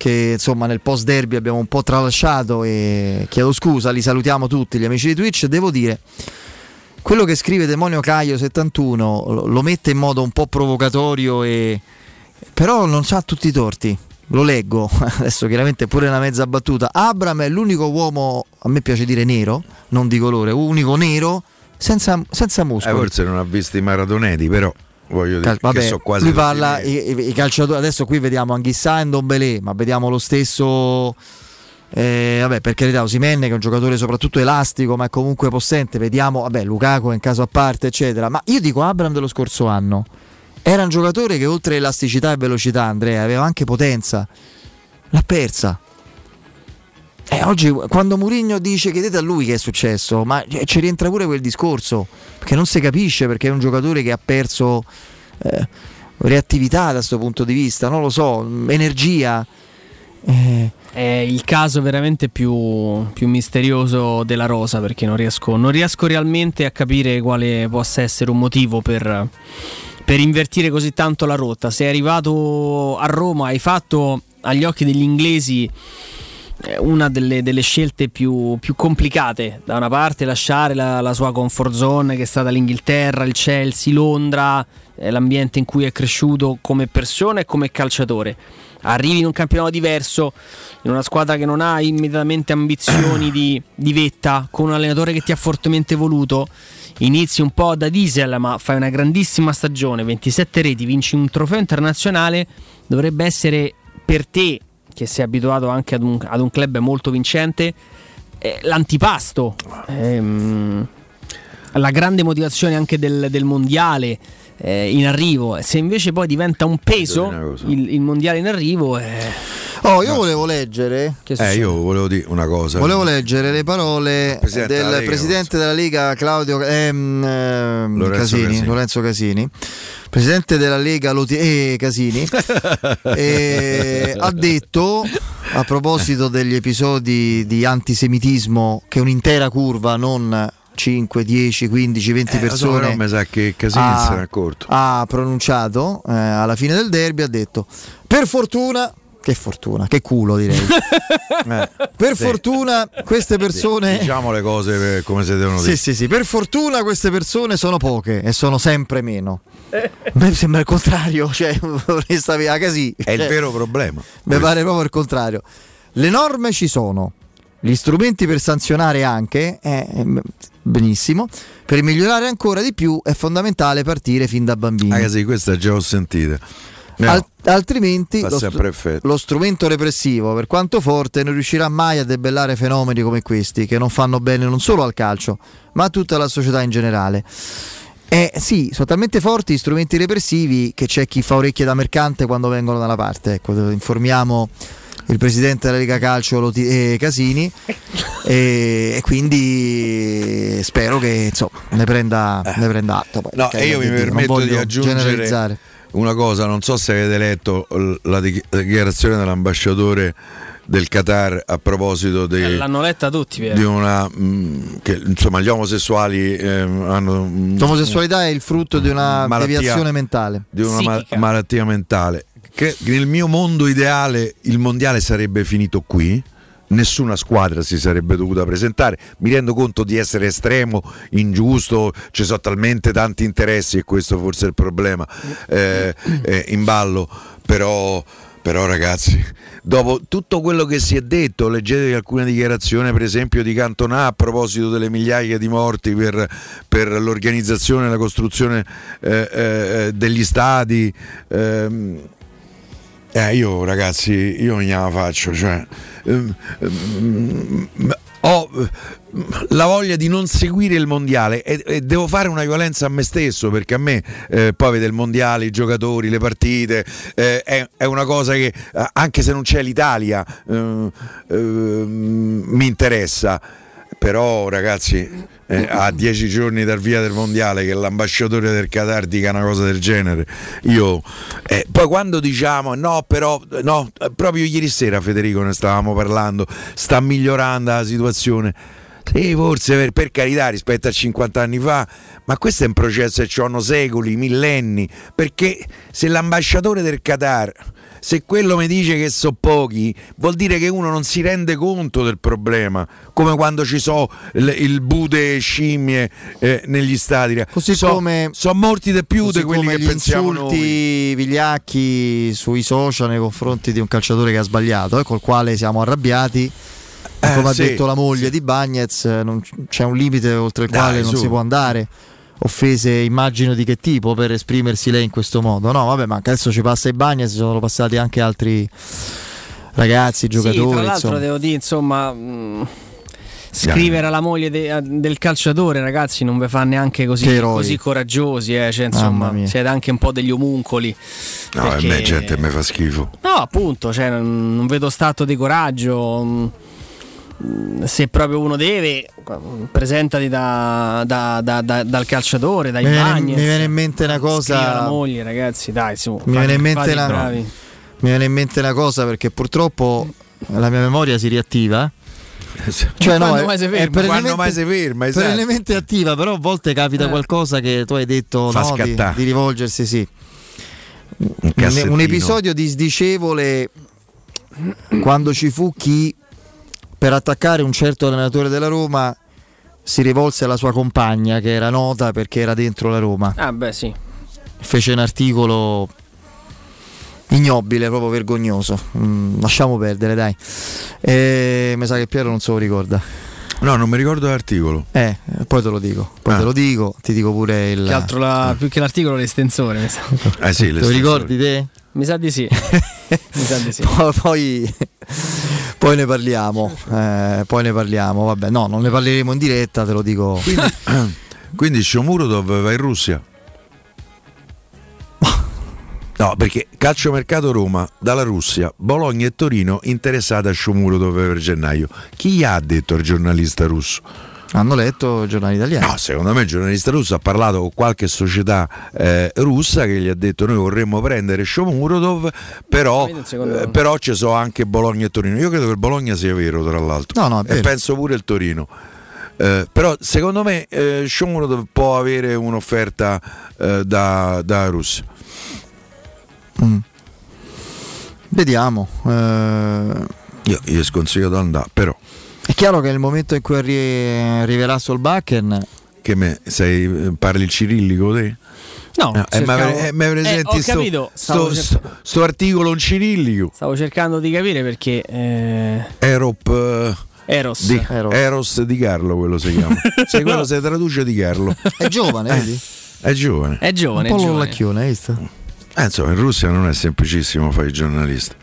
Speaker 1: che insomma nel post derby abbiamo un po' tralasciato e chiedo scusa, li salutiamo tutti gli amici di Twitch, devo dire quello che scrive Demonio Caio 71 lo- mette in modo un po' provocatorio e però non ha tutti i torti. Lo leggo, adesso chiaramente pure una mezza battuta. Abram è l'unico uomo, a me piace dire nero, non di colore, unico nero senza, senza
Speaker 4: Eh,
Speaker 1: muscoli.
Speaker 4: forse non ha visto i maratoneti, però voglio dire
Speaker 1: Cal-
Speaker 4: che
Speaker 1: vabbè,
Speaker 4: so quasi
Speaker 1: lui parla i, i- i calciatori adesso qui vediamo Anghissà e Ndombele ma vediamo lo stesso eh, vabbè per carità Osimenne che è un giocatore soprattutto elastico ma comunque possente vediamo vabbè Lukaku è in caso a parte eccetera ma io dico Abram dello scorso anno era un giocatore che oltre elasticità e velocità Andrea aveva anche potenza l'ha persa e oggi quando Mourinho dice chiedete a lui che è successo, ma eh, ci rientra pure quel discorso, perché non si capisce perché è un giocatore che ha perso eh, reattività da questo punto di vista, non lo so, mh, energia. Eh,
Speaker 5: È il caso veramente più, più misterioso della rosa perché non riesco, non riesco realmente a capire quale possa essere un motivo per, per invertire così tanto la rotta. Sei arrivato a Roma, hai fatto agli occhi degli inglesi una delle, delle scelte più, più complicate. Da una parte lasciare la, la sua comfort zone che è stata l'Inghilterra, il Chelsea, Londra, è l'ambiente in cui è cresciuto come persona e come calciatore. Arrivi in un campionato diverso, in una squadra che non ha immediatamente ambizioni di, di vetta, con un allenatore che ti ha fortemente voluto. Inizi un po' da diesel, ma fai una grandissima stagione, 27 reti, vinci un trofeo internazionale, dovrebbe essere per te, che sei abituato anche ad un, ad un club molto vincente, eh, l'antipasto, ehm, la grande motivazione anche del, del mondiale eh, in arrivo. Se invece poi diventa un peso il, il mondiale in arrivo, eh,
Speaker 1: Oh, io volevo leggere.
Speaker 4: Eh, io volevo dire una cosa.
Speaker 1: Volevo leggere le parole
Speaker 4: Presidente
Speaker 1: del
Speaker 4: della Lega,
Speaker 1: presidente della Lega Claudio ehm, ehm,
Speaker 4: Lorenzo
Speaker 1: Casini,
Speaker 4: Casini.
Speaker 1: Lorenzo Casini, presidente della Lega Loti- eh, Casini, eh, ha detto a proposito degli episodi di antisemitismo che un'intera curva, non 5, 10, 15, 20
Speaker 4: Eh,
Speaker 1: persone
Speaker 4: però mi sa che Casini
Speaker 1: ha,
Speaker 4: se n'è accorto.
Speaker 1: ha pronunciato eh, alla fine del derby, ha detto per fortuna, che fortuna, che culo direi. per
Speaker 4: sì.
Speaker 1: fortuna queste persone...
Speaker 4: Diciamo le cose come si devono
Speaker 1: Sì,
Speaker 4: dire.
Speaker 1: sì, sì, per fortuna queste persone sono poche e sono sempre meno. A me sembra il contrario, cioè vorrei stare a così.
Speaker 4: È il
Speaker 1: Cioè,
Speaker 4: vero problema.
Speaker 1: Mi pare proprio il contrario. Le norme ci sono, gli strumenti per sanzionare anche, eh, eh, benissimo. Per migliorare ancora di più è fondamentale partire fin da bambini.
Speaker 4: Ah, sì, questa già ho sentita. No,
Speaker 1: Al- altrimenti lo, str- lo strumento repressivo, per quanto forte, non riuscirà mai a debellare fenomeni come questi che non fanno bene non solo al calcio, ma a tutta la società in generale. Eh sì, sono talmente forti gli strumenti repressivi che c'è chi fa orecchie da mercante quando vengono da una parte. Ecco, informiamo il presidente della Lega Calcio Loti- eh, Casini e, e quindi spero che insomma, ne, prenda, ne prenda atto. Poi,
Speaker 4: No, e io mi permetto di aggiungere una cosa, non so se avete letto la di- dichiarazione dell'ambasciatore del Qatar a proposito
Speaker 5: Eh,
Speaker 4: di,
Speaker 5: l'hanno letta tutti. Piero.
Speaker 4: di una mh, che insomma gli omosessuali ehm, hanno mh,
Speaker 1: L'omosessualità è il frutto di una
Speaker 4: Malattia.
Speaker 1: deviazione mentale.
Speaker 4: di una ma- malattia mentale. Che nel mio mondo ideale il mondiale sarebbe finito qui. Nessuna squadra si sarebbe dovuta presentare. Mi rendo conto di essere estremo, ingiusto, ci sono talmente tanti interessi e questo forse è il problema eh, eh, in ballo. Però, però, ragazzi, dopo tutto quello che si è detto, leggetevi alcune dichiarazioni, per esempio, di Cantona a proposito delle migliaia di morti per, per l'organizzazione e la costruzione eh, eh, degli stadi. ehm, eh, io ragazzi, io non gliela faccio, cioè, ehm, ehm, ho eh, la voglia di non seguire il mondiale e, e devo fare una violenza a me stesso perché a me eh, poi vedere il mondiale, i giocatori, le partite eh, è, è una cosa che eh, anche se non c'è l'Italia eh, ehm, mi interessa. Però ragazzi, eh, a dieci giorni dal via del mondiale che l'ambasciatore del Qatar dica una cosa del genere, io... eh, poi quando diciamo no, però, no, proprio ieri sera Federico ne stavamo parlando, sta migliorando la situazione. Sì, forse per, per carità rispetto a 50 anni fa, ma questo è un processo che ci hanno secoli, millenni, perché se l'ambasciatore del Qatar, se quello mi dice che so pochi, vuol dire che uno non si rende conto del problema, come quando ci so il, bude scimmie eh, negli stadi.
Speaker 1: Così
Speaker 4: So-
Speaker 1: come
Speaker 4: sono morti di più di quelli che
Speaker 1: gli
Speaker 4: pensiamo noi.
Speaker 1: insulti vigliacchi sui social nei confronti di un calciatore che ha sbagliato e col quale siamo arrabbiati. E
Speaker 4: Eh,
Speaker 1: come
Speaker 4: sì,
Speaker 1: ha detto la moglie di Bagnez, eh, non c'è un limite oltre il
Speaker 4: Dai,
Speaker 1: quale non
Speaker 4: su.
Speaker 1: si può andare. Offese, immagino di che tipo per esprimersi lei in questo modo. No, vabbè, ma adesso ci passa i Bagnez, ci sono passati anche altri ragazzi,
Speaker 5: Sì,
Speaker 1: giocatori.
Speaker 5: tra l'altro
Speaker 1: insomma.
Speaker 5: devo dire, insomma, mh, scrivere alla moglie de- del calciatore, ragazzi, non vi fa neanche così, così coraggiosi, eh, cioè, insomma, siete anche un po' degli omuncoli.
Speaker 4: No, a me gente mi fa schifo.
Speaker 5: No, appunto, cioè, non non vedo stato di coraggio. mh, Se proprio uno deve, presentati da- da- da- da- dal calciatore, dai
Speaker 1: Mi viene,
Speaker 5: bagni.
Speaker 1: mi viene in mente una cosa.
Speaker 5: moglie, ragazzi, dai, su.
Speaker 1: Mi viene, in mente
Speaker 5: fate bravi.
Speaker 1: mi viene in mente una cosa perché purtroppo la mia memoria si riattiva. Cioè, no,
Speaker 5: Quando
Speaker 1: è-
Speaker 5: mai si ferma?
Speaker 4: Quando mai si ferma, esatto.
Speaker 1: perennemente attiva, però a volte capita
Speaker 5: Eh.
Speaker 1: qualcosa che tu hai detto no, di, di rivolgersi, sì.
Speaker 4: Un
Speaker 1: un episodio disdicevole quando ci fu chi per attaccare un certo allenatore della Roma si rivolse alla sua compagna che era nota perché era dentro la Roma.
Speaker 5: Ah, beh, sì.
Speaker 1: Fece un articolo ignobile, proprio vergognoso. Mm, lasciamo perdere, dai. E mi sa che Piero non se lo ricorda.
Speaker 4: No, non mi ricordo l'articolo.
Speaker 1: Eh, poi te lo dico. Poi
Speaker 4: Ah.
Speaker 1: te lo dico, ti dico pure il.
Speaker 5: Che altro la- più che l'articolo l'estensore, mi sa.
Speaker 4: Eh sì,
Speaker 1: Te lo ricordi te?
Speaker 5: Mi sa di sì. sì.
Speaker 1: Poi, poi, poi ne parliamo. eh, poi ne parliamo. Vabbè, no, non ne parleremo in diretta, te lo dico.
Speaker 4: Quindi Shomurodov va in Russia? No, perché calciomercato Roma dalla Russia, Bologna e Torino interessate a Shomurodov per gennaio. Chi gli ha detto al giornalista russo?
Speaker 1: Hanno letto i giornali italiani.
Speaker 4: No, secondo me il giornalista russo ha parlato con qualche società eh, russa che gli ha detto noi vorremmo prendere Shomurodov, però, eh, però ci sono anche Bologna e Torino. Io credo che il Bologna sia vero, tra l'altro.
Speaker 1: No, no,
Speaker 4: e penso pure il Torino. Eh, però secondo me eh, Shomurodov può avere un'offerta eh, da, da Russia.
Speaker 1: Mm. Vediamo. eh,
Speaker 4: Io gli sconsiglio di andare, però
Speaker 1: è chiaro che nel momento in cui arri- arriverà Solbakken.
Speaker 4: che me sei, parli il cirillico te?
Speaker 5: No,
Speaker 4: Eh, ma
Speaker 5: cercavo-
Speaker 4: eh, ma
Speaker 5: Eh,
Speaker 4: presenti
Speaker 5: ho
Speaker 4: sto,
Speaker 5: capito,
Speaker 4: sto-
Speaker 5: cercando-
Speaker 4: sto- sto articolo in cirillico?
Speaker 5: Stavo cercando di capire perché. eh,
Speaker 4: Erop eh,
Speaker 5: Eros.
Speaker 4: di, Eros. di Carlo quello si chiama se quello si traduce di Carlo
Speaker 1: È giovane,
Speaker 4: Eh,
Speaker 1: vedi?
Speaker 4: è giovane
Speaker 5: È giovane.
Speaker 1: Un po' l'ollacchione, hai visto?
Speaker 4: Eh, insomma in Russia non è semplicissimo fare il giornalista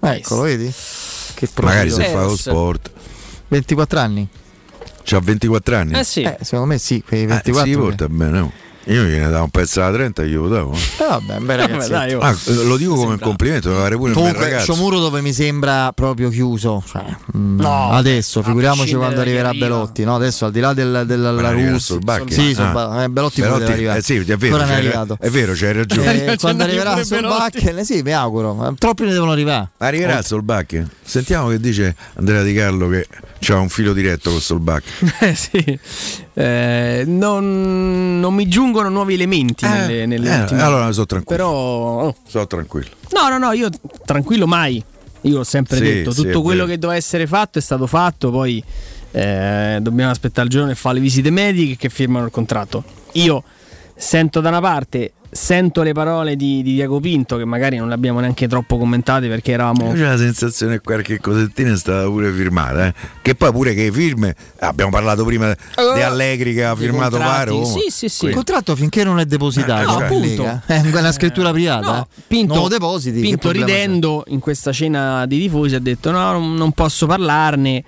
Speaker 1: Eccolo, vedi? Che
Speaker 4: magari se fa lo sport
Speaker 1: 24 anni.
Speaker 4: c'ha 24 anni
Speaker 5: Eh sì.
Speaker 1: Eh, secondo me sì, quei
Speaker 4: Eh,
Speaker 1: 24.
Speaker 4: si porta bene oh. Io gliene davo un pezzo alla 30 io davo
Speaker 1: Eh, vabbè, un bel ragazzetto.
Speaker 5: dai, oh.
Speaker 4: Ah, lo dico come un complimento deve avere pure un bel
Speaker 1: Comunque,
Speaker 4: ragazzo
Speaker 1: Sciomuro dove mi sembra proprio chiuso. Cioè, mm,
Speaker 5: No,
Speaker 1: adesso, figuriamoci quando
Speaker 5: da
Speaker 1: arriverà
Speaker 5: arriva.
Speaker 1: Belotti. No? Adesso, al di là del, della
Speaker 4: Ma
Speaker 1: la
Speaker 4: arriva
Speaker 1: Russia, sì,
Speaker 4: Ah.
Speaker 1: Eh, Belotti, pure
Speaker 4: Belotti-
Speaker 1: deve arrivare.
Speaker 4: eh sì, è vero,
Speaker 1: Ancora non è
Speaker 4: c'hai-
Speaker 1: arrivato.
Speaker 4: è vero, c'hai ragione.
Speaker 1: Eh, quando
Speaker 5: da
Speaker 1: arriverà Solbakken, eh, sì, mi auguro. eh, Troppi ne devono arrivare.
Speaker 4: Arriverà Solbakken? Sentiamo che dice Andrea Di Carlo che ha un filo diretto con Solbakken.
Speaker 5: Eh, sì. Eh, non, non mi giungono nuovi elementi nelle, nelle
Speaker 4: Eh,
Speaker 5: ultime-
Speaker 4: allora sono tranquillo.
Speaker 5: Però. oh.
Speaker 4: Sono tranquillo.
Speaker 5: No, no, no, io tranquillo mai. Io l'ho sempre
Speaker 4: Sì,
Speaker 5: detto,
Speaker 4: sì,
Speaker 5: tutto
Speaker 4: è
Speaker 5: quello che doveva essere fatto è stato fatto, poi eh, dobbiamo aspettare il giorno e fare le visite mediche che firmano il contratto. Io sento da una parte, sento le parole di, di Diaco Pinto che magari non le abbiamo neanche troppo commentate perché eravamo...
Speaker 4: C'è la sensazione che qualche cosettina è stata pure firmata. eh. Che poi pure che firme, abbiamo parlato prima di Allegri che ha firmato Varo.
Speaker 5: sì, sì, sì.
Speaker 1: Il contratto finché non è depositato
Speaker 4: Eh, no,
Speaker 1: in
Speaker 5: appunto.
Speaker 1: Lega. è una scrittura privata.
Speaker 5: No,
Speaker 1: eh.
Speaker 5: Pinto,
Speaker 1: non depositi.
Speaker 5: Pinto
Speaker 1: problema c'è?
Speaker 5: ridendo in questa cena di tifosi ha detto no, non posso parlarne.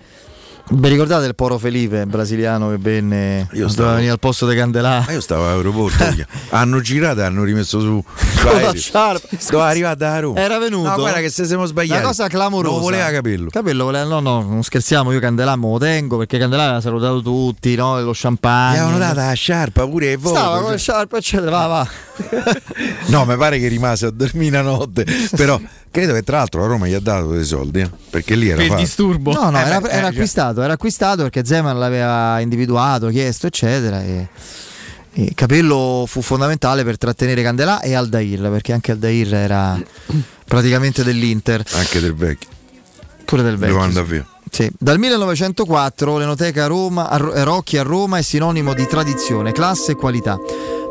Speaker 1: Vi ricordate il Poro Felipe brasiliano che venne
Speaker 4: Io
Speaker 1: doveva
Speaker 4: stavo-
Speaker 1: venire al posto di Candelà?
Speaker 4: Ma io stavo all'aeroporto. hanno girato e hanno rimesso su. su
Speaker 1: Con la
Speaker 4: aereo.
Speaker 1: sciarpa.
Speaker 4: Dove è arrivato da Roma.
Speaker 1: Era venuto.
Speaker 4: No, guarda che se siamo sbagliati.
Speaker 1: Una cosa clamorosa.
Speaker 4: Non voleva capirlo.
Speaker 1: Capello voleva, no, no, non scherziamo, io Candelà me lo tengo perché Candelà aveva salutato tutti, no? Lo
Speaker 4: Gli
Speaker 1: champagne.
Speaker 4: avevano dato la sciarpa pure e voto.
Speaker 1: Stava con le
Speaker 4: cioè.
Speaker 1: sciarpe, eccetera, va, va.
Speaker 4: No, mi pare che rimase a dormire una notte. Però credo che tra l'altro la Roma gli ha dato dei soldi. eh, Perché lì era
Speaker 5: Per
Speaker 4: fatto.
Speaker 5: disturbo.
Speaker 1: No, no,
Speaker 4: Eh,
Speaker 1: era,
Speaker 4: beh,
Speaker 1: era
Speaker 4: eh,
Speaker 1: acquistato, era acquistato perché Zeman l'aveva individuato, chiesto, eccetera. E, e Capello fu fondamentale per trattenere Candelà e Aldair, perché anche Aldair era praticamente dell'Inter,
Speaker 4: Anche del vecchio.
Speaker 1: pure del vecchio.
Speaker 4: Andare via.
Speaker 1: Sì. Dal 1904 l'Enoteca Roma, a Rocchi a Roma è sinonimo di tradizione, classe e qualità.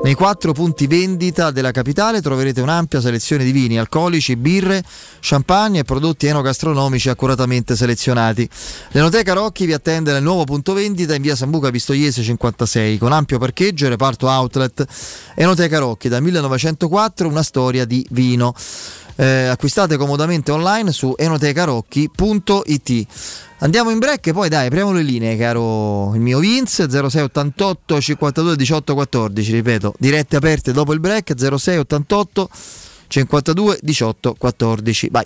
Speaker 1: Nei quattro punti vendita della capitale troverete un'ampia selezione di vini, alcolici, birre, champagne e prodotti enogastronomici accuratamente selezionati. L'Enoteca Rocchi vi attende nel nuovo punto vendita in via Sambuca Pistoiese 56 con ampio parcheggio e reparto outlet. Enoteca Rocchi dal 1904 una storia di vino. Eh, acquistate comodamente online su enotecarocchi.it. Andiamo in break e poi dai, apriamo le linee, caro il mio Vince 0688 52 18 14, ripeto, dirette aperte dopo il break 0688 52 18 14. Vai.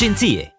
Speaker 36: 献祭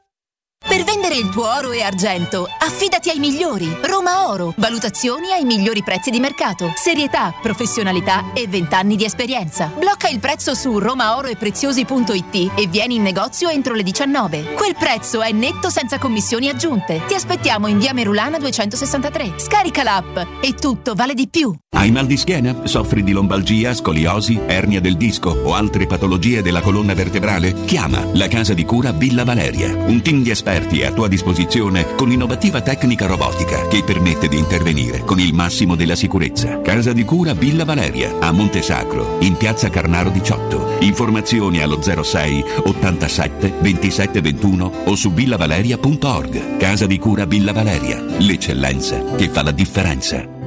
Speaker 36: Per vendere il tuo oro e argento, affidati ai migliori. Roma Oro. Valutazioni ai migliori prezzi di mercato. Serietà, professionalità e 20 anni di esperienza. Blocca il prezzo su romaoroepreziosi.it e vieni in negozio entro le 19. Quel prezzo è netto senza commissioni aggiunte. Ti aspettiamo in via Merulana 263. Scarica l'app e tutto vale di più.
Speaker 7: Hai mal di schiena? Soffri di lombalgia, scoliosi, ernia del disco o altre patologie della colonna vertebrale? Chiama la casa di cura Villa Valeria. Un team di esperti è a tua disposizione con innovativa tecnica robotica che permette di intervenire con il massimo della sicurezza. Casa di cura Villa Valeria a Montesacro, in piazza Carnaro 18. Informazioni allo 06 87 27 21 o su villavaleria.org. Casa di cura Villa Valeria, l'eccellenza che fa la differenza.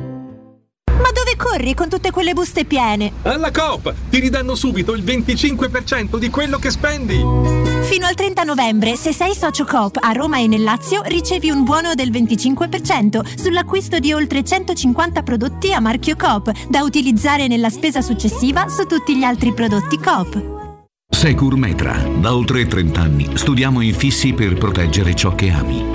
Speaker 37: Ma dove corri con tutte quelle buste piene?
Speaker 38: Alla Coop ti ridanno subito il 25% di quello che spendi.
Speaker 37: Fino al 30 novembre, se sei socio Coop a Roma e nel Lazio, ricevi un buono del 25% sull'acquisto di oltre 150 prodotti a marchio Coop, da utilizzare nella spesa successiva su tutti gli altri prodotti Coop.
Speaker 39: Securmetra. Da oltre 30 anni studiamo infissi per proteggere ciò che ami.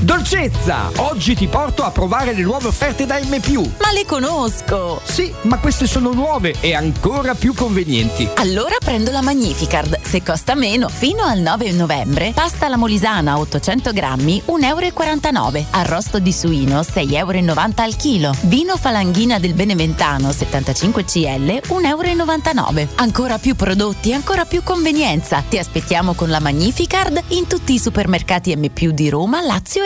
Speaker 40: Dolcezza! Oggi ti porto a provare le nuove offerte da M.
Speaker 30: Ma le conosco!
Speaker 40: Sì, ma queste sono nuove e ancora più convenienti.
Speaker 30: Allora prendo la Magnificard. Se costa meno, fino al 9 novembre, pasta alla molisana 800 grammi, 1,49 euro. Arrosto di suino, 6,90 euro al chilo. Vino falanghina del Beneventano, 75 cl, 1,99 euro. Ancora più prodotti, ancora più convenienza. Ti aspettiamo con la Magnificard in tutti i supermercati M. di Roma, Lazio e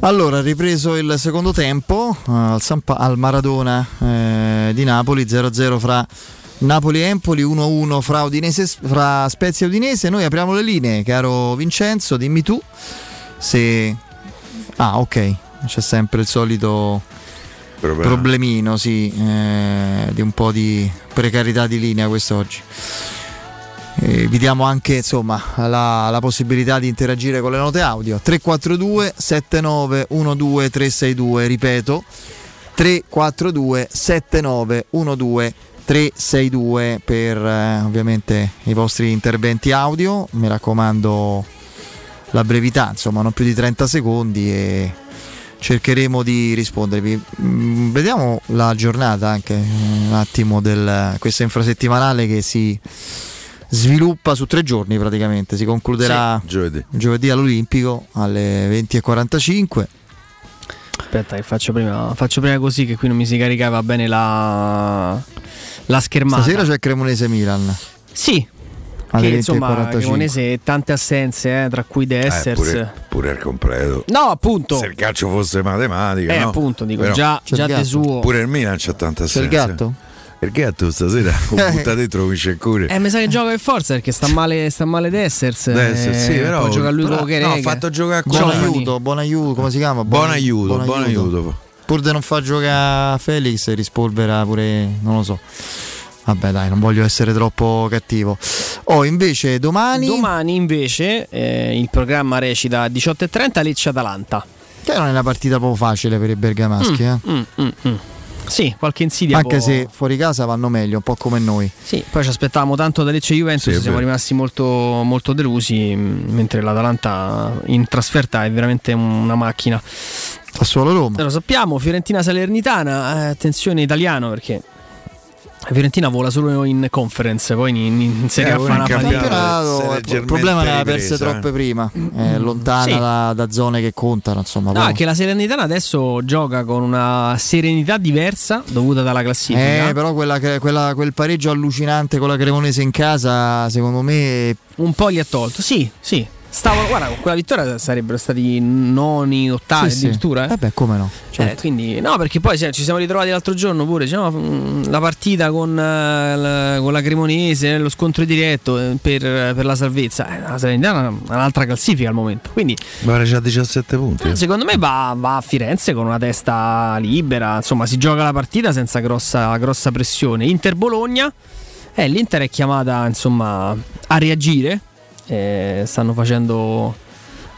Speaker 1: Allora, ripreso il secondo tempo eh, al, San Pa- al Maradona eh, di Napoli, 0-0 fra Napoli e Empoli, 1-1 fra, Udinese, fra Spezia e Udinese. Noi apriamo le linee, caro Vincenzo, dimmi tu se... Ah, ok, c'è sempre il solito
Speaker 4: Problema.
Speaker 1: problemino, sì, eh, di un po' di precarietà di linea quest'oggi. Eh, vi diamo anche insomma, la, la possibilità di interagire con le note audio. 342 7912 362 ripeto 342 7912 362 per eh, ovviamente i vostri interventi audio. Mi raccomando la brevità insomma non più di 30 secondi e cercheremo di rispondervi. Mm, vediamo la giornata anche un attimo del questa infrasettimanale che si sviluppa su tre giorni praticamente, si concluderà
Speaker 4: giovedì.
Speaker 1: all'Olimpico alle 20.45.
Speaker 5: Aspetta, che faccio prima, faccio prima così che qui non mi si caricava bene la, la schermata.
Speaker 1: Stasera c'è Cremonese Milan.
Speaker 5: Sì. Che insomma
Speaker 1: 20.45.
Speaker 5: Cremonese tante assenze, eh, tra cui De
Speaker 4: Eh,
Speaker 5: Essers.
Speaker 4: pure, pure al completo.
Speaker 5: No, appunto.
Speaker 4: Se il calcio fosse matematica,
Speaker 5: Eh,
Speaker 4: no?
Speaker 5: appunto, dico,
Speaker 4: Però-
Speaker 5: già- già il di gatto. suo.
Speaker 4: Pure il Milan c'ha tanta
Speaker 1: C'è il
Speaker 4: assenza.
Speaker 1: Gatto?
Speaker 4: Il gatto stasera lo butta dentro vince il cuore.
Speaker 5: Eh, mi sa che gioca per forza perché sta male, sta male De Essers.
Speaker 4: De Essers, sì,
Speaker 5: eh,
Speaker 4: però-
Speaker 5: Poi gioca lui
Speaker 4: però-
Speaker 5: con
Speaker 4: no, ha fatto giocare con-
Speaker 1: Buon aiuto, buon aiuto, come si chiama?
Speaker 4: Buon aiuto, buon aiuto.
Speaker 1: Pur di non far giocare Felix, rispolvera pure, non lo so. Vabbè, dai, non voglio essere troppo cattivo. Oh, invece domani
Speaker 5: Domani invece eh, il programma recita 18.30 Lecce-Atalanta.
Speaker 1: che non è una partita proprio facile per i bergamaschi, eh.
Speaker 5: Mm, mm, mm. Sì, qualche insidia.
Speaker 1: Anche
Speaker 5: può-
Speaker 1: se fuori casa vanno meglio, un po' come noi.
Speaker 5: Sì, poi ci aspettavamo tanto da Lecce Juventus,
Speaker 1: Sì,
Speaker 5: siamo rimasti molto, molto delusi, mh, mentre l'Atalanta in trasferta è veramente una macchina.
Speaker 1: Sassuolo Roma.
Speaker 5: Lo sappiamo, Fiorentina Salernitana, eh, attenzione italiano perché la Fiorentina vola solo in conference, poi in, in Serie
Speaker 1: Eh,
Speaker 5: A fa una
Speaker 1: il
Speaker 5: fatica.
Speaker 1: il problema ne aveva perse troppe prima, è lontana
Speaker 5: Sì.
Speaker 1: da, da zone che contano, insomma.
Speaker 5: No, che la Salernitana adesso gioca con una serenità diversa dovuta dalla classifica.
Speaker 1: Eh, però quella che- quella- quel pareggio allucinante con la Cremonese in casa, secondo me.
Speaker 5: Un po' li ha tolto, sì, sì. Stavo, guarda, con quella vittoria sarebbero stati noni, ottavi
Speaker 1: Sì, sì.
Speaker 5: addirittura. Eh?
Speaker 1: Vabbè, come no?
Speaker 5: Eh, quindi, no, perché poi sì, ci siamo ritrovati l'altro giorno pure. diciamo, la partita con, eh, la, con la Cremonese, lo scontro diretto eh, per, per la salvezza. Eh, la Salernitana ha un'altra classifica al momento. Quindi,
Speaker 4: Ma c'ha 17 punti.
Speaker 5: secondo me, va, va a Firenze con una testa libera. Insomma, si gioca la partita senza grossa, grossa pressione. Inter Bologna. Eh, L'Inter è chiamata insomma a reagire. Eh, stanno facendo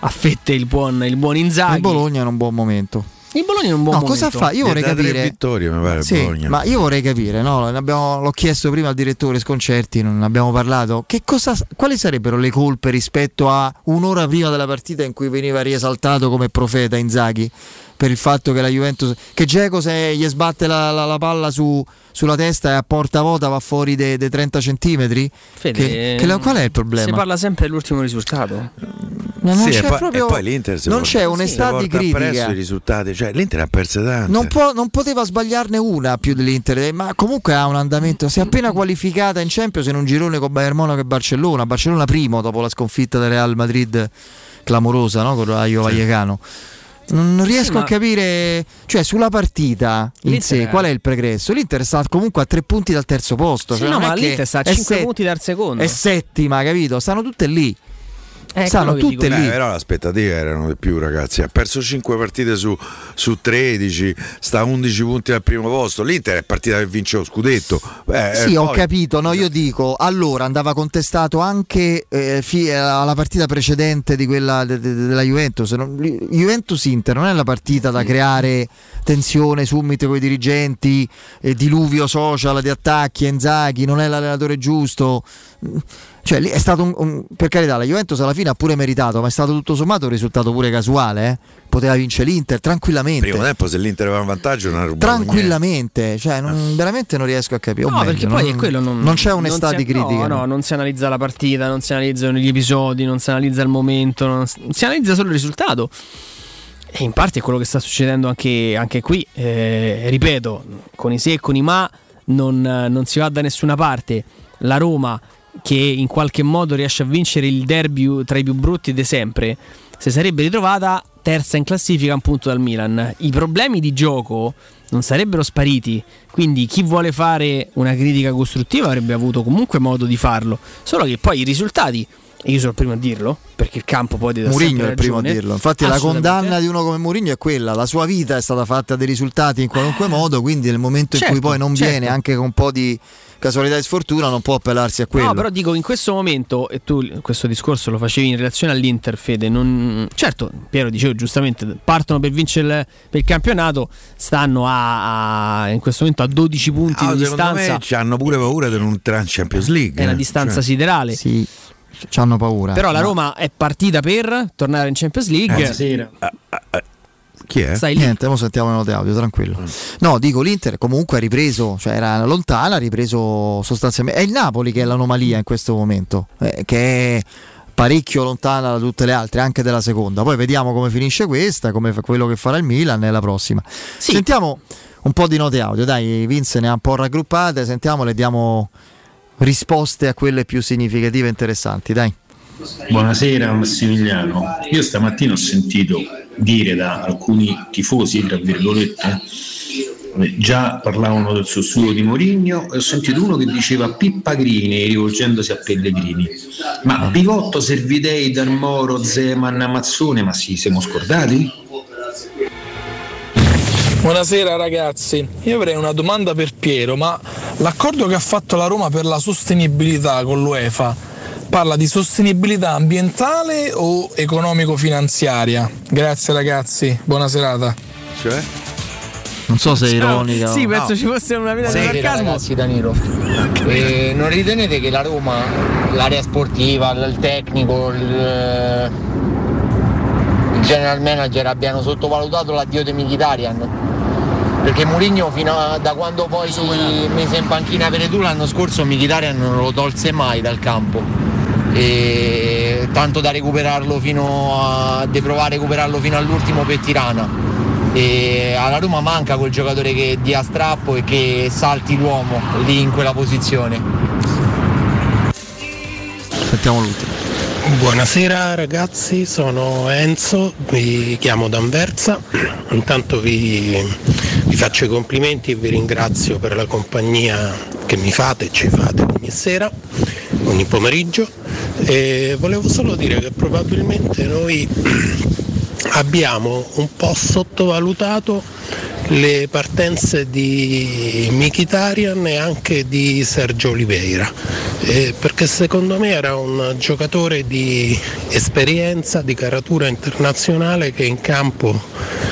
Speaker 5: a fette il buon, il buon Inzaghi.
Speaker 1: Il Bologna è in un buon momento.
Speaker 5: Il Bologna è un buon
Speaker 1: no,
Speaker 5: momento.
Speaker 1: cosa fa? Io vorrei capire.
Speaker 4: vittorie, mi pare,
Speaker 1: Sì, ma io vorrei capire, no? Abbiamo- l'ho chiesto prima al direttore Sconcerti, non ne abbiamo parlato. Che cosa, quali sarebbero le colpe rispetto a un'ora prima della partita in cui veniva riesaltato come profeta Inzaghi? Per il fatto che la Juventus. Che Geco se gli sbatte la, la- la palla su- sulla testa e a porta vuota va fuori dei 30 centimetri?
Speaker 5: Fede,
Speaker 1: Che- che la- qual è il problema?
Speaker 5: Si parla sempre dell'ultimo risultato.
Speaker 1: Ma non
Speaker 4: Sì,
Speaker 1: c'è
Speaker 4: e poi,
Speaker 1: proprio-
Speaker 4: e poi l'Inter si
Speaker 1: non
Speaker 4: porta-
Speaker 1: c'è onestà
Speaker 4: si
Speaker 1: di critica.
Speaker 4: i risultati, cioè l'Inter ha perso tante.
Speaker 1: Non, può- non poteva sbagliarne una più dell'Inter, eh, ma comunque ha un andamento. Si è appena qualificata in Champions in un girone con Bayern Monaco e Barcellona. Barcellona primo dopo la sconfitta del Real Madrid clamorosa no? con Rayo Vallecano. Non, non riesco
Speaker 5: Sì,
Speaker 1: a capire, cioè sulla partita in
Speaker 5: L'Inter
Speaker 1: sé,
Speaker 5: è-
Speaker 1: qual è il pregresso? L'Inter sta comunque a tre punti dal terzo posto.
Speaker 5: Sì,
Speaker 1: cioè
Speaker 5: no, ma l'Inter sta a
Speaker 1: è
Speaker 5: 5
Speaker 1: set-
Speaker 5: punti dal secondo.
Speaker 1: È settima, capito? Stanno tutte lì.
Speaker 5: Eh,
Speaker 1: stanno
Speaker 5: che
Speaker 1: tutte
Speaker 5: dico.
Speaker 1: lì.
Speaker 4: Eh, però le aspettative erano di più, ragazzi. Ha perso 5 partite su, su 13, sta a 11 punti al primo posto. L'Inter è partita per vincere lo scudetto. Eh,
Speaker 1: Sì,
Speaker 4: eh,
Speaker 1: ho
Speaker 4: poi-
Speaker 1: capito, no, io dico, allora andava contestato anche eh, fi- alla partita precedente di quella de- de- della Juventus. Non- Juventus-Inter non è la partita da creare tensione, summite con i dirigenti, eh, diluvio social di attacchi, Enzaghi, non è l'allenatore giusto. Cioè, lì è stato un, un- per carità, la Juventus alla fine ha pure meritato, ma è stato tutto sommato un risultato pure casuale. eh. Poteva vincere l'Inter tranquillamente.
Speaker 4: Primo tempo, se l'Inter aveva un vantaggio, non ha rubato
Speaker 1: Tranquillamente, cioè, non- veramente non riesco a capire.
Speaker 5: No,
Speaker 1: meglio,
Speaker 5: perché poi
Speaker 1: non,
Speaker 5: è quello. Non,
Speaker 1: non c'è
Speaker 5: si-
Speaker 1: di critica.
Speaker 5: No, no, non si analizza la partita, non si analizzano gli episodi, non si analizza il momento, non si, si analizza solo il risultato. E in parte è quello che sta succedendo anche, anche qui. Eh, ripeto, con i se e con i ma non, non si va da nessuna parte. La Roma, che in qualche modo riesce a vincere il derby tra i più brutti di sempre, si sarebbe ritrovata terza in classifica a un punto dal Milan. I problemi di gioco non sarebbero spariti, quindi chi vuole fare una critica costruttiva avrebbe avuto comunque modo di farlo. Solo che poi i risultati, e io sono il primo a dirlo, perché il campo poi
Speaker 1: Mourinho
Speaker 5: sempre
Speaker 1: è il primo a dirlo. Infatti, la condanna di uno come Mourinho è quella: la sua vita è stata fatta dei risultati in qualunque modo. Quindi, nel momento in
Speaker 5: Certo,
Speaker 1: cui poi non
Speaker 5: certo.
Speaker 1: viene, anche con un po' di casualità e sfortuna, non può appellarsi a quello.
Speaker 5: No, però dico in questo momento, e tu questo discorso lo facevi in relazione all'Inter, Fede. Non... Certo, Piero dicevo giustamente, partono per vincere il, per il campionato, stanno a, a- in questo momento a 12 punti
Speaker 4: Ah,
Speaker 5: di
Speaker 4: secondo
Speaker 5: distanza.
Speaker 4: me hanno pure paura di non entrare in Champions League.
Speaker 5: È una
Speaker 4: eh.
Speaker 5: distanza
Speaker 4: Cioè,
Speaker 5: siderale.
Speaker 1: Sì, ci hanno paura.
Speaker 5: Però la
Speaker 1: No.
Speaker 5: Roma è partita per tornare in Champions League.
Speaker 1: Buonasera.
Speaker 4: Chi è?
Speaker 5: Stai lì.
Speaker 1: Niente, ora sentiamo le note audio, tranquillo. No, dico l'Inter comunque ha ripreso, cioè era lontana, ha ripreso sostanzialmente. È il Napoli che è l'anomalia in questo momento, eh, che è parecchio lontana da tutte le altre, anche della seconda. Poi vediamo come finisce questa, come fa- quello che farà il Milan nella prossima. Sentiamo un po' di note audio, dai, Vince ne ha un po' raggruppate, sentiamole diamo risposte a quelle più significative e interessanti, dai.
Speaker 33: Buonasera Massimiliano, io stamattina ho sentito dire da alcuni tifosi, tra virgolette, già parlavano del sussurro di Mourinho e ho sentito uno che diceva Pippagrini rivolgendosi a Pellegrini. Ma Pivotto, Servidei, Dalmoro, Zeman, Mazzone, ma sì, siamo scordati?
Speaker 41: Buonasera ragazzi, io avrei una domanda per Piero, ma l'accordo che ha fatto la Roma per la sostenibilità con l'UEFA parla di sostenibilità ambientale o economico-finanziaria? Grazie ragazzi, buona serata.
Speaker 4: Cioè?
Speaker 1: Non so se è ironica.
Speaker 5: Sì,
Speaker 1: o-
Speaker 5: penso ci fosse una vita di sarcasmo.
Speaker 42: ragazzi Danilo Eh, non ritenete che la Roma l'area sportiva il tecnico il, il general manager abbiano sottovalutato l'addio di Mkhitaryan perché Mourinho fino a, da quando poi mise in panchina Veretù l'anno scorso Mkhitaryan non lo tolse mai dal campo e tanto da recuperarlo fino a di provare a recuperarlo fino all'ultimo per Tirana e alla Roma manca quel giocatore che dia strappo e che salti l'uomo lì in quella posizione.
Speaker 1: Sentiamo l'ultimo.
Speaker 43: Buonasera ragazzi, sono Enzo, vi chiamo da Anversa, intanto vi, vi faccio i complimenti e vi ringrazio per la compagnia che mi fate e ci fate ogni sera, ogni pomeriggio e volevo solo dire che probabilmente noi abbiamo un po' sottovalutato le partenze di Mkhitaryan e anche di Sergio Oliveira. Eh, perché secondo me era un giocatore di esperienza, di caratura internazionale che in campo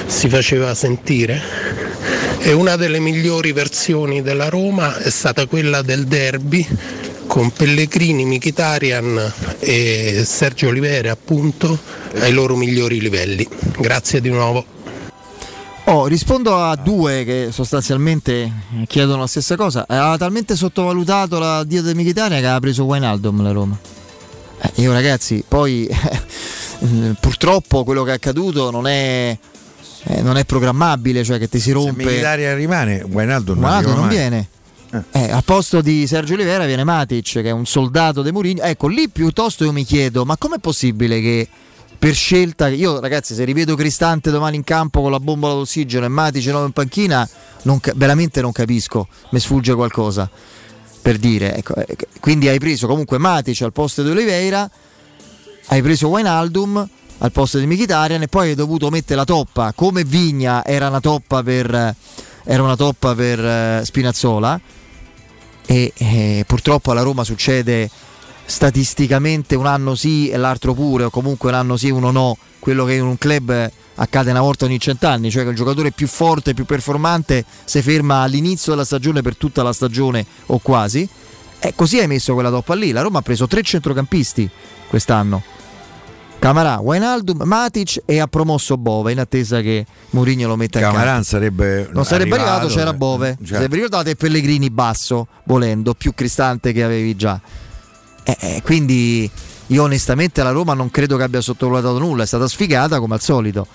Speaker 43: si faceva sentire. E una delle migliori versioni della Roma è stata quella del derby con Pellegrini, Mkhitaryan e Sergio Oliveira appunto ai loro migliori livelli. Grazie di nuovo.
Speaker 1: Oh, rispondo a due che sostanzialmente chiedono la stessa cosa. Aveva talmente sottovalutato la dio di Mkhitaryan che aveva preso Wijnaldum la Roma. Eh, io ragazzi, poi eh, purtroppo quello che è accaduto non è, eh, non è programmabile, cioè che ti si
Speaker 4: Se
Speaker 1: rompe.
Speaker 4: Mkhitaryan rimane, Wijnaldum non,
Speaker 1: non viene. Eh, al posto di Sergio Oliveira viene Matic, che è un soldato di Mourinho. Ecco, lì piuttosto io mi chiedo, ma com'è possibile che per scelta, io ragazzi se rivedo Cristante domani in campo con la bombola d'ossigeno e Matic nuovo in panchina, non veramente non capisco, mi sfugge qualcosa per dire. Ecco, eh, quindi hai preso comunque Matic al posto di Oliveira hai preso Wijnaldum al posto di Mkhitaryan e poi hai dovuto mettere la toppa come Vigna era una toppa per, una toppa per eh, Spinazzola e eh, purtroppo alla Roma succede statisticamente un anno sì e l'altro pure o comunque un anno sì uno no. Quello che in un club accade una volta ogni cent'anni cioè che il giocatore più forte più performante si ferma all'inizio della stagione per tutta la stagione o quasi. E così hai messo quella toppa lì. La Roma ha preso tre centrocampisti quest'anno Camarà, Wijnaldum, Matic e ha promosso Bove in attesa che Mourinho lo metta in
Speaker 4: Camaran
Speaker 1: campo.
Speaker 4: sarebbe
Speaker 1: Non sarebbe arrivato,
Speaker 4: arrivato,
Speaker 1: c'era
Speaker 4: eh,
Speaker 1: Bove.
Speaker 4: cioè.
Speaker 1: Se vi ricordate Pellegrini basso, volendo, più cristante che avevi già. Eh, eh, quindi io onestamente la Roma non credo che abbia sottovalutato nulla, è stata sfigata come al solito.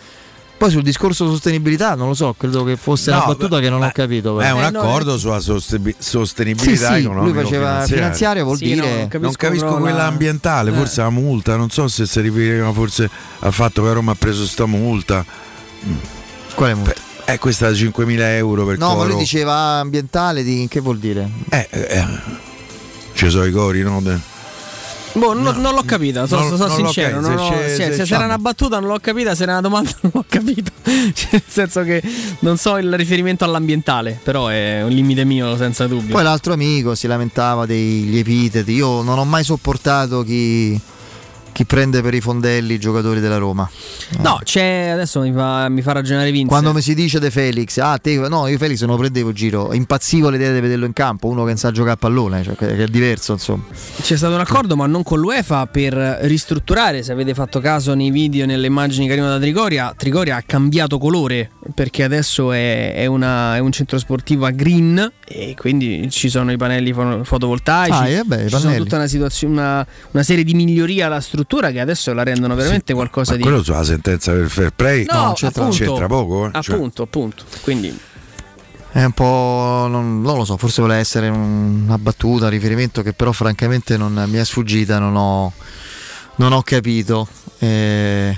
Speaker 1: Poi sul discorso sostenibilità non lo so, credo che fosse
Speaker 4: No,
Speaker 1: una battuta che non ho capito.
Speaker 4: È
Speaker 1: però.
Speaker 4: un accordo sulla sostebi- sostenibilità
Speaker 1: Sì, sì,
Speaker 4: economica.
Speaker 1: lui faceva finanziario, vuol dire-
Speaker 4: non capisco,
Speaker 1: però
Speaker 4: quella
Speaker 1: la-
Speaker 4: ambientale,
Speaker 1: Eh.
Speaker 4: forse la multa, non so se si riferiva forse al fatto che Roma ha preso sta multa.
Speaker 1: Quale multa?
Speaker 4: Eh, questa da 5.000 euro per
Speaker 1: No, ma lui
Speaker 4: coro.
Speaker 1: diceva ambientale, di, che vuol dire?
Speaker 4: Eh, eh, ci sono i cori, no? De-
Speaker 5: Boh, non, non l'ho capita, sono,
Speaker 4: Non-
Speaker 5: sono sincero.
Speaker 4: capito,
Speaker 5: non
Speaker 4: se se
Speaker 5: se,
Speaker 4: c'è-
Speaker 5: c'era una battuta non l'ho capita, se era una domanda non l'ho capito. Cioè, nel senso che non so il riferimento all'ambientale, però è un limite mio senza dubbio.
Speaker 1: Poi l'altro amico si lamentava degli epiteti. Io non ho mai sopportato chi, chi prende per i fondelli i giocatori della Roma.
Speaker 5: No, c'è adesso mi fa, mi fa ragionare Vince.
Speaker 1: Quando mi si dice De Felix, ah, te, no, io Felix non lo prendevo in giro, impazzivo l'idea di vederlo in campo, uno che non sa giocare a pallone, cioè, che è diverso, insomma.
Speaker 5: C'è stato un accordo, ma non con l'UEFA, per ristrutturare. Se avete fatto caso nei video, nelle immagini che arrivano da Trigoria, Trigoria ha cambiato colore perché adesso è, è una- è un centro sportivo a green e quindi ci sono i pannelli fo- fotovoltaici.
Speaker 1: Ah, eh beh, i
Speaker 5: ci sono
Speaker 1: pannelli.
Speaker 5: tutta una, situazione, una, una serie di migliorie alla struttura che adesso la rendono veramente qualcosa
Speaker 4: Ma
Speaker 5: di.
Speaker 4: quello sulla sentenza del fair play
Speaker 5: No,
Speaker 4: non c'entra,
Speaker 5: appunto.
Speaker 4: c'entra poco. Eh? Cioè,
Speaker 5: Appunto, appunto. Quindi
Speaker 1: È un po'. Non, non lo so, forse vuole essere un- una battuta, un riferimento che però francamente non mi è sfuggita, non ho, non ho capito. Eh,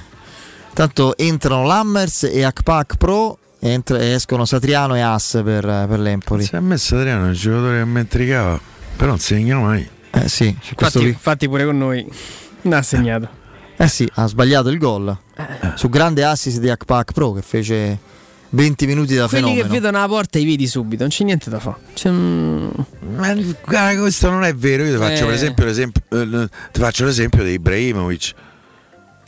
Speaker 1: tanto entrano Lammers e Akpak Pro e escono Satriano e As per, per l'Empoli.
Speaker 4: Si è messo Adriano, il giocatore che mi intrigava, però non segna mai.
Speaker 1: Eh sì,
Speaker 5: infatti, infatti pure con noi non ha segnato.
Speaker 1: Eh sì, ha sbagliato il gol. Su grande assist di Akpak Pro che fece 20 minuti da
Speaker 5: Quelli
Speaker 1: fenomeno.
Speaker 5: che vedono la porta i vedi subito, non c'è niente da fare. C'è
Speaker 4: Ma guarda, questo non è vero. Io ti faccio
Speaker 5: Eh.
Speaker 4: per esempio l'esempio, eh, ti faccio l'esempio di Ibrahimovic.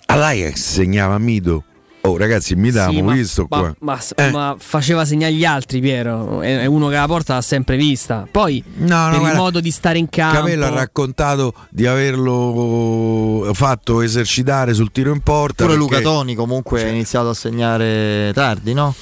Speaker 4: All'Ajax segnava Mido. Oh, ragazzi, mi
Speaker 5: Sì, ma-
Speaker 4: visto
Speaker 5: ma,
Speaker 4: qua.
Speaker 5: ma-
Speaker 4: Eh.
Speaker 5: ma faceva segnare gli altri, Piero. È, uno che la porta l'ha sempre vista. Poi
Speaker 4: No, no,
Speaker 5: per il modo di stare in campo.
Speaker 4: Capello ha raccontato di averlo fatto esercitare sul tiro in porta.
Speaker 1: Pure
Speaker 4: perché-
Speaker 1: Luca Toni comunque ha iniziato a segnare tardi, no?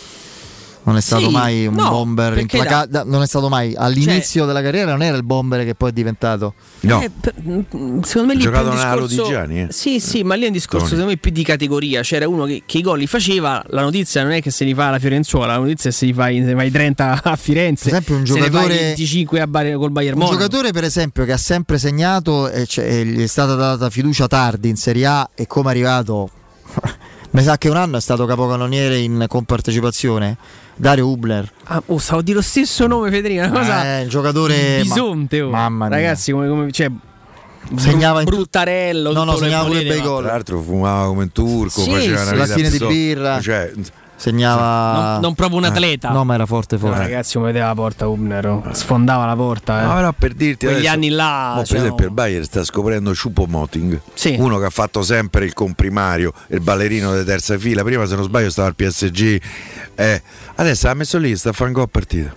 Speaker 1: Non è stato
Speaker 5: Sì,
Speaker 1: mai un
Speaker 5: no,
Speaker 1: bomber implaca-
Speaker 5: da-
Speaker 1: non è stato mai all'inizio della carriera non era il bomber che poi è diventato.
Speaker 4: No.
Speaker 5: Eh, per- mm, secondo me lì
Speaker 4: giocato
Speaker 5: un
Speaker 4: nella
Speaker 5: discorso...
Speaker 4: Lodigiani, eh.
Speaker 5: Sì, sì, ma lì è un discorso
Speaker 4: Toni.
Speaker 5: secondo me più di categoria. C'era uno che, che i gol li faceva. La notizia non è che se li fa alla Fiorenzuola, la notizia è se li fai, se fai 30 a Firenze.
Speaker 1: Per esempio, un
Speaker 5: se ne fai
Speaker 1: giocatore-
Speaker 5: 25 a Bar- col Bayern
Speaker 1: Un
Speaker 5: Monaco.
Speaker 1: giocatore per esempio che ha sempre segnato e c'è- e gli è stata data fiducia tardi in Serie A e come è arrivato mi sa che un anno è stato capocannoniere in compartecipazione Dario Hubler
Speaker 5: Ah, oh, stavo dire lo stesso nome, Federico. Una cosa.
Speaker 1: Eh, giocatore
Speaker 5: Bisonte, oh.
Speaker 1: mamma mia.
Speaker 5: Ragazzi, come. come cioè,
Speaker 1: Segnava in
Speaker 5: Bruttarello.
Speaker 1: No, no, segnava pure bei
Speaker 5: ma-
Speaker 1: gol.
Speaker 4: Tra l'altro fumava come un turco,
Speaker 5: Sì,
Speaker 4: faceva
Speaker 5: sì.
Speaker 4: una
Speaker 1: Lattine di birra.
Speaker 4: Cioè,
Speaker 1: segnava
Speaker 5: Non, non proprio un
Speaker 1: Eh,
Speaker 5: atleta.
Speaker 1: no ma era forte
Speaker 5: No,
Speaker 1: forte
Speaker 5: ragazzi, come vedeva la porta Hubner, oh. sfondava la porta. Eh.
Speaker 4: Ma però per dirti
Speaker 5: Quegli
Speaker 4: adesso-
Speaker 5: anni là.
Speaker 4: Mo, per
Speaker 5: cioè,
Speaker 4: esempio il Bayern sta scoprendo Choupo-Moting
Speaker 5: Sì.
Speaker 4: uno che ha fatto sempre il comprimario il ballerino di terza fila prima se non sbaglio stava al PSG eh, adesso l'ha messo lì sta a fare un gol a partita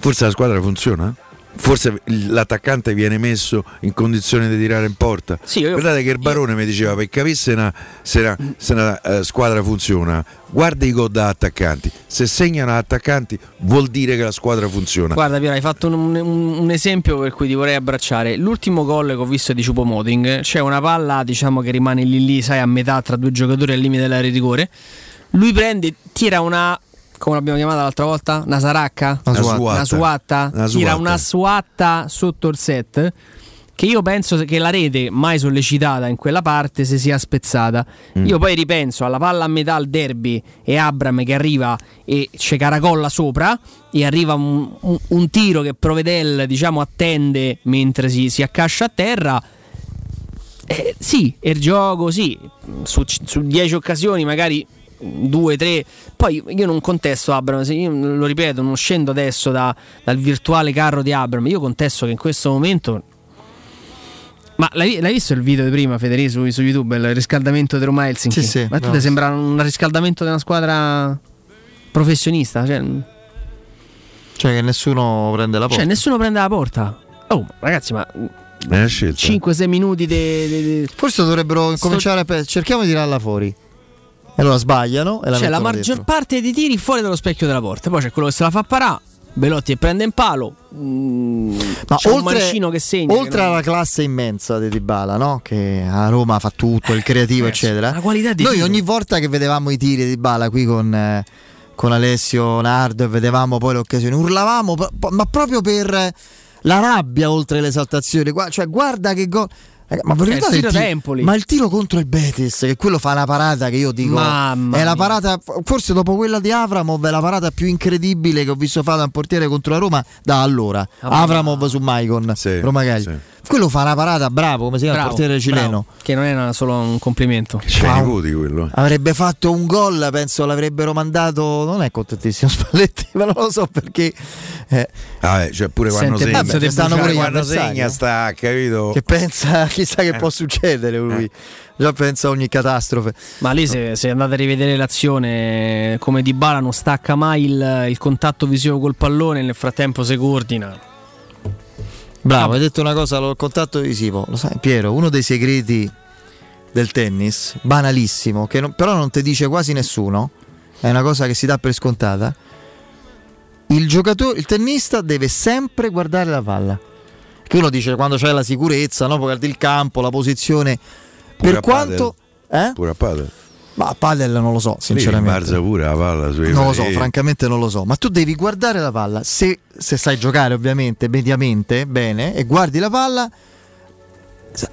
Speaker 4: forse la squadra funziona Forse l'attaccante viene messo in condizione di tirare in porta.
Speaker 5: Sì, io-
Speaker 4: Guardate che il barone mi diceva per capire se una, se una- se una, eh, squadra funziona, guarda i gol da attaccanti. Se segnano attaccanti vuol dire che la squadra funziona.
Speaker 5: Guarda Piero, hai fatto un, un- un esempio per cui ti vorrei abbracciare. L'ultimo gol che ho visto di Ciupo Moting, c'è una palla diciamo che rimane lì lì, sai, a metà tra due giocatori al limite dell'area di rigore. Lui prende, tira una come l'abbiamo chiamata l'altra volta? Una saracca?
Speaker 4: Una suatta.
Speaker 5: Una suatta?
Speaker 4: Una
Speaker 5: Tira
Speaker 4: suatta.
Speaker 5: una suatta sotto il set. Che io penso che la rete, mai sollecitata in quella parte, si sia spezzata.
Speaker 4: Mm.
Speaker 5: Io poi ripenso alla palla a metà al derby e Abram che arriva e c'è caracolla sopra e arriva un, un- un tiro che Provedel diciamo attende mentre si, si accascia a terra Eh, sì, il gioco sì, su, su 10 occasioni magari due, tre. Poi io non contesto Abram, io lo ripeto, non scendo adesso da, dal virtuale carro di Abram. Io contesto che in questo momento. Ma l'hai, l'hai visto il video di prima, Federico, su, su YouTube? Il riscaldamento di Roma Helsinki?
Speaker 1: Sì, sì,
Speaker 5: Ma tu
Speaker 1: no.
Speaker 5: ti sembra un riscaldamento di una squadra professionista? Cioè,
Speaker 1: Cioè che nessuno prende la porta.
Speaker 5: cioè, nessuno prende la porta. Oh, ragazzi, ma
Speaker 4: Me l'ha scelta.
Speaker 5: 5-6 minuti di.
Speaker 1: Forse dovrebbero cominciare a pe- cerchiamo di tirarla fuori. E allora sbagliano e la
Speaker 5: C'è la maggior
Speaker 1: dentro.
Speaker 5: parte dei tiri fuori dallo specchio della porta. Poi c'è quello che se la fa parà. Belotti e prende in palo. Mm,
Speaker 1: Ma
Speaker 5: c'è
Speaker 1: oltre,
Speaker 5: che segna.
Speaker 1: oltre
Speaker 5: che non-
Speaker 1: alla classe immensa di Dybala, no? che a Roma fa tutto, il creativo, eccetera.
Speaker 5: la qualità di
Speaker 1: Noi
Speaker 5: tiro.
Speaker 1: ogni volta che vedevamo i tiri di Dybala qui con, eh, con Alessio Nardo e vedevamo poi le occasioni, urlavamo, ma proprio per eh, la rabbia oltre l'esaltazione. Gua- cioè, guarda che gol. Eh, Ma,
Speaker 5: il tiro Empoli.
Speaker 1: ma il tiro contro il Betis, che quello fa una parata che io dico
Speaker 5: Mamma
Speaker 1: è la parata, forse dopo quella di Avramov, è la parata più incredibile che ho visto fare da un portiere contro la Roma da allora.
Speaker 5: Ah,
Speaker 1: Avramov su Maicon, Roma Cagliari. Quello fa una parata bravo, come si chiama il portiere cileno.
Speaker 5: bravo. Che non è una- solo un complimento.
Speaker 1: Wow.
Speaker 4: quello.
Speaker 1: Avrebbe fatto un gol, penso l'avrebbero mandato. Non è contentissimo Spalletti, ma non lo so perché. eh,
Speaker 4: Ah, eh, cioè pure quando
Speaker 1: Sente,
Speaker 4: segna,
Speaker 1: vabbè, pure
Speaker 4: quando segna
Speaker 1: eh.
Speaker 4: sta, capito?
Speaker 1: che pensa, chissà che
Speaker 4: Eh.
Speaker 1: può succedere lui. Già pensa a ogni catastrofe.
Speaker 5: Ma lì se, se andate a rivedere l'azione come Di Bala non stacca mai il, il contatto visivo col pallone, nel frattempo si coordina.
Speaker 1: Bravo, hai detto una cosa, il contatto visivo. Lo sai, Piero, uno dei segreti del tennis, banalissimo, che non- però non ti dice quasi nessuno, è una cosa che si dà per scontata. Il giocatore, il tennista deve sempre guardare la palla. Che uno dice quando c'è la sicurezza, no? Guardi il campo, la posizione.
Speaker 4: Pure
Speaker 1: per quanto. Eh?
Speaker 4: Pure a padel.
Speaker 1: Ma a padel non lo so,
Speaker 4: Lì
Speaker 1: sinceramente.
Speaker 4: rimbalza pure la palla sui
Speaker 1: Non lo so, francamente non lo so. Ma tu devi guardare la palla. Se, se sai giocare, ovviamente, mediamente, bene, e guardi la palla,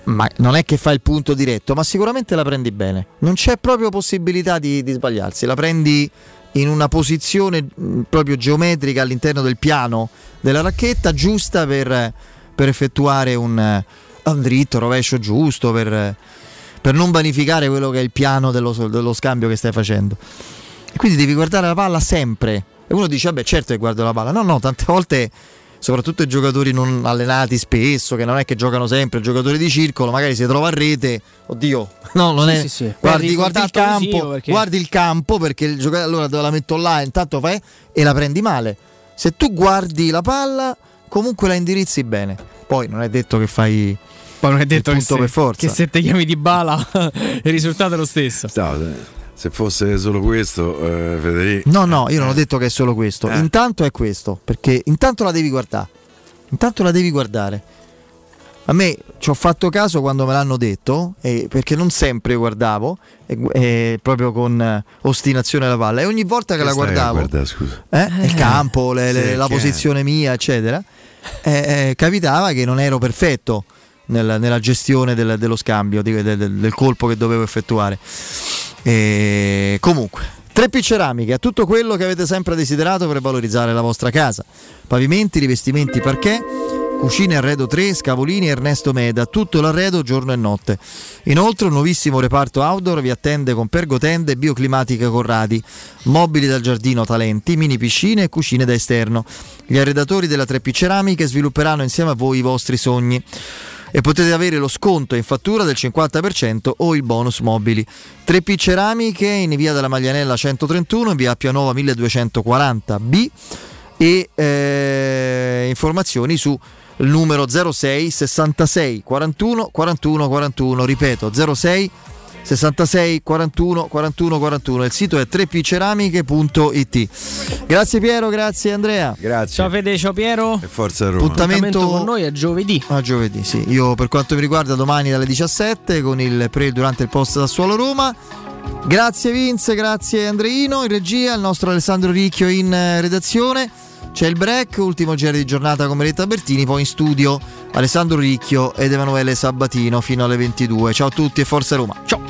Speaker 1: ma non è che fai il punto diretto, ma sicuramente la prendi bene. Non c'è proprio possibilità di, di sbagliarsi. La prendi in una posizione mh, proprio geometrica all'interno del piano della racchetta, giusta per, per effettuare un, un dritto, rovescio giusto, per, per non vanificare quello che è il piano dello, dello scambio che stai facendo. E quindi devi guardare la palla sempre. E uno dice, vabbè, certo che guardo la palla. No, no, tante volte, soprattutto i giocatori non allenati spesso, che non è che giocano sempre, giocatori di circolo, magari si trova a rete, oddio, no, non
Speaker 5: Sì,
Speaker 1: è...
Speaker 5: sì, sì.
Speaker 1: Guardi,
Speaker 5: Guardi
Speaker 1: il campo,
Speaker 5: perché-
Speaker 1: guardi il campo perché il giocatore allora te la metto là, intanto fai e la prendi male. Se tu guardi la palla, comunque la indirizzi bene. Poi non è detto che fai
Speaker 5: Poi non è detto che se,
Speaker 1: per forza.
Speaker 5: che se te chiami Di Bala il risultato è lo stesso.
Speaker 4: No, se- se fosse solo questo, eh, Federico.
Speaker 1: No, no, io non ho detto che è solo questo.
Speaker 4: Eh.
Speaker 1: Intanto è questo, perché intanto la devi guardare. Intanto la devi guardare. A me ci ho fatto caso quando me l'hanno detto, e- perché non sempre guardavo, e, e proprio con eh, ostinazione la palla. E ogni volta che,
Speaker 4: Che
Speaker 1: la guardavo,
Speaker 4: guardare, scusa?
Speaker 1: eh, il campo, le- le-
Speaker 4: Sì,
Speaker 1: la posizione mia, eccetera, eh, eh, capitava che non ero perfetto nel- nella gestione del- dello scambio, di- del, del- colpo che dovevo effettuare. E comunque, 3P Ceramiche, a tutto quello che avete sempre desiderato per valorizzare la vostra casa. Pavimenti, rivestimenti, parquet, cucine arredo 3, scavolini Ernesto Meda, tutto l'arredo giorno e notte. Inoltre un nuovissimo reparto outdoor vi attende con pergotende bioclimatiche Corradi, mobili dal giardino Talenti, mini piscine e cucine da esterno. Gli arredatori della 3P Ceramiche svilupperanno insieme a voi i vostri sogni e potete avere lo sconto in fattura del 50% o il bonus mobili. 3P Ceramiche in via della Maglianella 131, in via Pianova 1240B e eh, informazioni su numero 06 66 41 41 41, ripeto 06 66 41 41 41 il sito è 3pceramiche.it grazie Piero grazie Andrea.
Speaker 4: Grazie.
Speaker 5: Ciao Fede, ciao Piero.
Speaker 4: E forza Roma.
Speaker 1: Appuntamento
Speaker 5: con noi è giovedì.
Speaker 1: a giovedì sì. Io per quanto mi riguarda domani dalle 17 con il pre durante il post da Suolo Roma. Grazie Vince grazie Andreino. In regia il nostro Alessandro Ricchio in eh, redazione c'è il break ultimo giro di giornata con Meretta Bertini poi in studio Alessandro Ricchio ed Emanuele Sabatino fino alle 22 ciao a tutti e forza Roma. Ciao